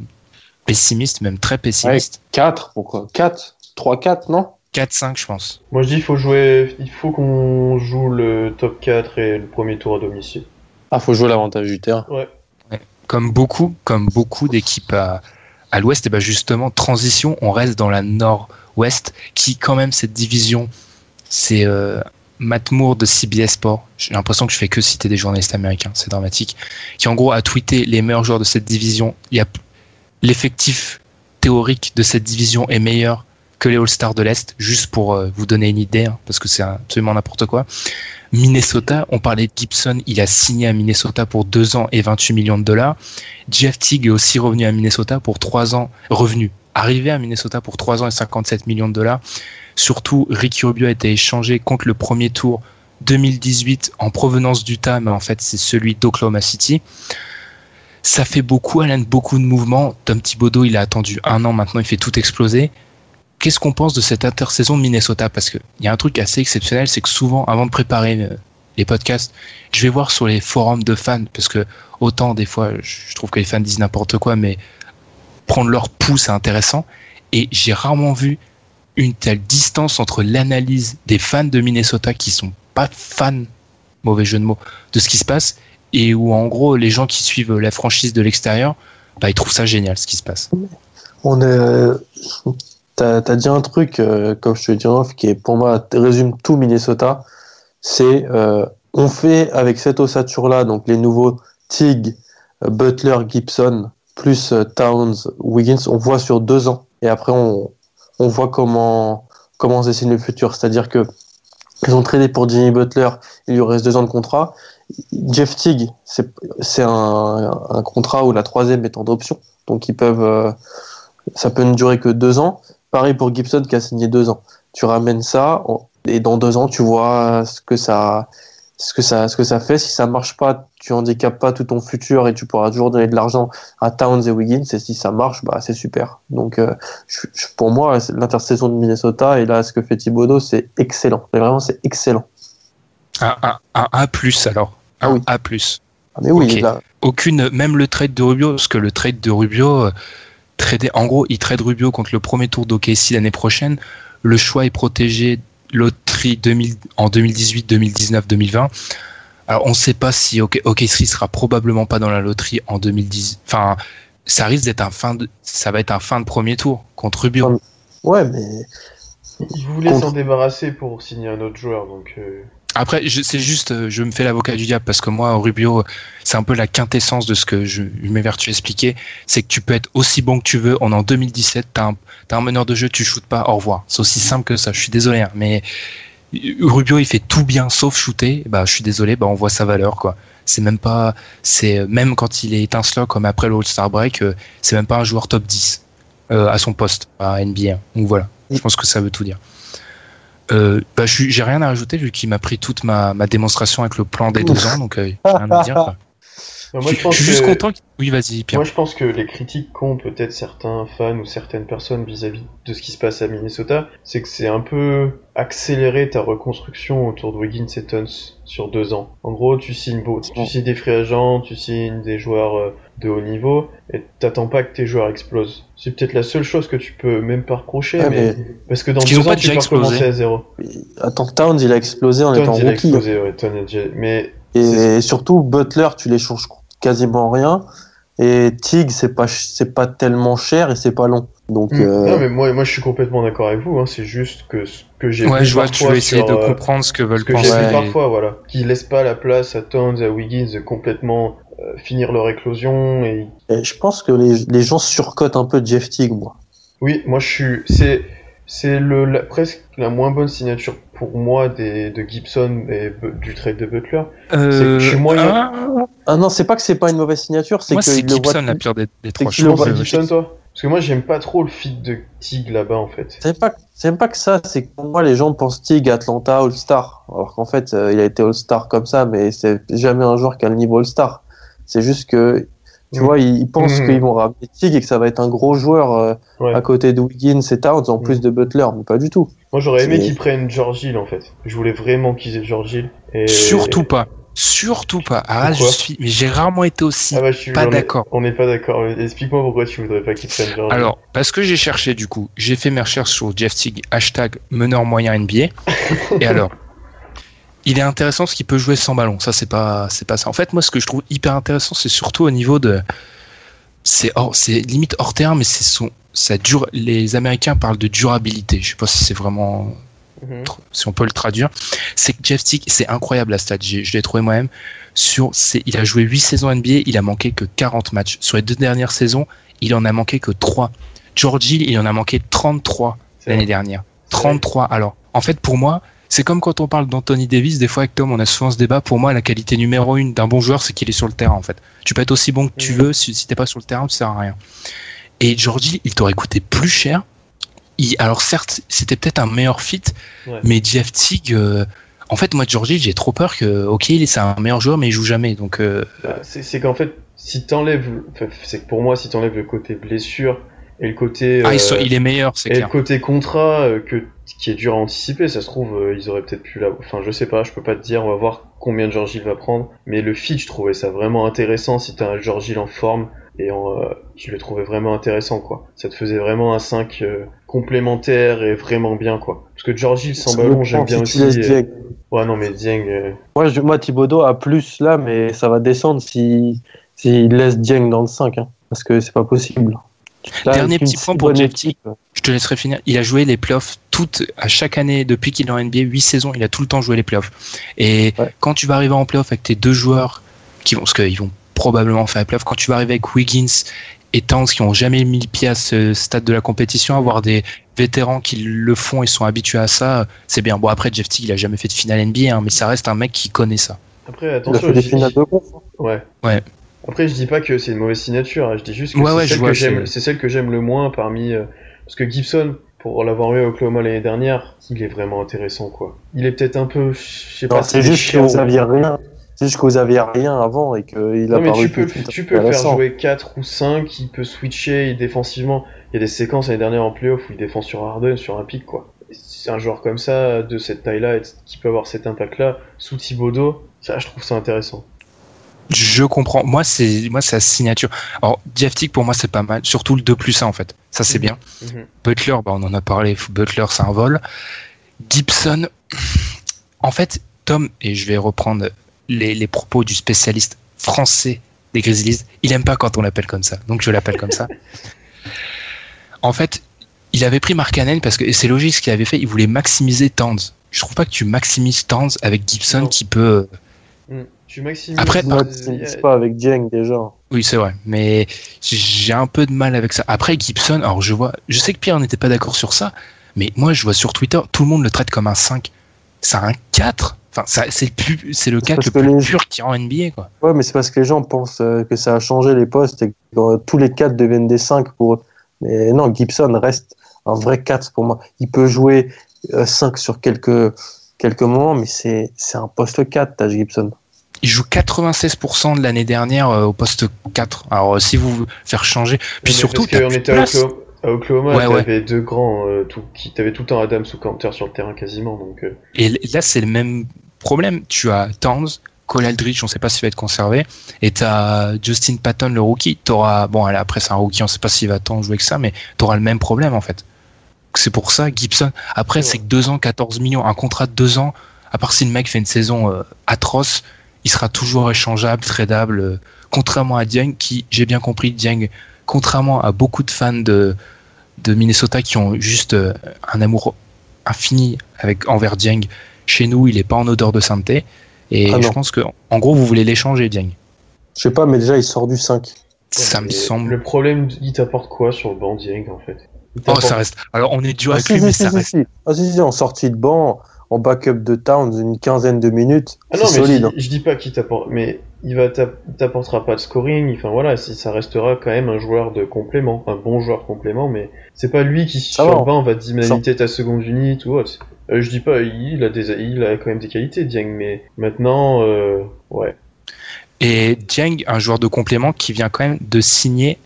pessimiste, même très pessimiste. 4, pourquoi? 4 3, 4, non? 4-5, je pense. Moi je dis il faut jouer, il faut qu'on joue le top 4 et le premier tour à domicile. Ah, faut jouer l'avantage du terrain. Ouais. Comme beaucoup, comme beaucoup d'équipes à, à l'ouest, et ben justement, transition, on reste dans la nord-ouest, qui quand même, cette division, c'est euh, Matt Moore de CBS Sport. J'ai l'impression que je fais que citer des journalistes américains, c'est dramatique. Qui en gros a tweeté les meilleurs joueurs de cette division. Il y a l'effectif théorique de cette division est meilleur que les All-Stars de l'Est, juste pour euh, vous donner une idée, hein, parce que c'est absolument n'importe quoi. Minnesota, on parlait de Gibson, il a signé à Minnesota pour deux ans et 28 millions de dollars. Jeff Teague est aussi revenu à Minnesota pour trois ans, revenu, arrivé à Minnesota pour trois ans et 57 millions de dollars. Surtout, Ricky Rubio a été échangé contre le premier tour 2018 en provenance d'Utah, mais en fait c'est celui d'Oklahoma City. Ça fait beaucoup, Alan, beaucoup de mouvements. Tom Thibodeau, il a attendu un an maintenant, il fait tout exploser. Qu'est-ce qu'on pense de cette intersaison de Minnesota? Parce qu'il y a un truc assez exceptionnel, c'est que souvent, avant de préparer euh, les podcasts, je vais voir sur les forums de fans, parce que autant des fois, je trouve que les fans disent n'importe quoi, mais prendre leur pouls, c'est intéressant. Et j'ai rarement vu une telle distance entre l'analyse des fans de Minnesota qui sont pas fans, mauvais jeu de mots, de ce qui se passe, et où en gros, les gens qui suivent la franchise de l'extérieur, bah, ils trouvent ça génial ce qui se passe. On est. T'as as dit un truc, euh, comme je te dis en off, qui est pour moi résume tout Minnesota. C'est euh, on fait avec cette ossature là, donc les nouveaux Tig, euh, Butler, Gibson, plus Towns, Wiggins, on voit sur deux ans. Et après on, on voit comment comment se dessine le futur. C'est-à-dire que ils ont tradé pour Jimmy Butler, il lui reste deux ans de contrat. Jeff Tig, c'est un, un contrat où la troisième est en option, donc ils peuvent ça peut ne durer que deux ans. Pareil pour Gibson qui a signé deux ans. Tu ramènes ça et dans deux ans, tu vois ce que ça, ce que ça, ce que ça fait. Si ça marche pas, tu handicapes pas tout ton futur et tu pourras toujours donner de l'argent à Towns et Wiggins. Et si ça marche, bah c'est super. Donc euh, je- je- pour moi, l'intersaison de Minnesota et là ce que fait Thibodeau, c'est excellent. Mais vraiment, c'est excellent. Un, un, un A plus alors. Un Ah oui. A plus. Ah, mais oui, aucune, même le trade de Rubio, parce que le trade de Rubio, en gros, il trade Rubio contre le premier tour d'OKC l'année prochaine. Le choix est protégé loterie 2000, en 2018, 2019, 2020. Alors, on ne sait pas si OK- OKC sera probablement pas dans la loterie en 2010. Enfin, ça risque d'être un fin de, ça va être un fin de premier tour contre Rubio. ouais, mais Il voulait Contre- s'en débarrasser pour signer un autre joueur, donc. euh, Après, c'est juste, euh, je me fais l'avocat du diable parce que moi, Rubio, c'est un peu la quintessence de ce que je je m'évertue à expliquer. C'est que tu peux être aussi bon que tu veux. On est en 2017, t'as un, un meneur de jeu, tu shootes pas, au revoir. C'est aussi simple que ça. Je suis désolé, hein, mais Rubio, il fait tout bien sauf shooter. Bah, je suis désolé, bah, on voit sa valeur, quoi. C'est même pas, c'est même quand il est étincelant comme après le All-Star Break, euh, c'est même pas un joueur top 10 euh, à son poste à NBA. Donc voilà, je pense que ça veut tout dire. Euh, bah, j'ai rien à rajouter vu qu'il m'a pris toute ma, ma démonstration avec le plan des deux ans, donc euh, j'ai rien à dire. quoi. moi, je, je pense je suis juste que- content. que- Oui, vas-y, Pierre. Moi, je pense que les critiques qu'ont peut-être certains fans ou certaines personnes vis-à-vis de ce qui se passe à Minnesota, c'est que c'est un peu accélérer ta reconstruction autour de Wiggins et Tons sur deux ans. En gros, tu signes beau, tu signes des free agents, tu signes des joueurs euh, de haut niveau, et t'attends pas que tes joueurs explosent. C'est peut-être la seule chose que tu peux même pas reprocher, Ouais, mais... mais- parce que dans deux ans, tu peux recommencer à zéro. Attends, Towns, il a explosé en étant Tons, il a rookie. explosé, ouais, a- mais Et surtout, Butler, tu les changes quasiment rien. Et Tig, c'est pas, c'est pas tellement cher et c'est pas long. Donc, Mm. euh, Non, mais moi, moi, je suis complètement d'accord avec vous. Hein. C'est juste que ce que j'ai Ouais, vu je vois que tu parfois veux essayer sur, de euh, comprendre ce que veulent ce que penser. vu parfois, voilà, qui laissent pas la place à Towns, à Wiggins de complètement euh, finir leur éclosion. Et et je pense que les, les gens surcotent un peu Jeff Tig, moi. oui, moi, je suis, c'est, c'est le la- presque la moins bonne signature pour moi des de Gibson et du trade de Butler. Euh, C'est que je suis moyen. ah, Ah non, c'est pas que c'est pas une mauvaise signature, c'est que c'est voit Gibson la pire des, des trois. Je le euh, Gibson, toi? Parce que moi, j'aime pas trop le fit de Tig là-bas, en fait. C'est pas, pas que ça, c'est que pour moi, les gens pensent Tig, Atlanta, All-Star. Alors qu'en fait, euh, il a été All-Star comme ça, mais c'est jamais un joueur qui a le niveau All-Star. C'est juste que, tu vois, ils, ils pensent Mm. qu'ils vont ramener Tig et que ça va être un gros joueur euh, Ouais. à côté de Wiggins et Towns, en Mm. plus de Butler, mais pas du tout. Moi, j'aurais aimé qu'ils prennent George Hill, en fait. Je voulais vraiment qu'ils aient George Hill. Et... Surtout pas. Surtout pas. Ah, je suis. Mais j'ai rarement été aussi. Ah bah, je suis Pas d'accord. On n'est pas d'accord. Explique-moi pourquoi tu voudrais pas qu'ils prennent George Hill. Alors, parce que j'ai cherché du coup, j'ai fait mes recherches sur Jeff Tig, hashtag meneur moyen NBA. et alors, il est intéressant parce qu'il peut jouer sans ballon. Ça, c'est pas, c'est pas ça. En fait, moi, ce que je trouve hyper intéressant, c'est surtout au niveau de, c'est limite hors terme, mais c'est son, ça dure. Les Américains parlent de durabilité. Je sais pas si c'est vraiment Mhm. si on peut le traduire, c'est que Jeff Tick, c'est incroyable stat, j'ai- je l'ai trouvé moi-même. Sur, c'est, il a joué 8 saisons NBA, il a manqué que 40 matchs. Sur les deux dernières saisons, il en a manqué que 3. George Hill, il en a manqué 33 C'est l'année dernière. C'est vrai. 33. Alors, en fait, pour moi, c'est comme quand on parle d'Anthony Davis, des fois avec Tom, on a souvent ce débat. Pour moi, la qualité numéro une d'un bon joueur, c'est qu'il est sur le terrain, en fait. Tu peux être aussi bon que tu Mhm. veux, si, si t'es pas sur le terrain, tu sers à rien. Et George Hill, il t'aurait coûté plus cher. Il- alors certes, c'était peut-être un meilleur fit, Ouais. mais Jeff Teague, euh, en fait, moi, George Hill, j'ai trop peur que, ok, il est- c'est un meilleur joueur, mais il joue jamais. Donc, euh, Bah, c'est qu'en fait, si t'enlèves, enfin, c'est que pour moi, si t'enlèves le côté blessure et le côté, ah, il, euh, il est meilleur, c'est et le clair. côté contrat euh, que qui est dur à anticiper, ça se trouve, euh, ils auraient peut-être pu la, enfin, je sais pas, je peux pas te dire, on va voir combien de George Hill va prendre, mais le fit, je trouvais ça vraiment intéressant si t'as un George Hill en forme et en, euh, je le trouvais vraiment intéressant, quoi. Ça te faisait vraiment un 5 euh, complémentaire et vraiment bien, quoi. Parce que George Hill sans ballon, j'aime bien si aussi. euh. Ouais, non, mais Dieng, euh, Moi, je, moi, Thibodeau a plus là, mais ça va descendre si s'il laisse Dieng dans le 5, hein, parce que c'est pas possible. Là, Dernier petit point pour Jeff équipe, Je te laisserai finir. Il a joué les playoffs toutes, à chaque année, depuis qu'il est en NBA, 8 saisons, il a tout le temps joué les playoffs. Et Ouais. quand tu vas arriver en playoffs avec tes deux joueurs qui vont, parce qu'ils vont probablement faire les playoffs, quand tu vas arriver avec Wiggins et Towns qui ont jamais mis le pied à ce stade de la compétition, avoir des vétérans qui le font et sont habitués à ça, c'est bien. Bon, après, Jeff Teague, il a jamais fait de finale NBA, hein, mais ça reste un mec qui connaît ça. après, il a attention, fait des finales de conf. hein. Ouais. Ouais. Après, je dis pas que c'est une mauvaise signature, hein, je dis juste que Ouais, c'est ouais, celle que j'aime, c'est- c'est celle que j'aime le moins parmi, euh, parce que Gibson, pour l'avoir eu à Oklahoma l'année dernière, il est vraiment intéressant, quoi. Il est peut-être un peu, je sais pas, c'est juste que vous aviez rien. C'est juste que vous aviez rien avant et qu'il a Non, mais tu peux, tu peux le faire jouer 4 ou 5, il peut switcher défensivement. Il y a des séquences l'année dernière en playoff où il défend sur Harden, sur un pic, quoi. C'est un joueur comme ça, de cette taille-là, qui peut avoir cet impact-là, sous Thibodeau, ça, je trouve ça intéressant. Je comprends. Moi, c'est moi, c'est la signature. Alors, Teague, pour moi, c'est pas mal. Surtout le 2 plus 1, en fait. Ça, c'est Mhm. bien. Mhm. Butler, bah, on en a parlé. Butler, c'est un vol. Gibson, en fait, Tom, et je vais reprendre les, les propos du spécialiste français des Grizzlies, il aime pas quand on l'appelle comme ça. Donc, je l'appelle comme ça. En fait, il avait pris Mark Cannon parce que, c'est logique ce qu'il avait fait, il voulait maximiser Towns. Je trouve pas que tu maximises Towns avec Gibson qui peut. Tu maximises. Après, euh, tu pas avec Dieng déjà. Oui, c'est vrai, mais j'ai un peu de mal avec ça. Après Gibson, alors je vois, je sais que Pierre n'était pas d'accord sur ça, mais moi je vois sur Twitter, tout le monde le traite comme un 5. C'est un 4. Enfin, c'est le plus, c'est le C'est 4 parce le plus les- pur qui rend NBA, quoi. Ouais, mais c'est parce que les gens pensent euh, que ça a changé les postes et que euh, tous les 4 deviennent des 5 pour eux. Mais non, Gibson reste un vrai 4 pour moi. Il peut jouer euh, 5 sur quelques, quelques moments, mais c'est c'est un poste 4, Taj Gibson. Il joue 96% de l'année dernière euh, au poste 4. Alors euh, si vous faire changer, puis Mais surtout parce de était à. Oklahoma, à Oklahoma Ouais, ouais. t'avais deux grands, euh, tout, qui t'avais tout le temps Adams ou sur le terrain quasiment, donc. euh, Et là, c'est le même problème. Tu as Towns, Cole Aldrich, on sait pas s'il va être conservé, et t'as Justin Patton, le rookie. T'auras, bon, après c'est un rookie, on sait pas s'il va tant jouer que ça, mais t'auras le même problème en fait. C'est pour ça, Gibson. Après, c'est que deux ans, 14 millions, un contrat de deux ans. À part si le mec fait une saison euh, atroce, il sera toujours échangeable, tradable. euh, contrairement à Dieng, qui, j'ai bien compris, Dieng, contrairement à beaucoup de fans de, de Minnesota qui ont juste euh, un amour infini avec envers Dieng, chez nous, il est pas en odeur de sainteté. Et Ah je pense que, en gros, vous voulez l'échanger, Dieng. Je sais pas, mais déjà, il sort du 5. Ça me semble. Le problème, il t'apporte quoi sur le banc, Dieng, en fait? Oh, ça reste. Alors, on est dur Ah, avec si, lui, si, mais si, ça si, reste. si. Ah, si, si, en sortie de banc, en backup de Towns, une quinzaine de minutes, Ah non, mais solide. je, hein. dis- je dis pas qu'il t'apporte, mais il va t'app- t'apportera pas de scoring. Enfin voilà, si ça restera quand même un joueur de complément, un bon joueur complément, mais c'est pas lui qui sur va. le banc va dynamiter ta seconde unit ou autre. Euh, je dis pas, il a des, il a quand même des qualités, Dieng, mais maintenant, euh, ouais. Et Dieng, un joueur de complément qui vient quand même de signer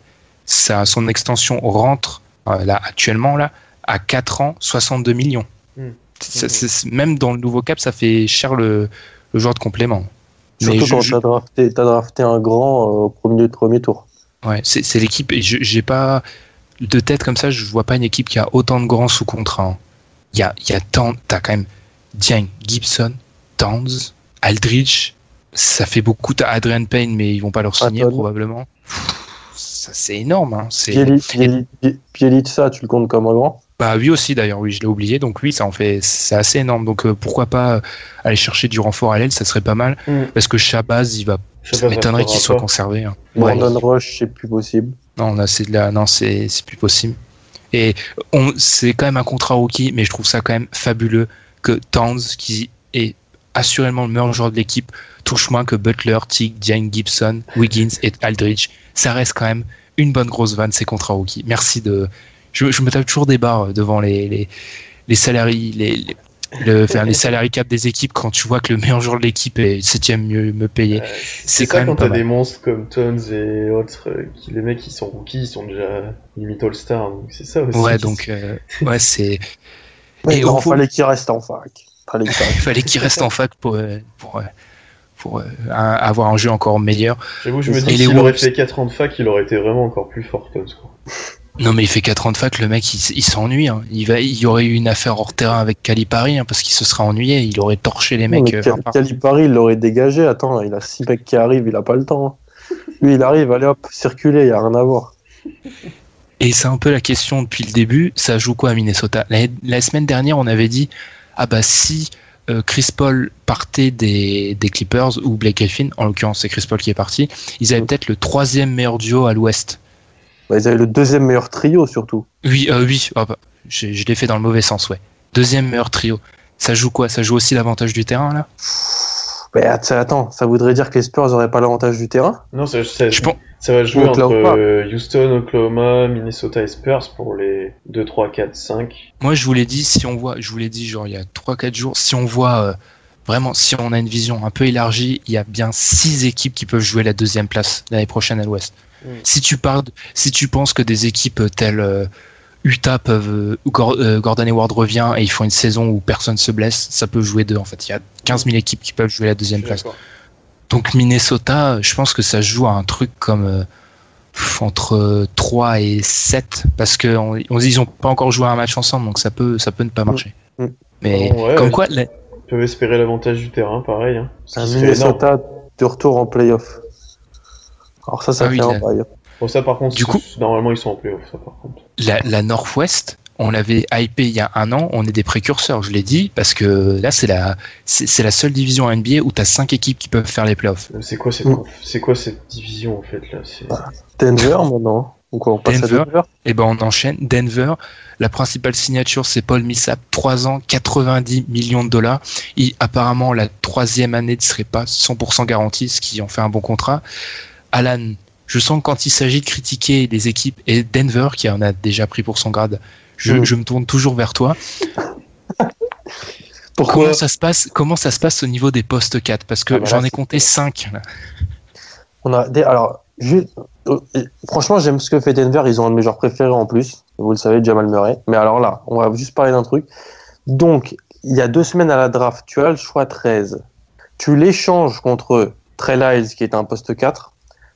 sa, son extension rentre euh, là actuellement là à 4 ans 62 millions. Hmm. Ça, même dans le nouveau cap, ça fait cher le, le joueur de complément. Mais Surtout je- quand je- drafté, t'as drafté un grand euh, au premier, premier tour. Ouais, c'est l'équipe. et je- J'ai pas de tête comme ça. Je vois pas une équipe qui a autant de grands sous contrat. hein. Il y a, y a tant. T'as quand même Dieng, Gibson, Towns, Aldrich. Ça fait beaucoup. T'as Adrian Payne, mais ils vont pas leur signer probablement. Ça c'est énorme. Hein. Bielitsa, tu le comptes comme un grand bah lui aussi d'ailleurs. Oui, je l'ai oublié. Donc oui, ça en fait. C'est assez énorme. Donc euh, pourquoi pas euh, aller chercher du renfort à l'aile, ça serait pas mal. Mm. Parce que Shabazz, il va. Ça m'étonnerait qu'il soit conservé. hein. Brandon Rush, c'est plus possible. Non, là, c'est de la, non, c'est, c'est plus possible. Et on, c'est quand même un contrat rookie, mais je trouve ça quand même fabuleux que Towns, qui est assurément le meilleur joueur de l'équipe, touche moins que Butler, Teague, Dieng, Gibson, Wiggins et Aldridge. Ça reste quand même une bonne grosse vanne, ces contrats rookies. Merci de, je, je me tape toujours des barres devant les, les, les salariés, les, les, le, faire les salariés cap des équipes quand tu vois que le meilleur joueur de l'équipe est septième mieux me payer. Euh, C'est ça même quand t'as des monstres comme Tons et autres, euh, qui, les mecs qui sont rookies, ils sont déjà limite all-star, donc c'est ça aussi. Ouais, donc, euh, ouais, c'est, Mais Et fond- fallait qu'il reste en fac. Fallait qu'il Il fallait qu'il reste en fac pour, euh, pour, euh, pour euh, un- avoir un jeu encore meilleur. J'avoue, je me dis s'il aurait fait 4 ans de fac, il aurait été vraiment encore plus fort, Tons, quoi. Non, mais il fait 4 ans de fac, le mec, il, s'ennuie. hein. Il, va, il y aurait eu une affaire hors terrain avec Calipari hein, parce qu'il se serait ennuyé. Il aurait torché les Non, mecs. mais euh, Calipari, il l'aurait dégagé. Attends, il a six mecs qui arrivent, il a pas le temps. hein. Lui, il arrive, allez hop, circuler, il y a rien à voir. Et c'est un peu la question depuis le début. Ça joue quoi à Minnesota? La, la semaine dernière, on avait dit ah bah si euh, Chris Paul partait des, des Clippers ou Blake Griffin, en l'occurrence c'est Chris Paul qui est parti, ils avaient peut-être le troisième meilleur duo à l'Ouest. Bah, ils avaient le deuxième meilleur trio, surtout. Oui, euh, oui. Bah, je je l'ai fait dans le mauvais sens, ouais. Deuxième meilleur trio. Ça joue quoi? Ça joue aussi l'avantage du terrain là? Mais att- attends, ça voudrait dire que les Spurs n'auraient pas l'avantage du terrain? Non, ça, ça, Je pense. ça va jouer Oklahoma. entre euh, Houston, Oklahoma, Minnesota et Spurs pour les 2, 3, 4, 5. Moi, je vous l'ai dit, si on voit, je vous l'ai dit, genre il y a 3-4 jours, si on voit euh, vraiment, si on a une vision un peu élargie, il y a bien 6 équipes qui peuvent jouer la deuxième place l'année prochaine à l'Ouest. Mm. Si tu parles, si tu penses que des équipes telles euh, Utah peuvent, euh, euh, Gordon Hayward revient et ils font une saison où personne se blesse, ça peut jouer deux en fait. Il y a 15 000 équipes qui peuvent jouer la deuxième place. Donc Minnesota, je pense que ça joue à un truc comme euh, entre euh, 3 et 7 parce que on, on- ils ont pas encore joué un match ensemble donc ça peut ça peut ne pas marcher. Mm. Mais Bon, ouais, comme quoi la- Ils peuvent espérer l'avantage du terrain, pareil. Hein, Un énorme. Minnesota de retour en playoff. Alors ça, ça Ah fait oui, un là. bail. Bon, ça par contre, Du coup- normalement ils sont en playoff, ça par contre. la, la Northwest, on l'avait hypé il y a un an, on est des précurseurs, je l'ai dit, parce que là c'est la c'est la seule division NBA où tu as 5 équipes qui peuvent faire les playoffs. Euh, C'est quoi cette, Mm. c'est quoi cette division en fait là c'est... Denver, maintenant. On passe Denver. à Denver. Et ben on enchaîne. Denver, la principale signature c'est Paul Millsap, 3 ans, 90 millions de dollars. Et apparemment la troisième année ne serait pas 100% garantie, ce qui en fait un bon contrat. Alan, je sens que quand il s'agit de critiquer des équipes et Denver qui en a déjà pris pour son grade, je, Mm. je me tourne toujours vers toi. Pourquoi Comment ça se passe Comment ça se passe au niveau des postes 4 Parce que Ah bah j'en ai compté 5 On a des, alors, euh, franchement, j'aime ce que fait Denver. Ils ont un de mes joueurs préférés en plus. Vous le savez, Jamal Murray. Mais alors là, on va juste parler d'un truc. Donc, il y a deux semaines à la draft, tu as le choix 13. Tu l'échanges contre Trey Lyles, qui est un poste 4.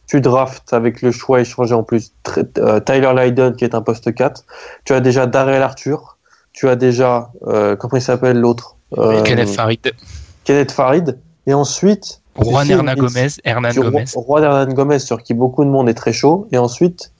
Tu draftes avec le choix échangé en plus euh, Tyler Lydon, qui est un poste 4. Tu as déjà Darrell Arthur. Tu as déjà, euh, comment il s'appelle l'autre Euh, Kenneth Farid, Kenneth Farid. Et ensuite, Juan Hernan Gomez, Hernan Gomez. Roi Hernan Gomez, sur qui beaucoup de monde est très chaud. Et ensuite,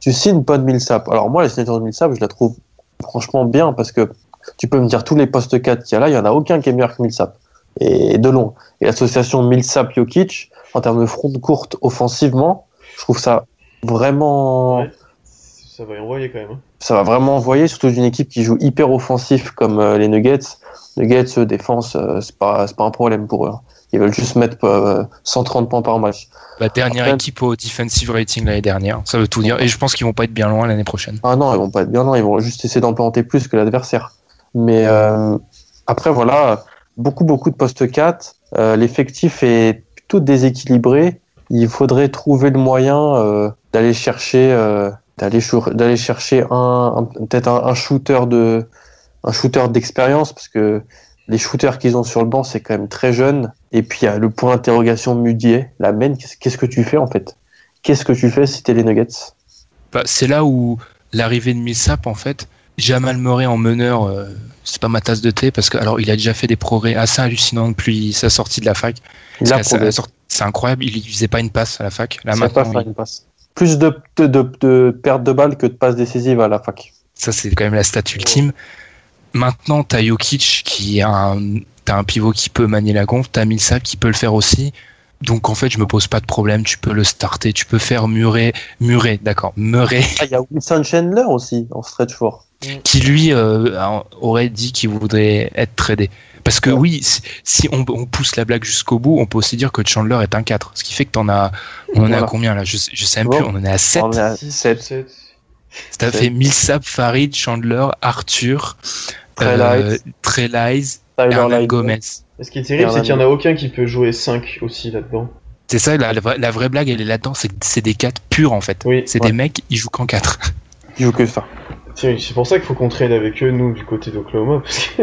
tu signes Pod Millsap. Alors moi, la signature de Millsap, je la trouve franchement bien parce que tu peux me dire tous les postes 4 qu'il y a là, il y en a aucun qui est meilleur que Millsap. Et de long. Et l'association Millsap-Jokic, en termes de front courte offensivement, je trouve ça vraiment... Ouais. Ça va y envoyer quand même. hein. Ça va vraiment envoyer, surtout d'une équipe qui joue hyper offensif comme euh, les Nuggets. Nuggets, défense, euh, c'est pas, c'est pas un problème pour eux. hein. Ils veulent juste mettre euh, 130 points par match. La dernière Après- équipe au defensive rating l'année dernière, ça veut tout dire. Et je pense qu'ils vont pas être bien loin l'année prochaine. Ah non, ils vont pas être bien loin, ils vont juste essayer d'en planter plus que l'adversaire. Mais euh, après, voilà, beaucoup, beaucoup de postes 4. Euh, L'effectif est plutôt déséquilibré. Il faudrait trouver le moyen euh, d'aller chercher, euh, d'aller chercher un, peut-être un, shooter de, un shooter d'expérience parce que les shooters qu'ils ont sur le banc, c'est quand même très jeune. Et puis il y a le point d'interrogation Mudier, la. Qu'est-ce qu'est-ce que tu fais en fait? Qu'est-ce que tu fais si t'es les Nuggets? Bah, c'est là où l'arrivée de Millsap, en fait, Jamal Murray en meneur, euh, c'est pas ma tasse de thé parce que alors il a déjà fait des progrès assez hallucinants depuis sa sortie de la fac. C'est incroyable, il faisait pas une passe à la fac. Là Il sait pas maintenant, faire il- une passe. Plus de, de, de, de pertes de balles que de passes décisives à la fac. ça c'est quand même la stat ultime. Maintenant, t'as Jokic qui a un, un pivot qui peut manier la gonfle, t'as Millsap qui peut le faire aussi. Donc en fait, je me pose pas de problème, tu peux le starter, tu peux faire Murray, Murray, d'accord, Murray, Ah, il y a Wilson Chandler aussi en stretch four. Qui lui euh, aurait dit qu'il voudrait être tradé. Parce que oui, si, si on, on pousse la blague jusqu'au bout, on peut aussi dire que Chandler est un 4. Ce qui fait que t'en as, on en est Voilà. à combien là? Je, sais- je sais même Bon. plus, on en est à 7. On est à Six, 7. sept. T'as sept. fait Millsap, Farid, Chandler, Arthur, euh, Tyler Hernan. Gomez. Et ce qui est terrible, c'est qu'il n'y en a aucun qui peut jouer 5 aussi là-dedans. C'est ça, la, la vraie, la vraie blague, elle est là-dedans, c'est que c'est des 4 purs en fait. Oui, c'est ouais. des mecs, ils jouent qu'en 4. Il joue que ça. C'est pour ça qu'il faut qu'on trade avec eux, nous, du côté d'Oklahoma.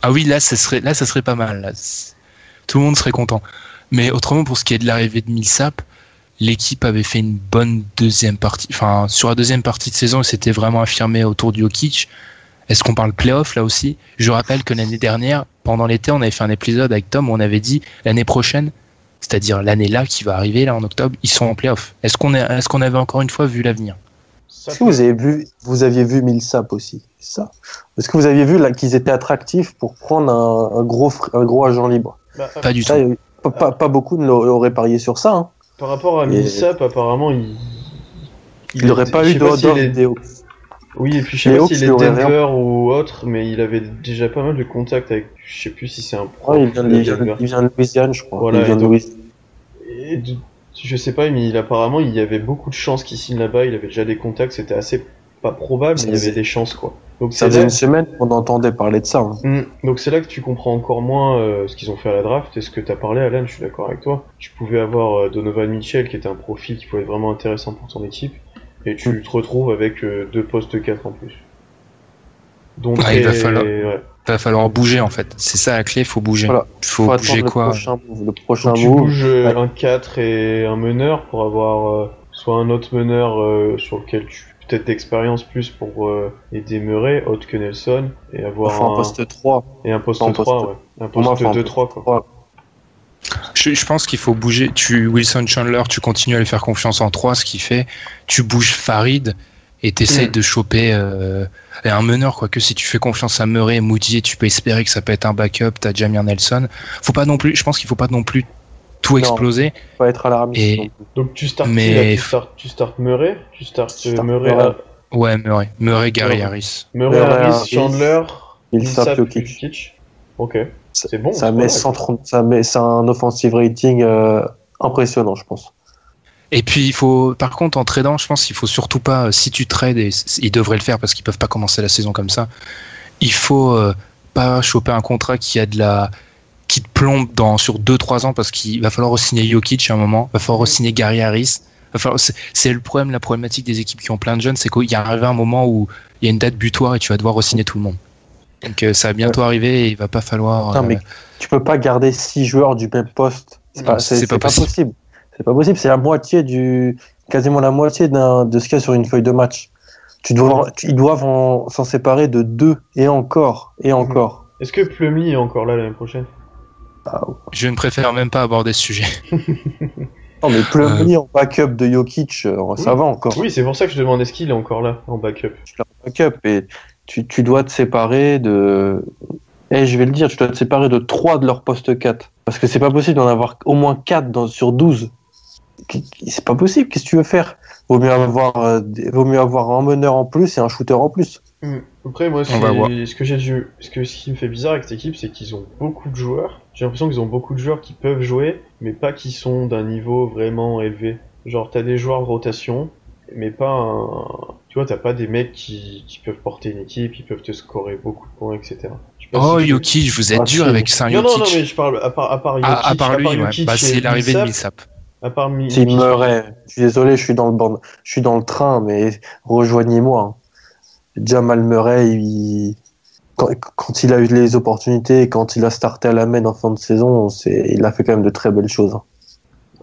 Ah oui, là, ça serait, là, ça serait pas mal. Tout le monde serait content. Mais autrement, pour ce qui est de l'arrivée de Millsap, l'équipe avait fait une bonne deuxième partie. Enfin, sur la deuxième partie de saison, il s'était vraiment affirmé autour du Jokic. Est-ce qu'on parle playoff là aussi? Je rappelle que l'année dernière, pendant l'été, on avait fait un épisode avec Tom où on avait dit l'année prochaine, c'est-à-dire l'année là qui va arriver là en octobre, ils sont en playoff. Est-ce qu'on est, est-ce qu'on avait encore une fois vu l'avenir? Est-ce que vous avez vu, vous aviez vu Millsap aussi, ça? Est-ce que vous aviez vu là qu'ils étaient attractifs pour prendre un, un gros, un gros agent libre? Bah, Pas du tout. Ça, euh, pas, pas, pas beaucoup ne l'auraient auraient parié sur ça. Hein. Par rapport à Et- Millsap, apparemment, il. Il n'aurait pas eu de est- vidéo. Oui, et puis je sais Les pas s'il est auraient rien. Denver ou autre, mais il avait déjà pas mal de contacts avec. Je sais plus si c'est un pro. Ouais, il, vient de, de il, vient de, Denver. il vient de Louisiane, je crois. Voilà, il vient et de donc- Louisiane. Et de- je sais pas, mais il, apparemment, il y avait beaucoup de chances qu'il signe là-bas. Il avait déjà des contacts, c'était assez pas probable, mais il y avait des chances, quoi. Donc Ça faisait là... une semaine qu'on entendait parler de ça. hein. Hmm. Donc c'est là que tu comprends encore moins euh, ce qu'ils ont fait à la draft et ce que t'as parlé, Alan. Je suis d'accord avec toi. Tu pouvais avoir euh, Donovan Mitchell, qui était un profil qui pouvait être vraiment intéressant pour ton équipe, et tu Hmm. te retrouves avec euh, deux postes 4 en plus. Donc Ah, il va falloir- ouais. Va falloir bouger en fait. C'est ça la clé, il faut bouger. Voilà. faut, Faut bouger attendre le quoi prochain. Le prochain tu move. bouges euh, Ouais. un 4 et un meneur pour avoir euh, soit un autre meneur euh, sur lequel tu peut-être d'expérience plus pour euh, aider Murray, autre que Nelson, et avoir Enfin, un, un poste 3. et un poste un 3, poste- ouais. Un poste enfin, un 2-3, quoi. Je, je pense qu'il faut bouger. Tu Wilson Chandler, tu continues à lui faire confiance en 3, ce qui fait tu bouges Farid et t'essayes Mm. de choper euh, un meneur quoi. Que si tu fais confiance à Murray, Moody, tu peux espérer que ça peut être un backup. T'as Jamir Nelson. Faut pas non plus. Je pense qu'il faut pas non plus tout Non. exploser. Faut pas être alarmiste. Et-. Donc tu Mais- là tu startes Murray, tu startes Je euh, Murray, Murray. à- Ouais, Murray, Murray, Gary. Harris. Murray, Murray, Harris, Harris, Chandler, Millsap, Millsap, Jokic. Ok. C'est bon, Ça c'est met pas mal. 130, ça met, c'est un offensive rating euh, impressionnant, je pense. Et puis il faut, par contre, en tradant, je pense qu'il faut surtout pas, euh, si tu trades, et ils devraient le faire parce qu'ils peuvent pas commencer la saison comme ça, il faut euh, pas choper un contrat qui a de la qui te plombe dans sur 2-3 ans parce qu'il va falloir signer Jokic à un moment, va falloir signer Gary Harris. Enfin, c'est le problème, la problématique des équipes qui ont plein de jeunes, c'est qu'il y arrivé un moment où il y a une date butoir et tu vas devoir re-signer tout le monde. Donc euh, ça va bientôt arriver et il va pas falloir. Mais euh, tu peux pas garder six joueurs du même poste. C'est pas, possible. C'est pas possible. C'est la moitié du, quasiment la moitié d'un- de ce qu'il y a sur une feuille de match. Tu dois, tu- ils doivent en- s'en séparer de deux et encore et encore. Est-ce que Plumlee est encore là l'année prochaine? Je ne préfère même pas aborder ce sujet. Non, mais Plumlee en backup de Jokic, euh, ça Oui. va encore. Oui, c'est pour ça que je demande est-ce qu'il est encore là en backup. backup et tu, tu dois te séparer de. Et je vais le dire, tu dois te séparer de 3 de leur poste 4. Parce que c'est pas possible d'en avoir au moins 4 dans, sur 12. C'est pas possible, qu'est-ce que tu veux faire? Vaut mieux avoir, euh, vaut mieux avoir un meneur en plus et un shooter en plus. Hmm. Après, moi, ce que j'ai dû, ce que ce qui me fait bizarre avec cette équipe, c'est qu'ils ont beaucoup de joueurs. J'ai l'impression qu'ils ont beaucoup de joueurs qui peuvent jouer, mais pas qui sont d'un niveau vraiment élevé. Genre, t'as des joueurs de rotation, mais pas un... Tu vois, t'as pas des mecs qui, qui peuvent porter une équipe, qui peuvent te scorer beaucoup de points, etc. Je Oh si tu- Jokic, vous êtes Ah, dur avec ça, Non, non, non, mais je parle à part, à part Jokic, Ah, à part lui, ouais. Bah, c'est l'arrivée de Millsap. À part Mi- Tim Jokic- Murray, je suis désolé, je suis dans le band, je suis dans le train, mais rejoignez-moi. hein. Jamal Murray, il- quand, quand il a eu les opportunités, quand il a starté à la main en fin de saison, c'est, il a fait quand même de très belles choses. hein.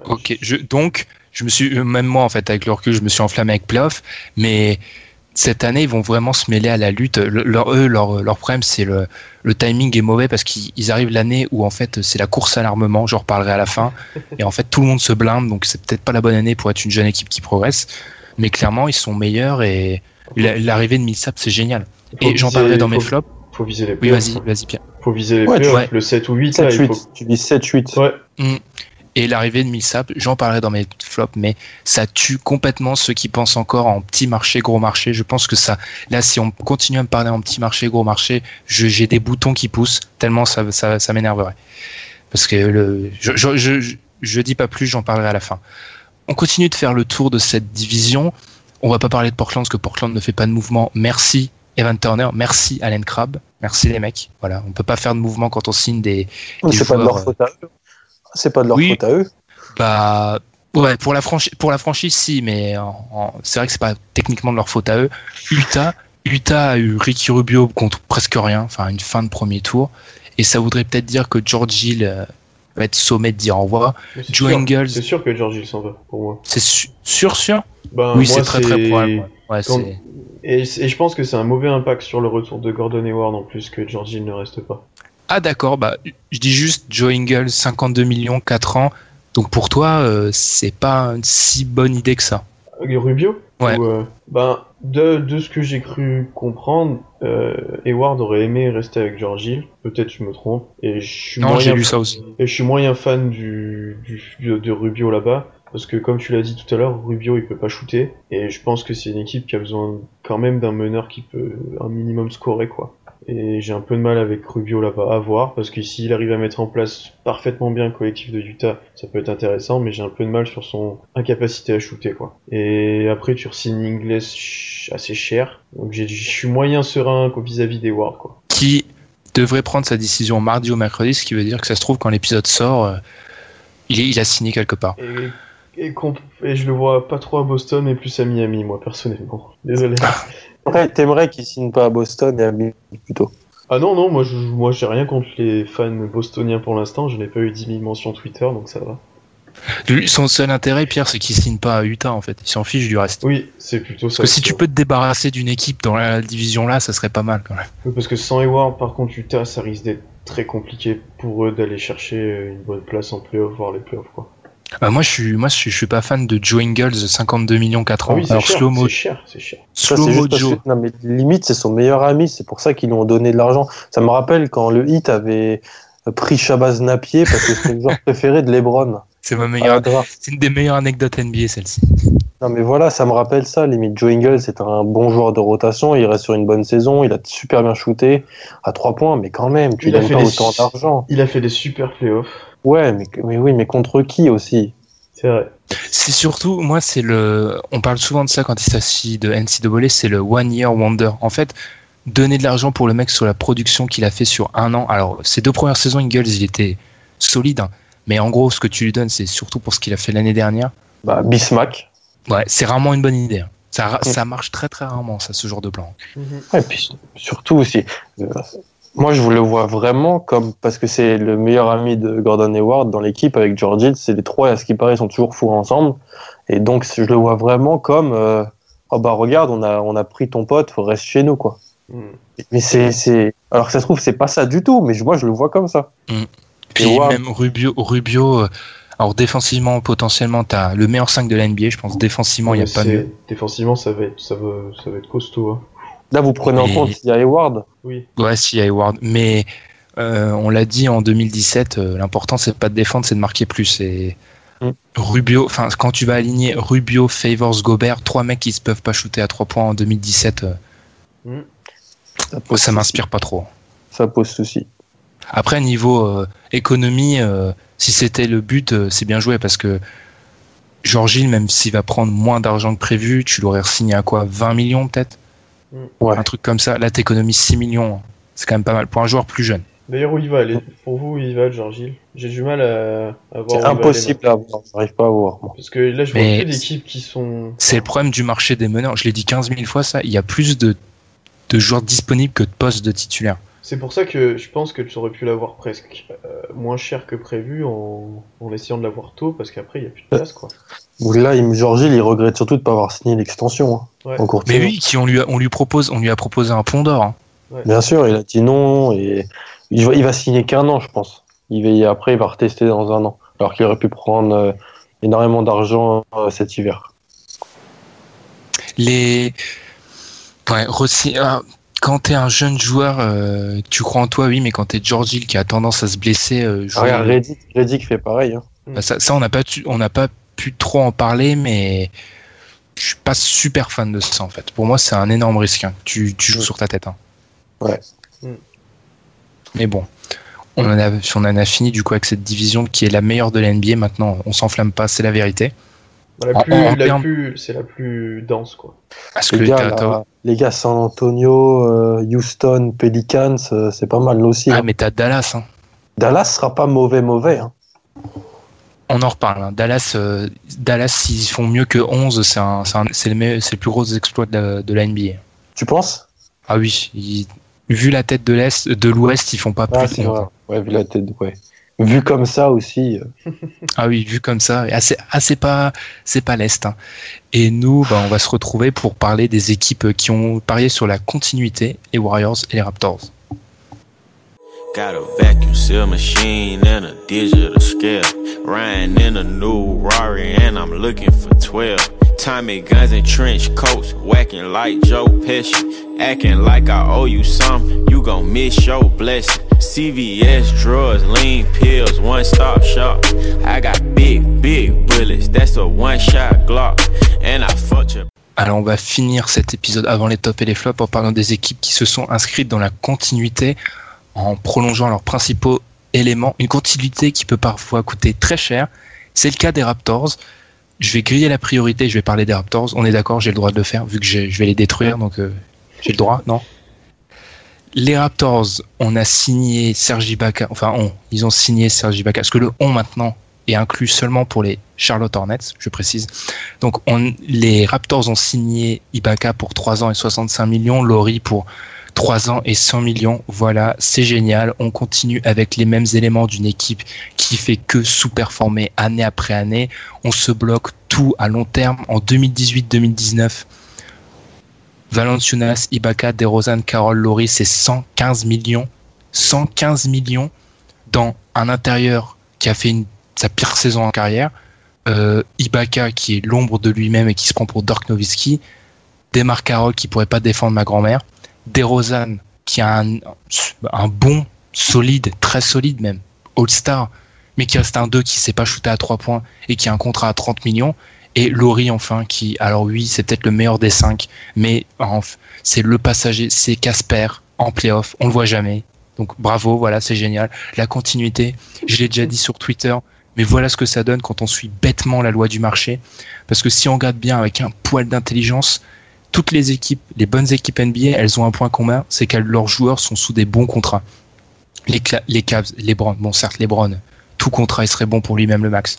Ok, je, donc, je me suis, même moi, en fait, avec le recul, je me suis enflammé avec playoff, mais cette année, ils vont vraiment se mêler à la lutte. Le- leur, eux, leur, leur problème, c'est le, le timing est mauvais parce qu'ils ils arrivent l'année où, en fait, c'est la course à l'armement, j'en reparlerai à la fin, et en fait, tout le monde se blinde, donc c'est peut-être pas la bonne année pour être une jeune équipe qui progresse, mais clairement, ils sont meilleurs et la- l'arrivée de Millsap, c'est génial. Faut Et j'en parlerai dans mes flops. Faut viser les Oui, vas-y, vas-y, Pierre. Faut viser les Ouais, playoffs, ouais. le 7 ou 8, là, il 7-8, faut... tu dis 7-8. Ouais, Et l'arrivée de Millsap, j'en parlerai dans mes flops, mais ça tue complètement ceux qui pensent encore en petit marché, gros marché. Je pense que ça, là, si on continue à me parler en petit marché, gros marché, je- j'ai des boutons qui poussent tellement ça, ça, ça m'énerverait. Parce que le, je, je, je, dis pas plus, j'en parlerai à la fin. On continue de faire le tour de cette division. On va pas parler de Portland parce que Portland ne fait pas de mouvement. Merci Evan Turner, merci Allen Crabbe, merci les mecs. Voilà, on peut pas faire de mouvement quand on signe des, des C'est pas de leur faute à eux. C'est pas de leur Oui. faute à eux. Bah ouais, pour la franchise, pour la franchise, si, mais c'est vrai que c'est pas techniquement de leur faute à eux. Utah, Utah a eu Ricky Rubio contre presque rien, enfin une fin de premier tour, et ça voudrait peut-être dire que George Hill euh, va être sommé de dire au revoir. Joe sûr- Ingles. C'est sûr que George Hill s'en va, pour moi. C'est su- sûr, sûr? Ben, oui, c'est très très probable. ouais. Ouais, Quand- c'est- Et, et je pense que c'est un mauvais impact sur le retour de Gordon Hayward en plus que George Hill ne reste pas. Ah d'accord, bah je dis juste Joe Ingles, 52 millions, 4 ans. Donc pour toi, euh, c'est pas une si bonne idée que ça. Rubio Ouais. Ou, euh, Ben, de, de ce que j'ai cru comprendre, euh, Hayward aurait aimé rester avec George Hill. Peut-être je me trompe. Et je suis Non, j'ai lu ça aussi. Et je suis moyen fan du, de Rubio là-bas. Parce que comme tu l'as dit tout à l'heure, Rubio il peut pas shooter. Et je pense que c'est une équipe qui a besoin quand même d'un meneur qui peut un minimum scorer quoi. Et j'ai un peu de mal avec Rubio là-bas à voir. Parce que s'il arrive à mettre en place parfaitement bien le collectif de Utah, ça peut être intéressant. Mais j'ai un peu de mal sur son incapacité à shooter quoi. Et après tu re-signes Ingles assez cher. Donc je suis moyen serein vis-à-vis des Wards quoi. Qui devrait prendre sa décision mardi ou mercredi, ce qui veut dire que ça se trouve quand l'épisode sort, euh, il, est- il a signé quelque part. Et, et je le vois pas trop à Boston, mais plus à Miami, moi, personnellement. Désolé. T'aimerais qu'ils signent pas à Boston et à Miami plutôt. Ah non, non, moi, je, moi, j'ai rien contre les fans bostoniens pour l'instant. Je n'ai pas eu 10 000 mentions Twitter, donc ça va. Lui, son seul intérêt, Pierre, c'est qu'il signe pas à Utah en fait. Il s'en fiche du reste. Oui, c'est plutôt Parce ça. que si tu peux te débarrasser d'une équipe dans la division là, ça serait pas mal quand même. Oui, Parce que sans Hayward, par contre, Utah, ça risque d'être très compliqué pour eux d'aller chercher une bonne place en playoff, voire les playoffs, quoi. Bah, moi, je suis, moi, je suis, je suis pas fan de Joe Ingles, 52 millions 4 Ah ans. oui, c'est Alors cher, slow mo, c'est cher, c'est cher. Ça, slow c'est mo juste parce Joe. que- non, mais limite, c'est son meilleur ami, c'est pour ça qu'ils lui ont donné de l'argent. Ça me rappelle quand le Heat avait pris Shabazz Napier parce que c'était le joueur préféré de LeBron. C'est ma meilleure, draft. c'est une des meilleures anecdotes NBA celle-ci. Non, mais voilà, ça me rappelle ça. Limite, Joe Ingles, c'est un bon joueur de rotation. Il reste sur une bonne saison. Il a super bien shooté à trois points, mais quand même, tu Il donnes fait pas autant d'argent. Il a fait des super playoffs. Ouais, mais, mais oui, mais contre qui aussi? C'est vrai. C'est surtout, moi, c'est le. On parle souvent de ça quand il s'agit de NCAA, c'est le one year wonder. En fait, donner de l'argent pour le mec sur la production qu'il a fait sur un an. Alors, ces deux premières saisons, Ingles, il était solide, hein. mais en gros, ce que tu lui donnes, c'est surtout pour ce qu'il a fait l'année dernière. Bah, Bismack. Ouais, c'est rarement une bonne idée. hein. Ça, ça marche très très rarement, ça, ce genre de plan. Et puis surtout aussi, euh, moi je vous le vois vraiment comme parce que c'est le meilleur ami de Gordon Hayward dans l'équipe avec George Hill. C'est les trois, à ce qui paraît, ils sont toujours fous ensemble. Et donc je le vois vraiment comme euh, oh bah regarde, on a on a pris ton pote, faut rester chez nous quoi. Mm. Mais c'est c'est alors que ça se trouve c'est pas ça du tout, mais je- moi je le vois comme ça. Puis Hayward- même Rubio, Rubio euh, alors défensivement, potentiellement, t'as le meilleur 5 de la NBA, je pense. Défensivement, il n'y a pas mieux. Défensivement, ça va être, ça va, ça va être costaud. hein. Là vous prenez en compte il y a Hayward. Oui. Ouais, si, Hayward. Mais euh, on l'a dit en 2017, euh, l'important c'est pas de défendre, c'est de marquer plus. Et Mm. Rubio, enfin, quand tu vas aligner Rubio, Favors, Gobert, trois mecs qui se peuvent pas shooter à 3 points en 2017, euh, Mm. Ça m'inspire pas trop. Ça pose souci. Après, niveau euh, économie, euh, si c'était le but, euh, c'est bien joué parce que George Hill, même s'il va prendre moins d'argent que prévu, tu l'aurais signé à quoi? 20 millions peut-être? Ouais. Un truc comme ça. Là, t'économises 6 millions. C'est quand même pas mal pour un joueur plus jeune. D'ailleurs, où il va aller? Pour vous, où il va, Hill? J'ai du mal à, à voir. C'est impossible à voir. J'arrive pas à voir. Parce que là, je vois que d'équipes qui sont. C'est le problème du marché des meneurs. Je l'ai dit 15 000 fois, ça. Il y a plus de, de joueurs disponibles que de postes de titulaires. C'est pour ça que je pense que tu aurais pu l'avoir presque euh, moins cher que prévu en, en essayant de l'avoir tôt, parce qu'après, il n'y a plus de place, quoi. Ou Là, Hill, il regrette surtout de pas avoir signé l'extension. hein, Ouais. en cours de Mais oui, qui on lui, a- on lui propose, on lui a proposé un pont d'or. hein. Bien sûr, il a dit non et il va, il va signer qu'un an, je pense. Il va, après, il va retester dans un an. Alors qu'il aurait pu prendre euh, énormément d'argent euh, cet hiver. Les, ouais, Rossi- ah, quand t'es un jeune joueur, euh, tu crois en toi, oui, mais quand t'es George Hill qui a tendance à se blesser, euh, jouer- Regarde, Reddick, Reddick fait pareil. hein. Bah, ça, ça, on n'a pas, tu- on n'a pas pu trop en parler, mais je suis pas super fan de ça en fait. Pour moi, c'est un énorme risque. hein. Tu, tu joues sur ta tête. hein. Ouais. Mm. Mais bon, on en, a, on en a fini du coup avec cette division qui est la meilleure de la NBA. Maintenant, on s'enflamme pas, c'est la vérité. La En- plus, en la termes- plus, c'est la plus dense, quoi. Parce que Les les gars, là, les gars, San Antonio, euh, Houston, Pelicans, euh, c'est pas mal aussi. Ah, hein. mais t'as Dallas. hein. Dallas sera pas mauvais, mauvais. hein. On en reparle. hein. Dallas, euh, Dallas, s'ils font mieux que 11, c'est un, c'est un- c'est le, me- c'est le plus gros exploit de la, de la NBA. Tu penses? Ah oui, ils- vu la tête de l'Est, de l'Ouest, ils font pas Ah, plus c'est de 11. vrai. Ouais, vu la tête, ouais. Vu comme ça aussi. euh, Ah oui, vu comme ça, ah, c'est ah, c'est pas c'est pas l'est. hein. Et nous, bah, on va se retrouver pour parler des équipes qui ont parié sur la continuité, les Warriors et les Raptors. Got a vacuum seal machine and a digital scale. Riding in a new Rari and I'm looking for 12. Tommy guns and trench coats, whacking like Joe Pesci. Acting like I owe you some, you gon' miss your blessing. CVS drugs, lean pills, one stop shop. I got big, big bullets, that's a one shot Glock. And I fucked your Alors on va finir cet épisode avant les tops et les flops en parlant des équipes qui se sont inscrites dans la continuité en prolongeant leurs principaux éléments. Une continuité qui peut parfois coûter très cher. C'est le cas des Raptors. Je vais griller la priorité, je vais parler des Raptors. On est d'accord, j'ai le droit de le faire vu que je vais les détruire, donc euh, j'ai le droit, non? Les Raptors, on a signé Serge Ibaka, enfin on, ils ont signé Serge Ibaka, parce que le on maintenant est inclus seulement pour les Charlotte Hornets, je précise. Donc on, les Raptors ont signé Ibaka pour 3 ans et 65 millions, Laurie pour 3 ans et 100 millions. Voilà, c'est génial. On continue avec les mêmes éléments d'une équipe qui fait que sous-performer année après année. On se bloque tout à long terme. En 2018-2019, Valanciunas, Ibaka, DeRozan, Carol, Laurie, c'est 115 millions. 115 millions dans un intérieur qui a fait sa pire saison en carrière. Euh, Ibaka qui est l'ombre de lui-même et qui se prend pour Dirk Nowitzki. Demar Carroll qui pourrait pas défendre ma grand-mère. DeRozan qui a un, bon, solide, très solide même, All-Star, mais qui reste un 2 qui sait pas shooter à 3 points et qui a un contrat à 30 millions. Et Laurie enfin qui, alors oui, c'est peut-être le meilleur des 5, mais c'est le passager, c'est Casper en playoff, on le voit jamais. Donc bravo, voilà, c'est génial. La continuité, je l'ai déjà dit sur Twitter, mais voilà ce que ça donne quand on suit bêtement la loi du marché. Parce que si on regarde bien avec un poil d'intelligence, toutes les équipes, les bonnes équipes NBA, elles ont un point commun, c'est que leurs joueurs sont sous des bons contrats. Les, Cavs, les Browns, bon certes les Browns, tout contrat il serait bon pour lui-même le max.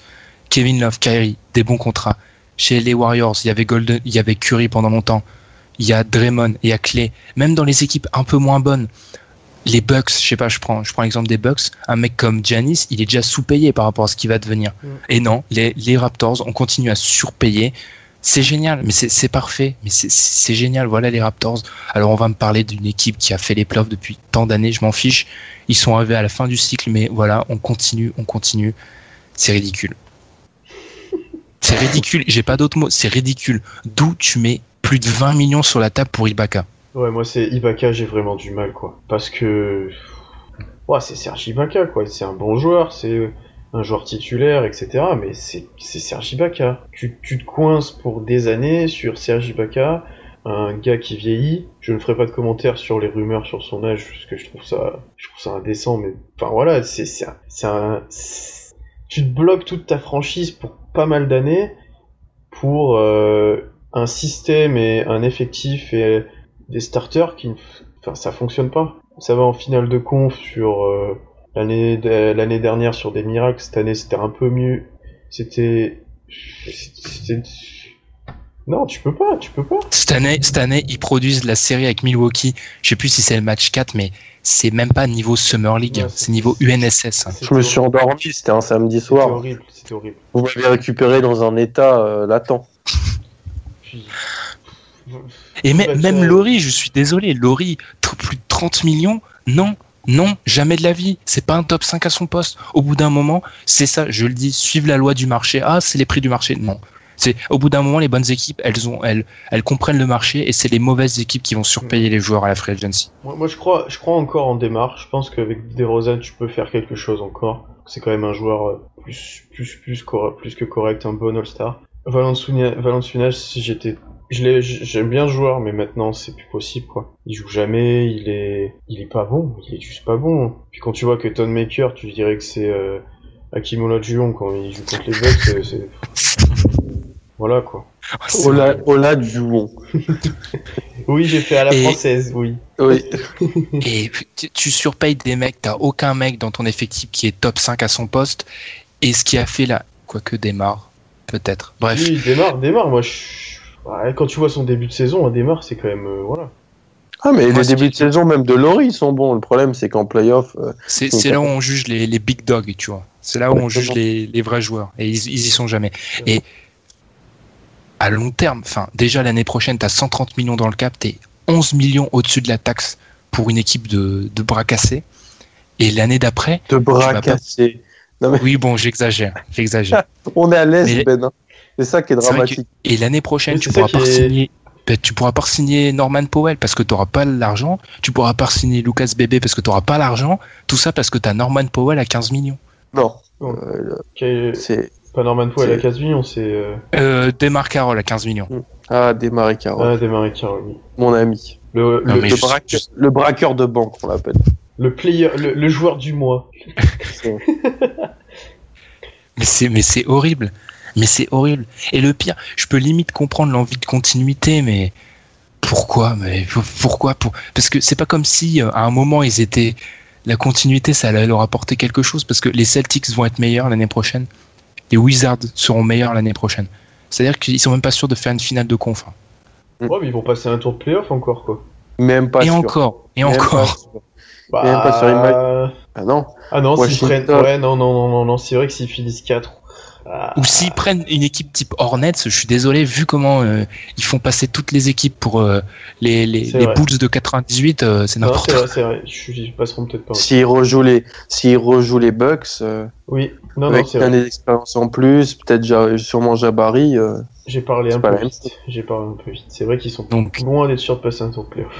Kevin Love, Kyrie, des bons contrats. Chez les Warriors, il y avait Golden, il y avait Curry pendant longtemps. Il y a Draymond, il y a Clay. Même dans les équipes un peu moins bonnes, les Bucks, je sais pas, je prends, je prends l'exemple des Bucks. Un mec comme Giannis, il est déjà sous-payé par rapport à ce qu'il va devenir. Et non, les, les Raptors, on continue à surpayer. C'est génial, mais c'est parfait, mais c'est- c'est génial. Voilà les Raptors. Alors on va me parler d'une équipe qui a fait les playoffs depuis tant d'années, je m'en fiche. Ils sont arrivés à la fin du cycle, mais voilà, on continue, on continue. C'est ridicule. C'est ridicule, j'ai pas d'autres mots, c'est ridicule. D'où tu mets plus de 20 millions sur la table pour Ibaka? Ouais, moi c'est Ibaka, j'ai vraiment du mal quoi. Parce que. Ouais, c'est Serge Ibaka quoi. C'est un bon joueur, c'est un joueur titulaire, etc. Mais c'est Serge Ibaka. Tu, te coinces pour des années sur Serge Ibaka, un gars qui vieillit. Je ne ferai pas de commentaires sur les rumeurs sur son âge, parce que je trouve ça, je indécent. Mais enfin voilà, c'est un, tu te bloques toute ta franchise pour pas mal d'années pour euh, un système et un effectif et des starters qui, ne enfin, ça fonctionne pas. Ça va en finale de conf sur euh, l'année de- l'année dernière sur des miracles. Cette année, c'était un peu mieux. C'était, c'était- non, tu peux pas, tu peux pas. Cette année, cette année, ils produisent la série avec Milwaukee. Je sais plus si c'est le match 4, mais c'est même pas niveau Summer League, Ouais, c'est niveau UNSS. Je me suis endormi, c'était un samedi C'était soir. horrible, c'était horrible. Vous m'avez récupéré dans un état euh, latent. Et Bah, même, même Laurie, je suis désolé, Laurie, plus de 30 millions, non, non, jamais de la vie. C'est pas un top 5 à son poste. Au bout d'un moment, c'est ça, je le dis, suivre la loi du marché. Ah, c'est les prix du marché. Non. C'est au bout d'un moment, les bonnes équipes, elles ont, elles, elles comprennent le marché et c'est les mauvaises équipes qui vont surpayer les joueurs à la free agency. Moi, je crois, je crois encore en démarche. Je pense qu'avec DeRozan, tu peux faire quelque chose encore. C'est quand même un joueur euh, plus, plus, plus, plus que correct, un bon All-Star. Valanciunas, si j'étais, j'aime bien le joueur, mais maintenant c'est plus possible quoi. Il joue jamais, il est, il est pas bon, il est juste pas bon. Puis quand tu vois que Ton Maker, tu dirais que c'est euh, Hakim Olajuwon quand il joue contre les Bucks, c'est- c'est, voilà quoi. Ola, Ola. Oui, j'ai fait à la Et- française, oui. Oui. Et tu, tu surpayes des mecs, t'as aucun mec dans ton effectif qui est top 5 à son poste. Et ce qui a fait là, quoique démarre, peut-être. Bref, Oui, démarre, démarre. Moi, je... ouais, quand tu vois son début de saison, un démarre, c'est quand même, euh, voilà. Ah, mais Moi, les débuts de saison, même de Laurie, ils sont bons. Le problème, c'est qu'en playoff, euh, c'est Donc, là où on juge les, les big dogs, tu vois. C'est là où on juge les, les vrais joueurs. Et ils, ils y sont jamais. Et à long terme, enfin, déjà l'année prochaine, t'as 130 millions dans le cap, t'es 11 millions au-dessus de la taxe pour une équipe de, de bras cassés. Et l'année d'après, de bras pas- cassés. Mais oui, bon, j'exagère, j'exagère. on est à l'aise, Mais- Ben. C'est ça qui est dramatique. Et l'année prochaine, tu pourras pas est- signer. ben, tu pourras pas signer Norman Powell parce que tu n'auras pas l'argent. Tu pourras pas signer Lucas Bébé parce que tu n'auras pas l'argent. Tout ça parce que tu as Norman Powell à 15 millions. Non. Euh, c'est. Pas Norman Powell à c'est- 15 millions, c'est euh... Euh, Demar Carroll à 15 millions. Ah, démarrer Carole, ah, Desmarais Carroll, oui. mon ami. Le, Non, le, mais Le, braqueur, je- le braqueur de banque, on l'appelle. le player, le, le joueur du mois. Mais c'est, mais c'est horrible. Mais c'est horrible. Et le pire, je peux limite comprendre l'envie de continuité, mais pourquoi Mais pourquoi pour... Parce que c'est pas comme si euh, à un moment ils étaient la continuité, ça allait leur apporter quelque chose parce que les Celtics vont être meilleurs l'année prochaine, les Wizards seront meilleurs l'année prochaine. C'est-à-dire qu'ils sont même pas sûrs de faire une finale de conf. hein. Ouais, mais ils vont passer un tour de playoff encore, quoi. Même pas et sûr. encore, et Même pas encore. sûr. Bah... Même pas sur une Ah non. Ah non, s'ils prennent... Ouais, non, non, non, non, non, c'est vrai que s'ils finissent 4... Ah, Ou s'ils prennent une équipe type Hornets, je suis désolé, vu comment euh, ils font passer toutes les équipes pour euh, les, les. Bulls de 98, euh, c'est non, n'importe c'est quoi. vrai, c'est vrai. Je- Ils passeront peut-être pas. S'ils rejouent les, s'ils rejouent les Bucks, euh, Oui, non, non, avec vrai. année d'expérience en plus, peut-être sûrement Jabari, euh, J'ai parlé un peu vite. J'ai parlé un peu vite. C'est vrai qu'ils sont Donc, loin d'être sûrs de passer un tour de playoff.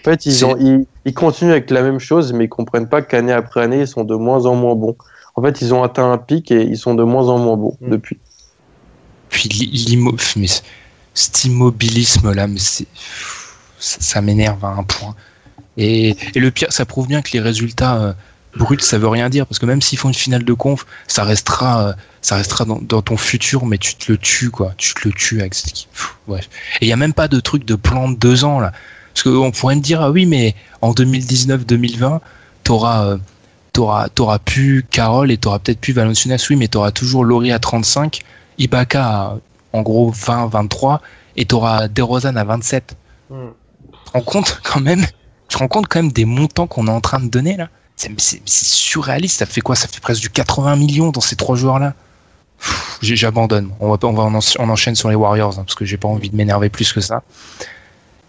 En fait, ils, C'est- ont, ils, ils continuent avec la même chose, mais ils comprennent pas qu'année après année, ils sont de moins en moins bons. En fait, ils ont atteint un pic et ils sont de moins en moins bons Mm. depuis. puis l'immo- mais cet immobilisme là, mais c'est ça, ça m'énerve à un point. Et, et le pire, ça prouve bien que les résultats euh, brut, ça veut rien dire parce que même s'ils font une finale de conf, ça restera, euh, ça restera dans, dans ton futur, mais tu te le tues quoi, tu te le tues avec cette équipe. Pff, bref. Et il y a même pas de truc de plan de deux ans là, parce qu'on pourrait me dire ah oui mais en 2019-2020 t'auras euh, t'auras t'auras pu Carole et t'auras peut-être pu Valanciunas oui mais t'auras toujours Laurie à 35, Ibaka à, en gros 20-23 et t'auras DeRozan à 27. Hmm. Tu te rends compte quand même Tu rends compte quand même des montants qu'on est en train de donner là? C'est surréaliste. Ça fait quoi? Ça fait presque du 80 millions dans ces trois joueurs-là. Pff, j'ai- J'abandonne. On va, on va on enchaîne sur les Warriors hein, parce que j'ai pas envie de m'énerver plus que ça.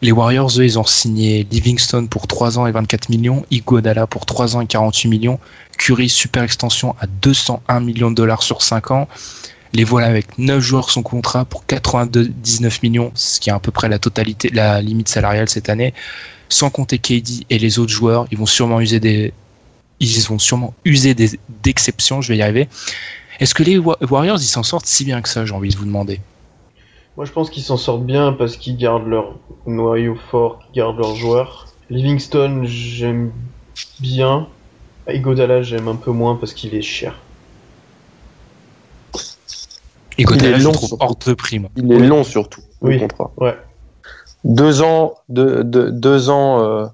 Les Warriors, eux, ils ont signé Livingstone pour 3 ans et 24 millions, Iguodala pour 3 ans et 48 millions, Curry super extension à 201 millions de dollars sur 5 ans. Les voilà avec 9 joueurs sous contrat pour 99 millions, ce qui est à peu près la totalité, la limite salariale cette année. Sans compter KD et les autres joueurs, ils vont sûrement user des, ils vont sûrement user des d'exceptions. Je vais y arriver. Est-ce que les Wa- Warriors ils s'en sortent si bien que ça J'ai envie de vous demander? Moi, je pense qu'ils s'en sortent bien parce qu'ils gardent leur noyau fort, qu'ils gardent leurs joueurs. Livingstone, j'aime bien. Igodala, j'aime un peu moins parce qu'il est cher. Et Il Godala, est je long, trouve surtout. hors de prime. Il est long surtout, le Oui. contrat. Ouais. Deux ans, deux, deux, deux ans, euh,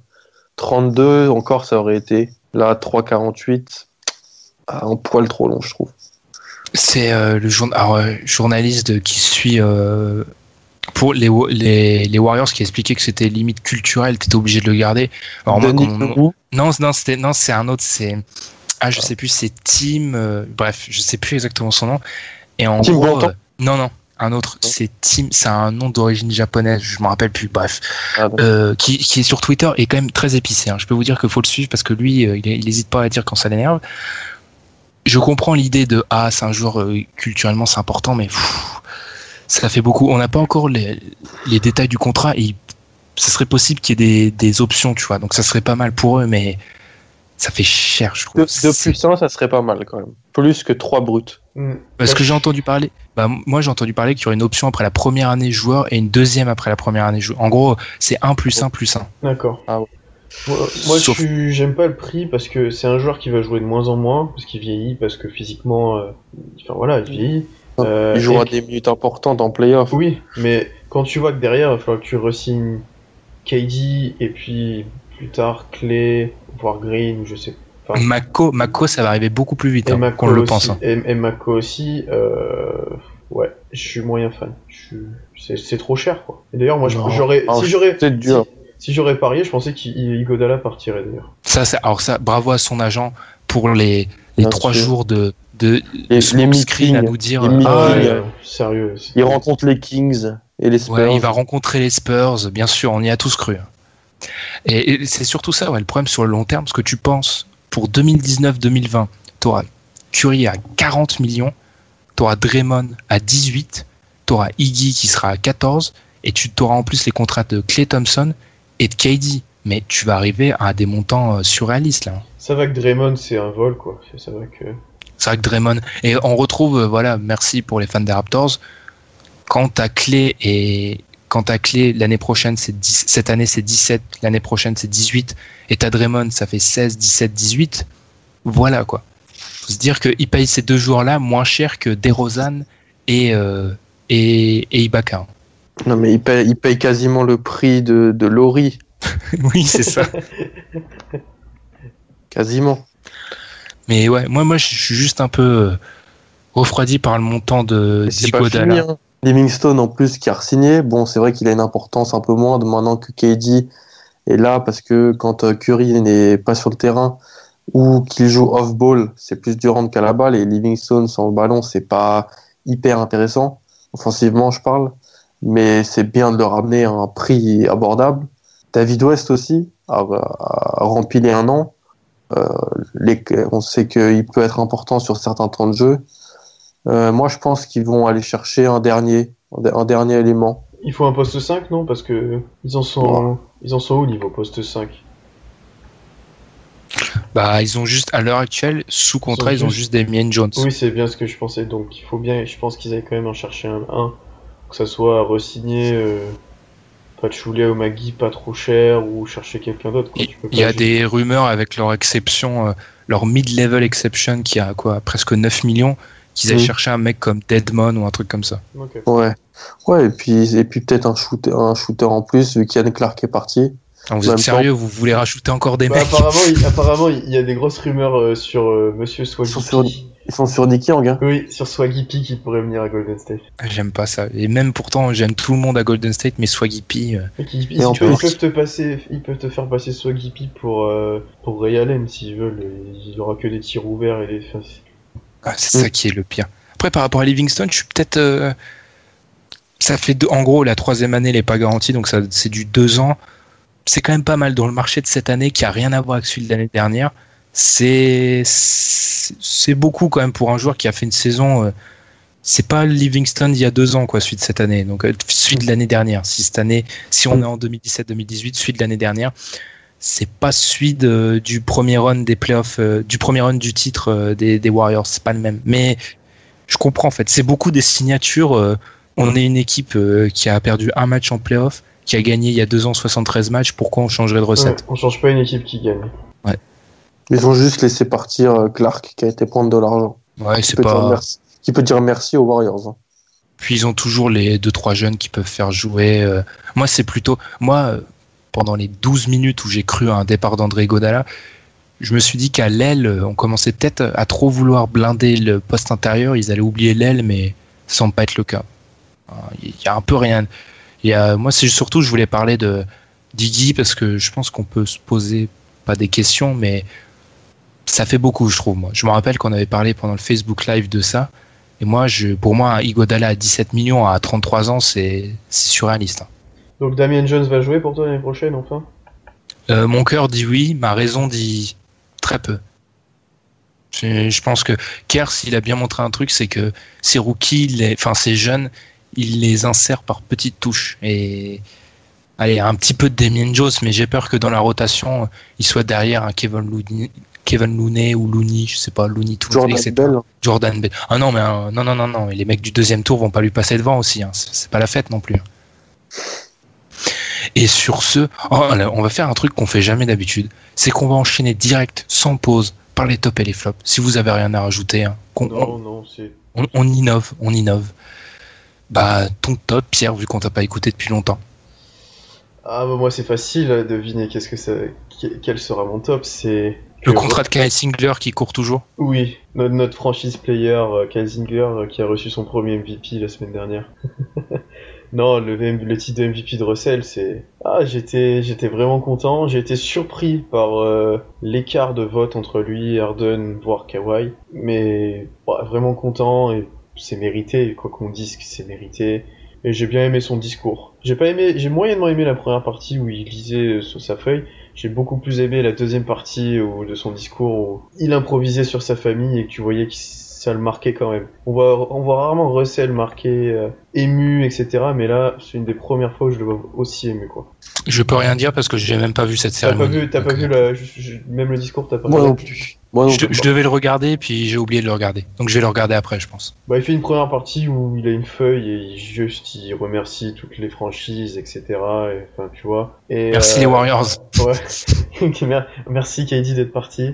32 encore, ça aurait été. Là, 3,48, ah, un poil trop long, je trouve. C'est euh, le alors, euh, journaliste qui suit euh, pour les, Wa- les, les Warriors qui expliquait que c'était limite culturel, t'étais obligé de le garder. Alors moi, non, non, c'était non, c'est un autre, c'est ah, je sais plus, c'est Tim. bref, je sais plus exactement son nom. Et en Tim gros, non, non, un autre, c'est Tim. C'est un nom d'origine japonaise, je me rappelle plus. Bref, Ah, qui, qui est sur Twitter et quand même très épicé. hein. Je peux vous dire qu'il faut le suivre parce que lui, il n'hésite pas à dire quand ça l'énerve. Je comprends l'idée de ah, c'est un joueur euh, culturellement c'est important, mais pff, ça fait beaucoup. On n'a pas encore les, les détails du contrat et ce serait possible qu'il y ait des, des options, tu vois. Donc ça serait pas mal pour eux, mais ça fait cher, je trouve. de, de ça serait pas mal quand même. Plus que 3 bruts. Hmm. Parce que j'ai entendu parler, bah, moi j'ai entendu parler qu'il y aurait une option après la première année joueur et une deuxième après la première année joueur. En gros, c'est 1 plus 1 plus 1. D'accord. Ah ouais. Moi, Sauf- suis- j'aime pas le prix parce que c'est un joueur qui va jouer de moins en moins, parce qu'il vieillit, parce que physiquement, euh, enfin voilà, il vieillit. Euh, Il jouera et- des minutes importantes en playoff. Oui, mais quand tu vois que derrière, il va falloir que tu resignes KD et puis plus tard Clay, voire Green, je sais pas. Mako, Mako, ça va arriver beaucoup plus vite hein, qu'on le aussi, pense. hein. Et, et Mako aussi, euh, ouais, je suis moyen fan. C'est trop cher, quoi. Et d'ailleurs, moi, j'aurais, si j'aurais, C'est dur. si, si j'aurais parié, je pensais qu'Igodala partirait d'ailleurs. Ça, c'est- alors ça, bravo à son agent pour les, les Bien trois sûr. jours de, de Les, smoke les screen à nous dire les euh, ah, Ouais, euh, sérieux. il rencontre les Kings et les Spurs. Ouais, il va rencontrer les Spurs, bien sûr, on y a tous cru. Et, et c'est surtout ça, ouais, le problème sur le long terme, parce que tu penses, pour 2019-2020, tu auras Curry à 40 millions, tu auras Draymond à 18, tu auras Iggy qui sera à 14, et tu auras en plus les contrats de Clay Thompson et de KD. Mais tu vas arriver à des montants euh, surréalistes là. Ça va que Draymond, c'est un vol, quoi. Ça va que. C'est vrai que Draymond. Et on retrouve, euh, voilà, merci pour les fans des Raptors. Quand ta clé et quand ta clé l'année prochaine, c'est 10 cette année c'est 17, l'année prochaine c'est 18, et ta Draymond ça fait 16, 17, 18. Voilà quoi. Faut se dire qu'il paye ces deux joueurs-là moins cher que DeRozan et euh, et, et Ibaka. Non, mais il paye, il paye quasiment le prix de, de Laurie. oui, c'est ça. Quasiment. Mais ouais, moi, moi, je suis juste un peu euh, refroidi par le montant de Zigodala. Hein. Livingstone, en plus, qui a signé. Bon, c'est vrai qu'il a une importance un peu moindre maintenant que KD est là, parce que quand euh, Curry n'est pas sur le terrain ou qu'il joue off-ball, c'est plus Durant qu'à la balle. Et Livingstone sans le ballon, c'est pas hyper intéressant. Offensivement, je parle. Mais c'est bien de le ramener à un prix abordable. David West aussi a, a rempli les un an. Euh, les, on sait qu'il peut être important sur certains temps de jeu. Euh, moi, je pense qu'ils vont aller chercher un dernier, un dernier élément. Il faut un poste 5, non? Parce que ils en sont, ils en sont où niveau poste 5 Bah, ils ont juste, à l'heure actuelle, sous contrat, ils ont juste- juste Damien Jones. Oui, c'est bien ce que je pensais. Donc il faut bien, je pense qu'ils aillent quand même en chercher un 1, que ça soit re-signé. euh, Pachulia ou Magui pas trop cher ou chercher quelqu'un d'autre. quoi. Il Tu peux il y a des rumeurs avec leur exception, euh, leur mid-level exception qui a quoi, presque 9 millions, qu'ils aient Mhm. cherché un mec comme Deadmon ou un truc comme ça. Ouais. Ouais, et puis, et puis peut-être un shooter, un shooter en plus, vu qu'Yann Clark est parti. Ah, vous êtes sérieux Vous voulez rajouter encore des Bah, mecs? apparemment, il, apparemment, il y a des grosses rumeurs euh, sur euh, Monsieur Swaggy. Ils sont sur Nicky hein. Oui, sur Swaggy P qui pourrait venir à Golden State. J'aime pas ça. Et même pourtant, j'aime tout le monde à Golden State, mais Swaggy P, euh, en ils peuvent te passer, ils peuvent te faire passer Swaggy P pour euh, pour Ray Allen s'ils veulent. Il aura que des tirs ouverts et des. c'est- ah, c'est Mm. ça qui est le pire. Après, par rapport à Livingston, je suis peut-être. euh, Ça fait deux... En gros, la troisième année, elle n'est pas garantie, donc ça, c'est du deux ans. C'est quand même pas mal dans le marché de cette année qui a rien à voir avec celui de l'année dernière. C'est c'est beaucoup quand même pour un joueur qui a fait une saison. euh, C'est pas Livingston il y a deux ans, quoi, de cette année. Donc, euh, celui de l'année dernière. Si cette année, si on est en 2017-2018, celui de l'année dernière, c'est pas celui de- du premier run des playoffs, euh, du premier run du titre euh, des, des Warriors. C'est pas le même. Mais je comprends en fait. C'est beaucoup des signatures. euh, on est une équipe euh, qui a perdu un match en playoff, qui a gagné il y a deux ans 73 matchs. Pourquoi on changerait de recette? Ouais, on change pas une équipe qui gagne. Ils ont juste laissé partir euh, Clark, qui a été prendre de l'argent. Ouais, c'est pas. Qui peut dire merci aux Warriors. hein. Puis ils ont toujours les deux trois jeunes qui peuvent faire jouer. euh. Moi, c'est plutôt moi euh, pendant les 12 minutes où j'ai cru à un départ d'André Godala, je me suis dit qu'à l'aile, on commençait peut-être à trop vouloir blinder le poste intérieur. Ils allaient oublier l'aile, mais ça semble pas être le cas. Il y a un peu rien. Il y a, moi, c'est surtout, je voulais parler de Diggy parce que je pense qu'on peut se poser pas des questions, mais ça fait beaucoup, je trouve. Moi, je me rappelle qu'on avait parlé pendant le Facebook Live de ça. Et moi, je, pour moi, un Igodala à 17 millions à 33 ans, c'est surréaliste. hein. Donc Damien Jones va jouer pour toi l'année prochaine enfin? Euh, mon cœur dit oui, ma raison dit très peu. Je, je pense que Kers, il a bien montré un truc, c'est que ces rookies, les, enfin ces jeunes, il les insère par petites touches. Et allez, un petit peu de Damien Jones, mais j'ai peur que dans la rotation, il soit derrière un Kevin Kevin Looney ou Looney, je sais pas, Looney tout Jordan etc. Bell. Jordan Bell. Ah non, mais euh, non, non, non, non, mais les mecs du deuxième tour vont pas lui passer devant aussi. Hein. C'est pas la fête non plus. Et sur ce, oh, là, on va faire un truc qu'on fait jamais d'habitude. C'est qu'on va enchaîner direct, sans pause, par les tops et les flops. Si vous avez rien à rajouter, hein, Non non on, on innove, on innove. Bah, ton top, Pierre, vu qu'on t'a pas écouté depuis longtemps. Ah bah moi c'est facile à deviner qu'est-ce que ça, que- quel sera mon top. C'est Le contrat de Kyle Singler qui court toujours. Oui, notre, notre franchise player, euh, Kyle Zingler, euh, qui a reçu son premier MVP la semaine dernière. non, le, titre de MVP de Russell, c'est... Ah, j'étais, j'étais vraiment content. J'ai été surpris par euh, l'écart de vote entre lui, Harden, voire Kawhi. Mais vraiment content et c'est mérité, quoi qu'on dise que c'est mérité. Et j'ai bien aimé son discours. J'ai pas aimé, j'ai moyennement aimé la première partie où il lisait sur sa feuille. J'ai beaucoup plus aimé la deuxième partie où- de son discours où il improvisait sur sa famille et que tu voyais que ça le marquait quand même. On voit, on voit rarement Russell marqué, euh, ému, etc. Mais là, c'est une des premières fois où je le vois aussi ému, quoi. Je peux rien dire parce que j'ai même pas vu cette T'as pas vu, t'as pas vu euh, la, je- je- même le discours, t'as pas Moi vu non plus. Moi non je, devais le regarder, puis j'ai oublié de le regarder. Donc je vais le regarder après, je pense. Bah, il fait une première partie où il a une feuille et il juste il remercie toutes les franchises, etc. Et, enfin, tu vois. Et, Merci euh, les Warriors. Ouais. Merci KD d'être parti.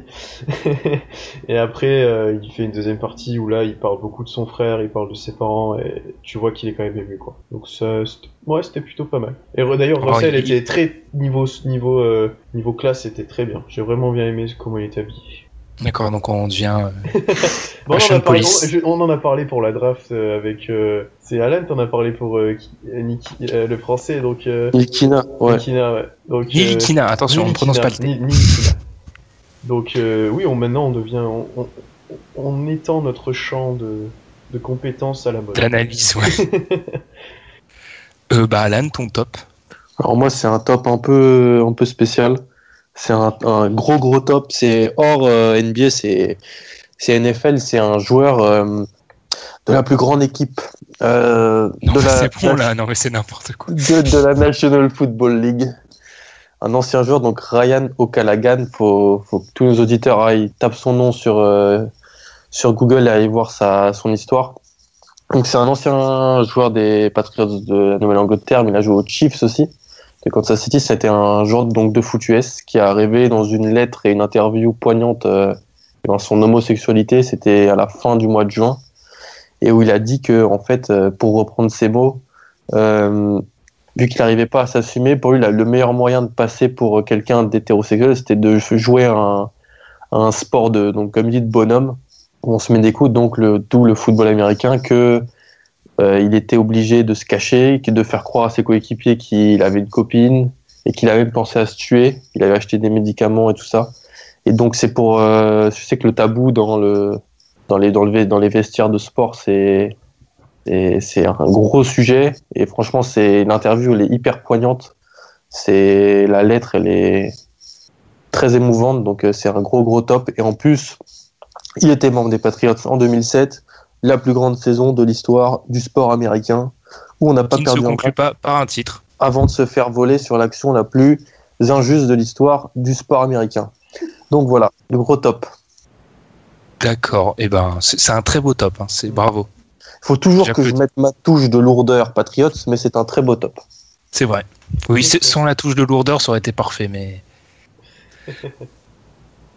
et après, euh, il fait une deuxième partie où là, il parle beaucoup de son frère, il parle de ses parents, et tu vois qu'il est quand même ému, quoi. Donc ça, c'était- ouais, c'était plutôt pas mal. Et d'ailleurs, Oh, Russell il- était très niveau niveau euh, niveau classe, c'était très bien. J'ai vraiment bien aimé comment il était habillé. D'accord, donc on devient. euh, Bon, on, en a parlé, police. on, je- on en a parlé pour la draft euh, avec. euh, c'est Alan, t'en as parlé pour euh, euh, Niki- le français, donc. Euh, Nikina, ouais. Nikina, ouais. Donc, euh, Nilikina, attention, on ne prononce pas le T. Ni- Nilikina. Donc euh, oui, on, maintenant on devient, on, on, on étend notre champ de, de compétences à la mode. De l'analyse, ouais. euh, bah, Alan, ton top. Alors moi, c'est un top un peu, un peu spécial. C'est un, un gros gros top. C'est hors euh, NBA, c'est c'est NFL. C'est un joueur euh, de la plus grande équipe euh, Non, de, mais la, c'est bon là, non, mais c'est n'importe quoi. de, de la National Football League. Un ancien joueur, donc Ryan O'Callaghan. Faut, faut que tous nos auditeurs aillent tapent son nom sur sur Google et aillent voir sa son histoire. Donc c'est un ancien joueur des Patriots de la Nouvelle-Angleterre, mais il a joué aux Chiefs aussi. De Kansas City, c'était un joueur donc de foot qui a rêvé dans une lettre et une interview poignante euh, son homosexualité. C'était à la fin du mois de juin et où il a dit que en fait, euh, pour reprendre ses mots, euh, vu qu'il n'arrivait pas à s'assumer, pour lui le meilleur moyen de passer pour quelqu'un d'hétérosexuel, c'était de jouer un, un sport de donc comme dit de bonhomme. On se met des coups donc le tout le football américain que euh, il était obligé de se cacher, de faire croire à ses coéquipiers qu'il avait une copine et qu'il avait pensé à se tuer. Il avait acheté des médicaments et tout ça. Et donc c'est pour, euh, je sais que le tabou dans le dans les dans le dans les vestiaires de sport c'est c'est un gros sujet et franchement c'est l'interview elle est hyper poignante. C'est la lettre elle est très émouvante donc euh, c'est un gros gros top et en plus il était membre des Patriots en 2007 la plus grande saison de l'histoire du sport américain, où on n'a pas Qui ne perdu se un conclut match pas par un titre. avant de se faire voler sur l'action la plus injuste de l'histoire du sport américain. Donc voilà, le gros top. D'accord. Et ben, c'est un très beau top. hein. C'est bravo. Il faut toujours que je mette ma touche de lourdeur Patriots, mais c'est un très beau top. C'est vrai. Oui, sans la touche de lourdeur, ça aurait été parfait, mais.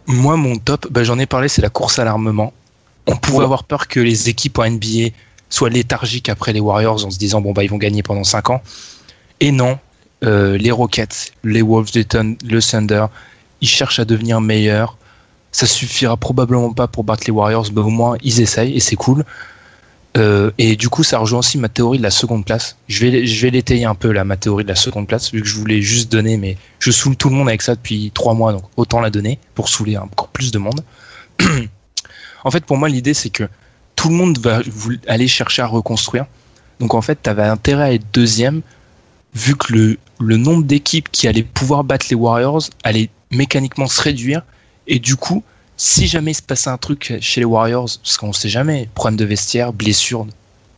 Moi, mon top, bah, j'en ai parlé, c'est la course à l'armement. On pouvait Ouais. avoir peur que les équipes en NBA soient léthargiques après les Warriors en se disant bon bah ils vont gagner pendant 5 ans. Et non, euh, les Rockets, les Wolves, le Thunder, ils cherchent à devenir meilleurs. Ça suffira probablement pas pour battre les Warriors, mais au moins ils essayent et c'est cool. Euh, et du coup, ça rejoint aussi ma théorie de la seconde place. Je vais, je vais l'étayer un peu là, ma théorie de la seconde place, vu que je voulais juste donner, mais je saoule tout le monde avec ça depuis trois mois, donc autant la donner pour saouler encore plus de monde. en fait, pour moi, l'idée c'est que tout le monde va aller chercher à reconstruire. Donc en fait, tu avais intérêt à être deuxième, vu que le, nombre d'équipes qui allaient pouvoir battre les Warriors allait mécaniquement se réduire. Et du coup, si jamais il se passait un truc chez les Warriors, parce qu'on sait jamais, problème de vestiaire, blessure,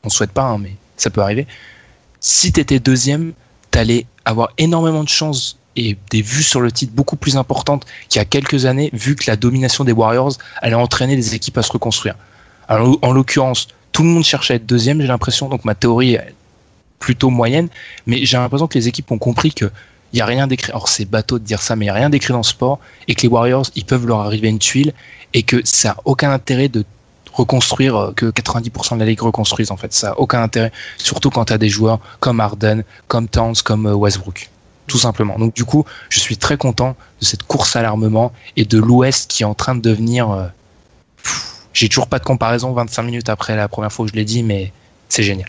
on souhaite pas, hein, mais ça peut arriver. Si tu étais deuxième, t'allais avoir énormément de chances et des vues sur le titre beaucoup plus importantes qu'il y a quelques années, vu que la domination des Warriors allait entraîner les équipes à se reconstruire. Alors, en l'occurrence, tout le monde cherche à être deuxième, j'ai l'impression, donc ma théorie est plutôt moyenne, mais j'ai l'impression que les équipes ont compris que il y a rien d'écrit. Or, c'est bateau de dire ça, mais il y a rien d'écrit dans le sport et que les Warriors, ils peuvent leur arriver une tuile et que ça a aucun intérêt de reconstruire euh, que 90% de la ligue reconstruise en fait. Ça a aucun intérêt, surtout quand tu as des joueurs comme Harden, comme Towns, comme euh, Westbrook. Tout simplement. Donc du coup, je suis très content de cette course à l'armement et de l'Ouest qui est en train de devenir. euh, J'ai toujours pas de comparaison 25 minutes après la première fois que je l'ai dit, mais c'est génial.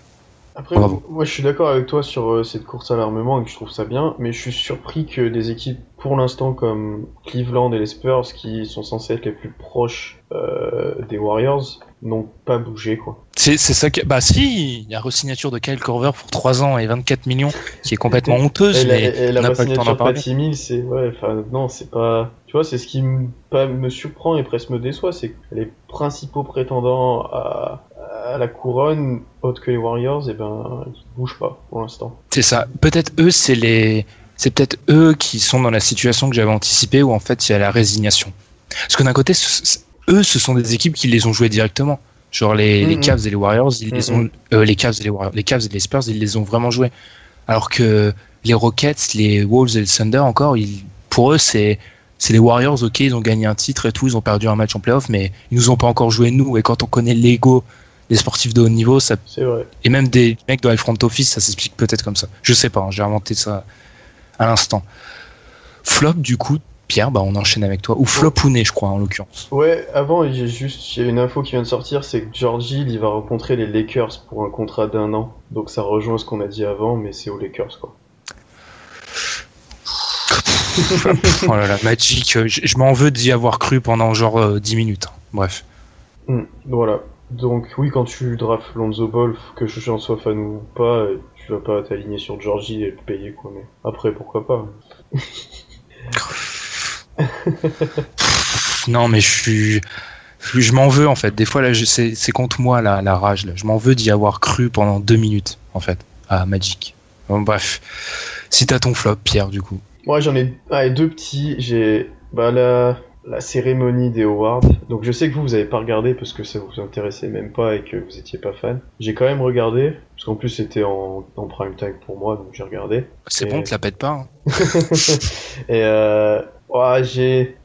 Après, Bravo. moi je suis d'accord avec toi sur euh, cette course à l'armement et que je trouve ça bien, mais je suis surpris que des équipes pour l'instant comme Cleveland et les Spurs, qui sont censés être les plus proches euh, des Warriors, n'ont pas bougé quoi. C'est ça que. Bah si, il y a re-signature de Kyle Korver pour 3 ans et 24 millions, qui est complètement honteuse, mais et la on n'a pas le temps d'en parler. C'est ouais, enfin non, c'est pas, tu vois, c'est ce qui me, pas me surprend et presque me déçoit, c'est que les principaux prétendants à, à la couronne, autres que les Warriors, et ben ils bougent pas pour l'instant. C'est ça. Peut-être eux, c'est les. C'est peut-être eux qui sont dans la situation que j'avais anticipée où en fait il y a la résignation. Parce que d'un côté, eux, ce sont des équipes qui les ont joués directement. Genre les, les Mhm. Cavs et les Warriors, ils les ont. euh, les Cavs et les Warriors, les Cavs et les Spurs, ils les ont vraiment joués. Alors que les Rockets, les Wolves et le Thunder encore, ils, pour eux, c'est c'est les Warriors. Ok, ils ont gagné un titre et tout, ils ont perdu un match en playoff, mais ils nous ont pas encore joué nous. Et quand on connaît l'ego des sportifs de haut niveau, ça vrai. et même des mecs dans les front office, ça s'explique peut-être comme ça. Je sais pas, hein, j'ai inventé ça à l'instant. Flop, du coup, Pierre, bah on enchaîne avec toi. Ou flop ou né, je crois, en l'occurrence. Ouais, avant, j'ai juste, il y a une info qui vient de sortir, c'est que George Hill, il va rencontrer les Lakers pour un contrat d'un an. Donc ça rejoint ce qu'on a dit avant, mais c'est aux Lakers, quoi. oh là là, Magic, je, je m'en veux d'y avoir cru pendant genre euh, 10 minutes. hein. Bref. Hmm, voilà. Donc oui, quand tu drafts Lonzo Ball, que j'en sois fan ou pas, euh, tu vas pas t'aligner sur George Hill et le payer, quoi. Mais après, pourquoi pas Pff, Non, mais je suis. Je, m'en veux en fait. Des fois, là, c'est contre moi la, la rage. Là. Je m'en veux d'y avoir cru pendant deux minutes, en fait, à Magic. Bon, bref. Si t'as ton flop, Pierre, du coup. Moi, j'en ai ah, deux petits. J'ai bah, la, la cérémonie des awards. Donc, je sais que vous, vous avez pas regardé parce que ça vous intéressait même pas et que vous étiez pas fan. J'ai quand même regardé. Parce qu'en plus, c'était en, en prime time pour moi, donc j'ai regardé. C'est Et- bon, tu la pètes pas. hein. Et euh, ouais, j'ai.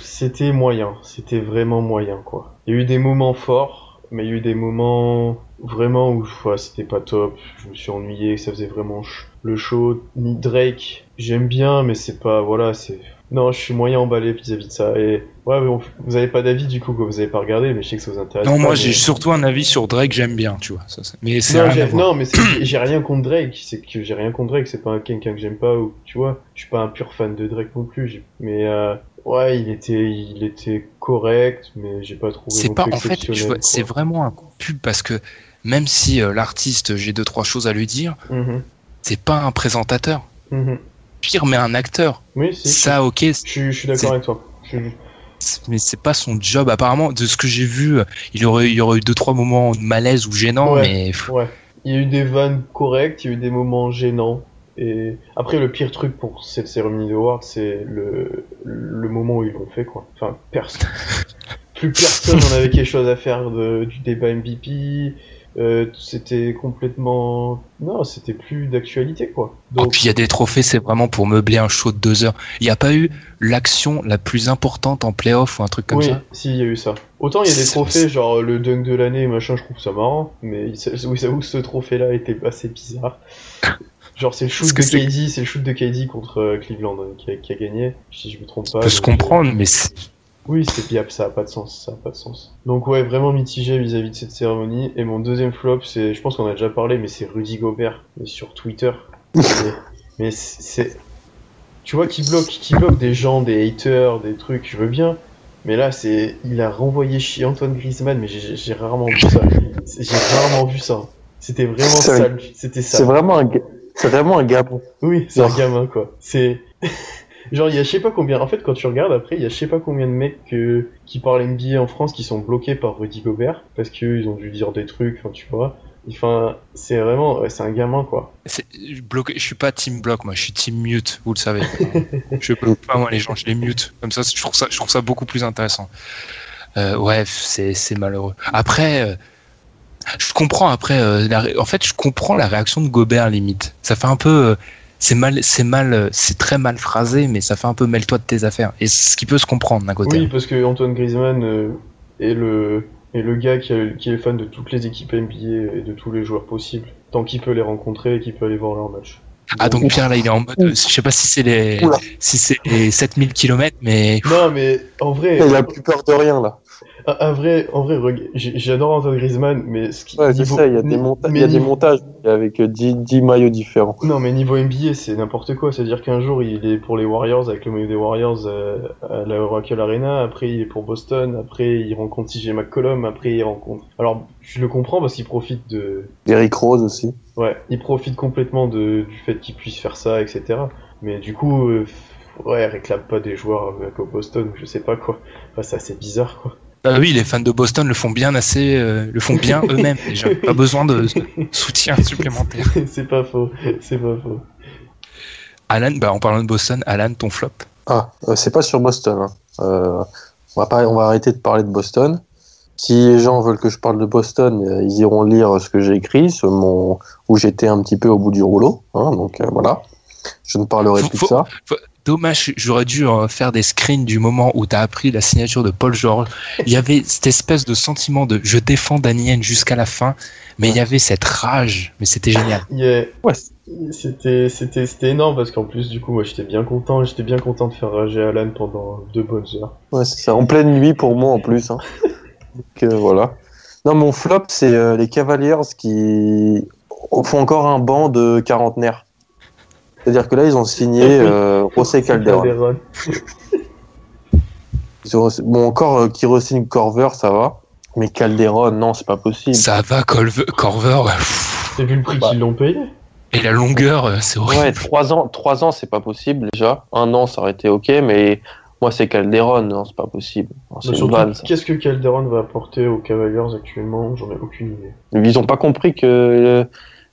C'était moyen. C'était vraiment moyen, quoi. Il y a eu des moments forts, mais il y a eu des moments vraiment où ouais, c'était pas top. Je me suis ennuyé, ça faisait vraiment le show. Ni Drake, j'aime bien, mais c'est pas. Voilà, c'est. Non, je suis moyen emballé vis-à-vis de ça. Et ouais, vous avez pas d'avis du coup, que vous avez pas regardé, mais je sais que ça vous intéresse. Non, pas, moi mais- j'ai surtout un avis sur Drake, j'aime bien, tu vois. Ça, mais c'est non, j'ai- non, mais c'est- j'ai rien contre Drake. C'est que j'ai rien contre Drake. C'est pas quelqu'un que j'aime pas ou tu vois. Je suis pas un pur fan de Drake non plus. j'ai- Mais euh, ouais, il était, il était correct, mais j'ai pas trouvé. C'est pas, en fait, je c'est vraiment un pub parce que même si euh, l'artiste, j'ai deux trois choses à lui dire, Mhm, c'est pas un présentateur. mhm. Pire, mais un acteur. Oui, si. Ça, ok, Je, suis- d'accord avec toi. Je- mais c'est pas son job. Apparemment, de ce que j'ai vu, il aurait, il y aurait eu deux trois moments de malaise ou gênants, Ouais. mais Ouais. Il y a eu des vannes correctes, il y a eu des moments gênants. Et après, le pire truc pour cette cérémonie d'Awards, c'est le, le moment où ils l'ont fait, quoi. Enfin, personne. Plus personne n'en avait quelque chose à faire de, du débat MVP. Euh, c'était complètement. Non, c'était plus d'actualité, quoi. Oh, Donc, puis il y a des trophées, c'est vraiment pour meubler un show de deux heures. Il n'y a pas eu l'action la plus importante en playoff ou un truc comme oui, ça? si, il y a eu ça. Autant il y a des trophées, genre le dunk de l'année, machin, je trouve ça marrant, mais oui, j'avoue ce trophée-là était assez bizarre. Genre, c'est le shoot de KD, c'est le shoot de KD contre euh, Cleveland euh, qui a, qui a gagné, si je me trompe pas. On peut se euh, comprendre, mais Oui, c'est bien, ça a pas de sens, ça a pas de sens. Donc ouais, vraiment mitigé vis-à-vis de cette cérémonie. Et mon deuxième flop, c'est, je pense qu'on a déjà parlé, mais c'est Rudy Gobert, mais sur Twitter. mais mais c'est, tu vois, qui bloque, qui bloque des gens, des haters, des trucs, je veux bien. Mais là, c'est, il a renvoyé chier Antoine Griezmann, mais j'ai rarement vu ça. C'est- J'ai rarement vu ça. C'était vraiment C'est- sale, c'était C'est sale. vraiment un, c'est vraiment un gars. Oui, c'est un gamin, quoi. C'est. Genre, il y a je sais pas combien. En fait, quand tu regardes après, il y a je sais pas combien de mecs qui parlent NBA en France qui sont bloqués par Rudy Gobert parce qu'ils ont dû dire des trucs, enfin, tu vois. Enfin, c'est vraiment. c'est un gamin, quoi. je suis pas team block, moi, je suis team mute, vous le savez. je bloque pas moi les gens, je les mute. Comme ça, je trouve ça, je trouve ça beaucoup plus intéressant. Euh, ouais, c'est malheureux. Après, euh, je comprends après. euh, en fait, je comprends la réaction de Gobert limite. Ça fait un peu. C'est mal, c'est mal, c'est très mal phrasé, mais ça fait un peu mêle-toi de tes affaires. Et ce qui peut se comprendre d'un côté. Oui, parce que Antoine Griezmann euh, est le. est le gars qui, a- qui est fan de toutes les équipes NBA et de tous les joueurs possibles, tant qu'il peut les rencontrer et qu'il peut aller voir leurs matchs. Ah donc Pierre là il est en mode, euh, je sais pas si c'est les, Oula. si c'est les 7000 km, mais Non, mais en vrai. Il a plus peur de rien là. Un, un vrai, en vrai, j'adore Antoine Griezmann, mais ce qui. Ouais, sais, il y a des, monta- y a montages avec euh, 10, 10 maillots différents. Non, mais niveau NBA, c'est n'importe quoi. C'est-à-dire qu'un jour, il est pour les Warriors avec le maillot des Warriors euh, à la Oracle Arena. Après, il est pour Boston. Après, il rencontre CJ McCollum. Après, il rencontre. Alors, je le comprends parce qu'il profite de. Eric Rose aussi. Ouais, il profite complètement de, du fait qu'il puisse faire ça, etc. Mais du coup, euh, ouais, réclame pas des joueurs euh, comme Boston ou je sais pas quoi. Enfin, c'est assez bizarre, quoi. Bah oui les fans de Boston le font bien assez, euh, le font bien eux-mêmes déjà. Pas besoin de soutien supplémentaire. c'est pas faux. C'est pas faux. Alan, bah en parlant de Boston, Alan ton flop? Ah, euh, c'est pas sur Boston. hein. Euh, on, va pas, on va arrêter de parler de Boston. Si les gens veulent que je parle de Boston, euh, ils iront lire ce que j'ai écrit, ce mon, où j'étais un petit peu au bout du rouleau. hein, donc euh, voilà. Je ne parlerai Faut- plus faut- de ça. Dommage, j'aurais dû euh, faire des screens du moment où t'as appris la signature de Paul George. Il y avait cette espèce de sentiment de je défends Daniel jusqu'à la fin, mais il y avait cette rage, mais c'était génial. Il y a- Ouais. C'était, c'était, c'était énorme parce qu'en plus, du coup, moi, j'étais bien content. J'étais bien content de faire rager Alan pendant deux bonnes heures. Ouais, c'est ça. En pleine nuit pour moi en plus. Hein. Donc euh, voilà. Non, mon flop, c'est euh, les Cavaliers qui font encore un banc de quarantenaires. C'est-à-dire que là, ils ont signé euh, José Calderon. Bon, encore euh, qui re-signe Corver, ça va. Mais Calderon, non, c'est pas possible. Ça va, Colve- Corver. T'as vu le prix Bah. qu'ils l'ont payé et la longueur, euh, c'est horrible. Ouais, trois ans, trois ans, c'est pas possible déjà. Un an, ça aurait été ok, mais moi, c'est Calderon, non, c'est pas possible. Qu'est-ce que Calderon va apporter aux Cavaliers actuellement? J'en ai aucune idée. Ils ont pas compris que euh,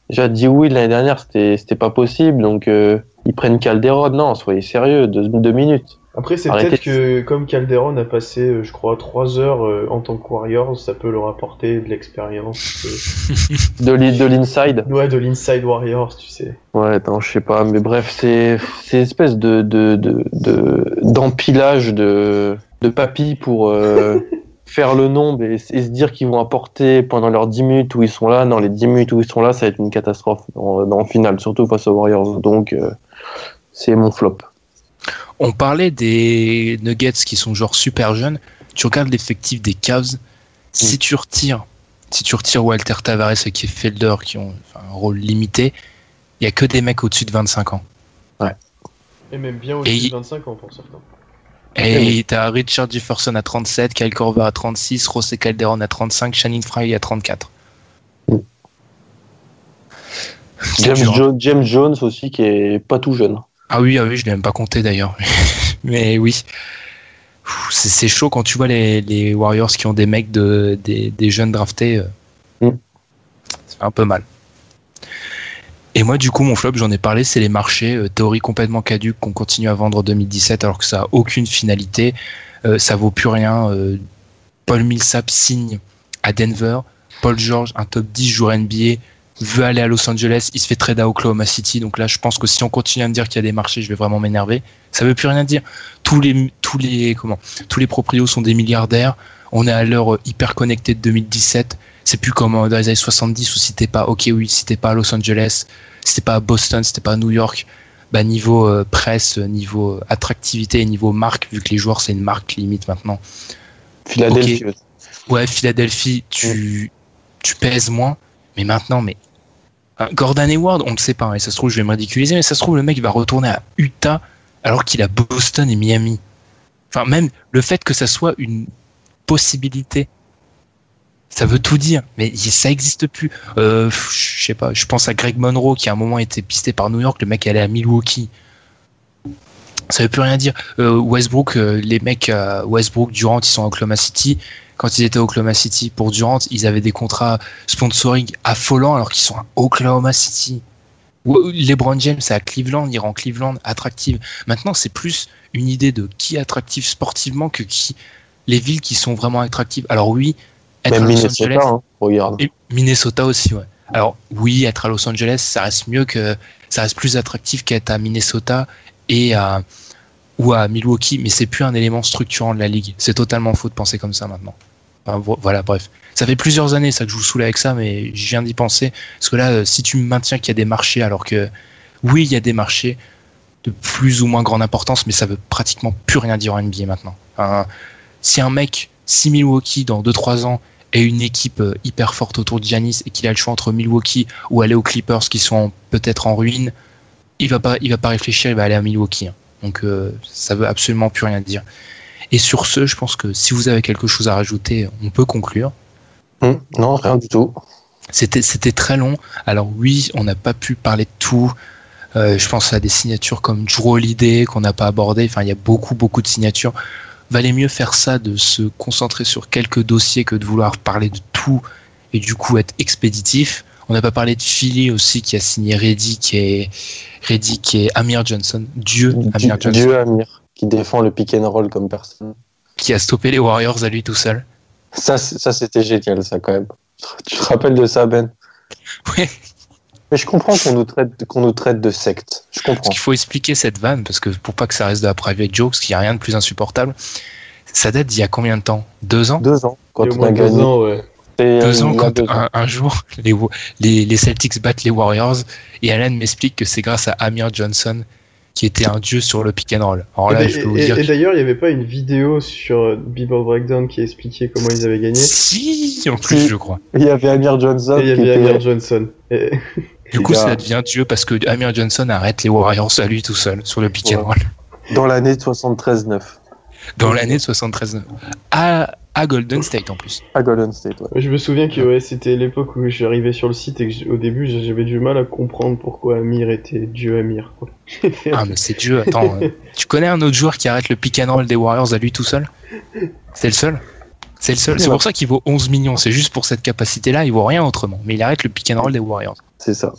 déjà dit oui l'année dernière, c'était c'était pas possible, donc euh, ils prennent Calderon. Non, soyez sérieux, deux, deux minutes. Après, c'est peut-être que comme Calderon a passé, euh, je crois, 3 heures euh, en tant que Warriors, ça peut leur apporter de l'expérience. euh, De l'in- de l'inside. Ouais, de l'inside Warriors, tu sais. Ouais, attends, je sais pas, mais bref, c'est c'est une espèce de de de de- d'empilage de de papy pour euh, faire le nombre et, et se dire qu'ils vont apporter pendant leurs 10 minutes où ils sont là, dans les 10 minutes où ils sont là, ça va être une catastrophe dans, dans le final, surtout face aux Warriors. Donc euh, c'est mon flop. On parlait des Nuggets qui sont genre super jeunes. Tu regardes l'effectif des Cavs. Si tu retires, si tu retires Walter Tavares et Keith Felder qui ont enfin, un rôle limité, il y a que des mecs au-dessus de 25 ans. Et même bien au-dessus de 25 ans pour certains. Et t'as Richard Jefferson à 37, Kyle Korver à 36, José Calderon à 35, Channing Frye à 34. C'est James, dur, hein. Jo- James Jones aussi qui est pas tout jeune. Ah oui, ah oui, je l'ai même pas compté d'ailleurs. Mais oui. C'est c'est chaud quand tu vois les, les Warriors qui ont des mecs de, des, des jeunes draftés. euh, Mm. C'est un peu mal. Et moi, du coup, mon flop, j'en ai parlé, c'est les marchés. euh, théorie complètement caduque qu'on continue à vendre en 2017 alors que ça a aucune finalité. Euh, ça vaut plus rien. euh, Paul Millsap signe à Denver. Paul George, un top 10 joueur NBA, veut aller à Los Angeles. Il se fait trade à Oklahoma City. Donc là, je pense que si on continue à me dire qu'il y a des marchés, je vais vraiment m'énerver. Ça veut plus rien dire. Tous les, comment, tous les proprios sont des milliardaires. On est à l'heure hyper connectée de 2017. C'est plus comme dans les années 70 où si t'es pas, ok, oui, si t'es pas à Los Angeles, si t'es pas à Boston, si t'es pas à New York, bah, niveau euh, presse, niveau euh, attractivité et niveau marque, vu que les joueurs c'est une marque limite maintenant. Philadelphie. Ouais, Philadelphie, tu, tu pèses moins, mais maintenant, mais euh, Gordon Hayward, on ne sait pas, hein, et ça se trouve, je vais me ridiculiser, mais ça se trouve, le mec va retourner à Utah alors qu'il a Boston et Miami. Enfin, même le fait que ça soit une possibilité, ça veut tout dire, mais ça existe plus. Euh, je sais pas, je pense à Greg Monroe qui à un moment était pisté par New York, le mec allait à Milwaukee. Ça veut plus rien dire. Euh, Westbrook, euh, les mecs Westbrook, Durant, ils sont à Oklahoma City. Quand ils étaient à Oklahoma City pour Durant, ils avaient des contrats sponsoring affolants alors qu'ils sont à Oklahoma City. LeBron James à Cleveland, il rend Cleveland attractive. Maintenant, c'est plus une idée de qui est attractif sportivement que qui les villes qui sont vraiment attractives. Alors oui, être Même à Los Minnesota, Angeles, hein, regarde. et Minnesota aussi, ouais. Alors oui, être à Los Angeles, ça reste mieux que ça reste plus attractif qu'être à Minnesota et à ou à Milwaukee, mais c'est plus un élément structurant de la ligue. C'est totalement faux de penser comme ça maintenant. Enfin, voilà, bref. Ça fait plusieurs années ça que je vous saoule avec ça, mais je viens d'y penser parce que là, euh, si tu me maintiens qu'il y a des marchés, alors que oui, il y a des marchés de plus ou moins grande importance, mais ça veut pratiquement plus rien dire en NBA maintenant. Enfin, si un mec, si Milwaukee dans 2-3 ans est une équipe euh, hyper forte autour de Giannis et qu'il a le choix entre Milwaukee ou aller aux Clippers qui sont peut-être en ruine, il va pas, il va pas réfléchir, il va aller à Milwaukee. hein. Donc euh, ça veut absolument plus rien dire. Et sur ce, je pense que si vous avez quelque chose à rajouter, on peut conclure. Hum, non, rien du tout. C'était c'était très long. Alors oui, on n'a pas pu parler de tout. Euh, je pense à des signatures comme Drew Holiday qu'on n'a pas abordé. Enfin, il y a beaucoup beaucoup de signatures. Valait mieux faire ça, de se concentrer sur quelques dossiers que de vouloir parler de tout et du coup être expéditif. On n'a pas parlé de Philly aussi qui a signé Reddy qui est Reddy qui est Amir Johnson, Dieu Amir Dieu, Johnson, Dieu Amir, qui défend le pick and roll comme personne. qui a stoppé les Warriors à lui tout seul. Ça, ça c'était génial, ça quand même. Tu te rappelles de ça, Ben? Ouais. Mais je comprends qu'on nous traite, qu'on nous traite de secte. Je comprends. Parce qu'il faut expliquer cette vanne, parce que pour pas que ça reste de la private joke, parce qu'il n'y a rien de plus insupportable. Ça date d'il y a combien de temps? Deux ans? Deux ans, quand on a deux gagné. ans, ouais. C'est, Deux euh, ans quand deux ans. un, un jour les, les, les Celtics battent les Warriors et Alan m'explique que c'est grâce à Amir Johnson qui était un dieu sur le pick and roll. Alors là, et je peux vous et- dire et d'ailleurs, il n'y avait pas une vidéo sur euh, Bebop Breakdown qui expliquait comment ils avaient gagné? Si en plus Si. je crois. Il y avait Amir Johnson Et il y avait était... Amir Johnson. Du coup, ça devient dieu parce que Amir Johnson arrête les Warriors à lui tout seul sur le pick and roll dans l'année 73-9 dans l'année de 73 à, à Golden State en plus. à Golden State. ouais. Je me souviens que ouais, c'était l'époque où j'arrivais sur le site et que au début j'avais du mal à comprendre pourquoi Amir était Dieu Amir. quoi. Ah mais c'est Dieu, attends. euh, tu connais un autre joueur qui arrête le pick and roll des Warriors à lui tout seul? C'est le seul C'est le seul. C'est pour ça qu'il vaut 11 millions. C'est juste pour cette capacité-là. Il vaut rien autrement. Mais il arrête le pick and roll des Warriors. C'est ça.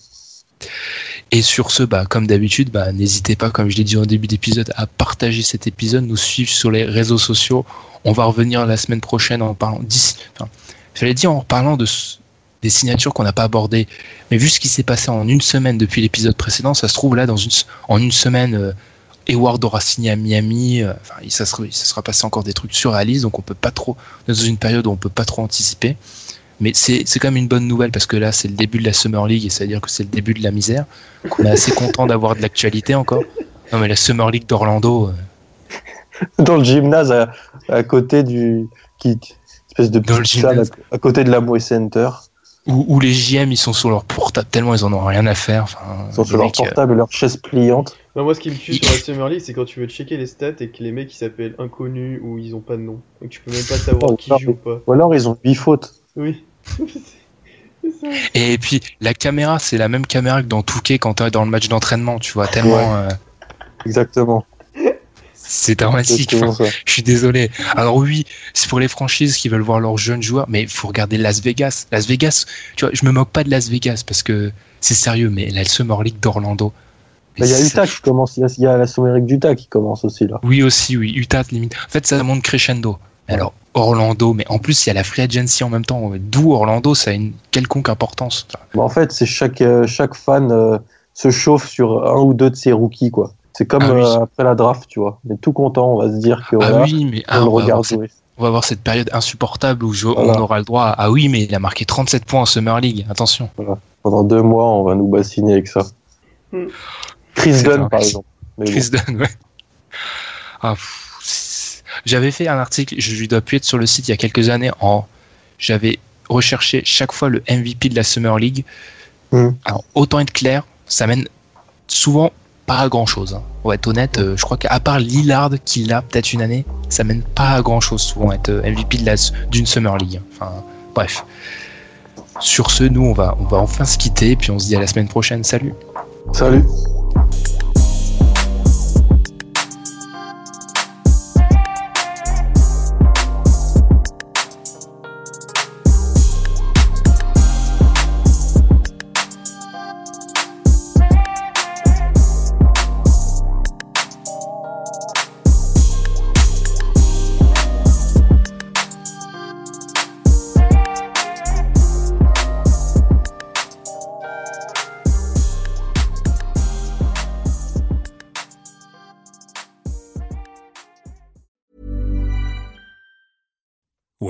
Et sur ce, bah, comme d'habitude, bah, n'hésitez pas, comme je l'ai dit en début d'épisode, à partager cet épisode, nous suivre sur les réseaux sociaux. On va revenir la semaine prochaine en parlant en parlant de des signatures qu'on n'a pas abordées. Mais vu ce qui s'est passé en une semaine depuis l'épisode précédent, ça se trouve là dans une en une semaine. Euh, Eward aura signé à Miami, euh, enfin, ça, sera, ça sera passé encore des trucs sur Alice, donc on peut pas trop, dans une période où on peut pas trop anticiper. Mais c'est quand même une bonne nouvelle parce que là, c'est le début de la Summer League et ça veut dire que c'est le début de la misère. On est assez content d'avoir de l'actualité encore. Non, mais la Summer League d'Orlando. Euh. Dans le gymnase à, côté du. Qui, espèce de à, à, côté de la Moy Center. Où, les JM ils sont sur leur portable tellement ils en ont rien à faire. Enfin, ils sont sur leur portable et leur chaise pliante. moi ce qui me tue sur la Summer League c'est quand tu veux checker les stats et que les mecs ils s'appellent inconnus ou ils ont pas de nom. Donc tu peux même pas savoir qui joue ou pas. Ou alors ils ont 8 fautes. Oui. Et puis la caméra, c'est la même caméra que dans Touquet quand tu es dans le match d'entraînement, tu vois, tellement. Euh, Exactement. C'est dramatique. je suis désolé. Alors oui, c'est pour les franchises qui veulent voir leurs jeunes joueurs, mais il faut regarder Las Vegas. Las Vegas, tu vois, je me moque pas de Las Vegas parce que c'est sérieux, mais la Summer League d'Orlando. Il y a Utah qui commence, il y a la Summer League d'Utah qui commence aussi là. Oui aussi, oui, Utah limite. En fait, ça monte crescendo. Alors Orlando, mais en plus il y a la free agency en même temps. D'où Orlando, ça a une quelconque importance. en fait, c'est chaque euh, chaque fan euh, se chauffe sur un ou deux de ses rookies quoi. C'est comme ah euh, après la draft, tu vois. On est tout content, on va se dire que ah oui, mais on, le regarde On va avoir cette période insupportable où on aura le droit. À, ah oui, mais il a marqué 37 points en Summer League. Attention. Pendant deux mois, on va nous bassiner avec ça. Hmm. Chris Dunn, par exemple. Chris Dunn, ouais. Ah, j'avais fait un article, je lui dois appuyer sur le site il y a quelques années. En, j'avais recherché chaque fois le MVP de la Summer League. Hmm. Alors autant être clair, ça mène souvent pas à grand chose. Hein. On va être honnête, euh, je crois qu'à part Lillard qui l'a peut-être une année, ça mène pas à grand chose souvent être euh, MVP d'une Summer League. Enfin, bref. Sur ce, nous on va, on va enfin se quitter, puis on se dit à la semaine prochaine. Salut. Salut.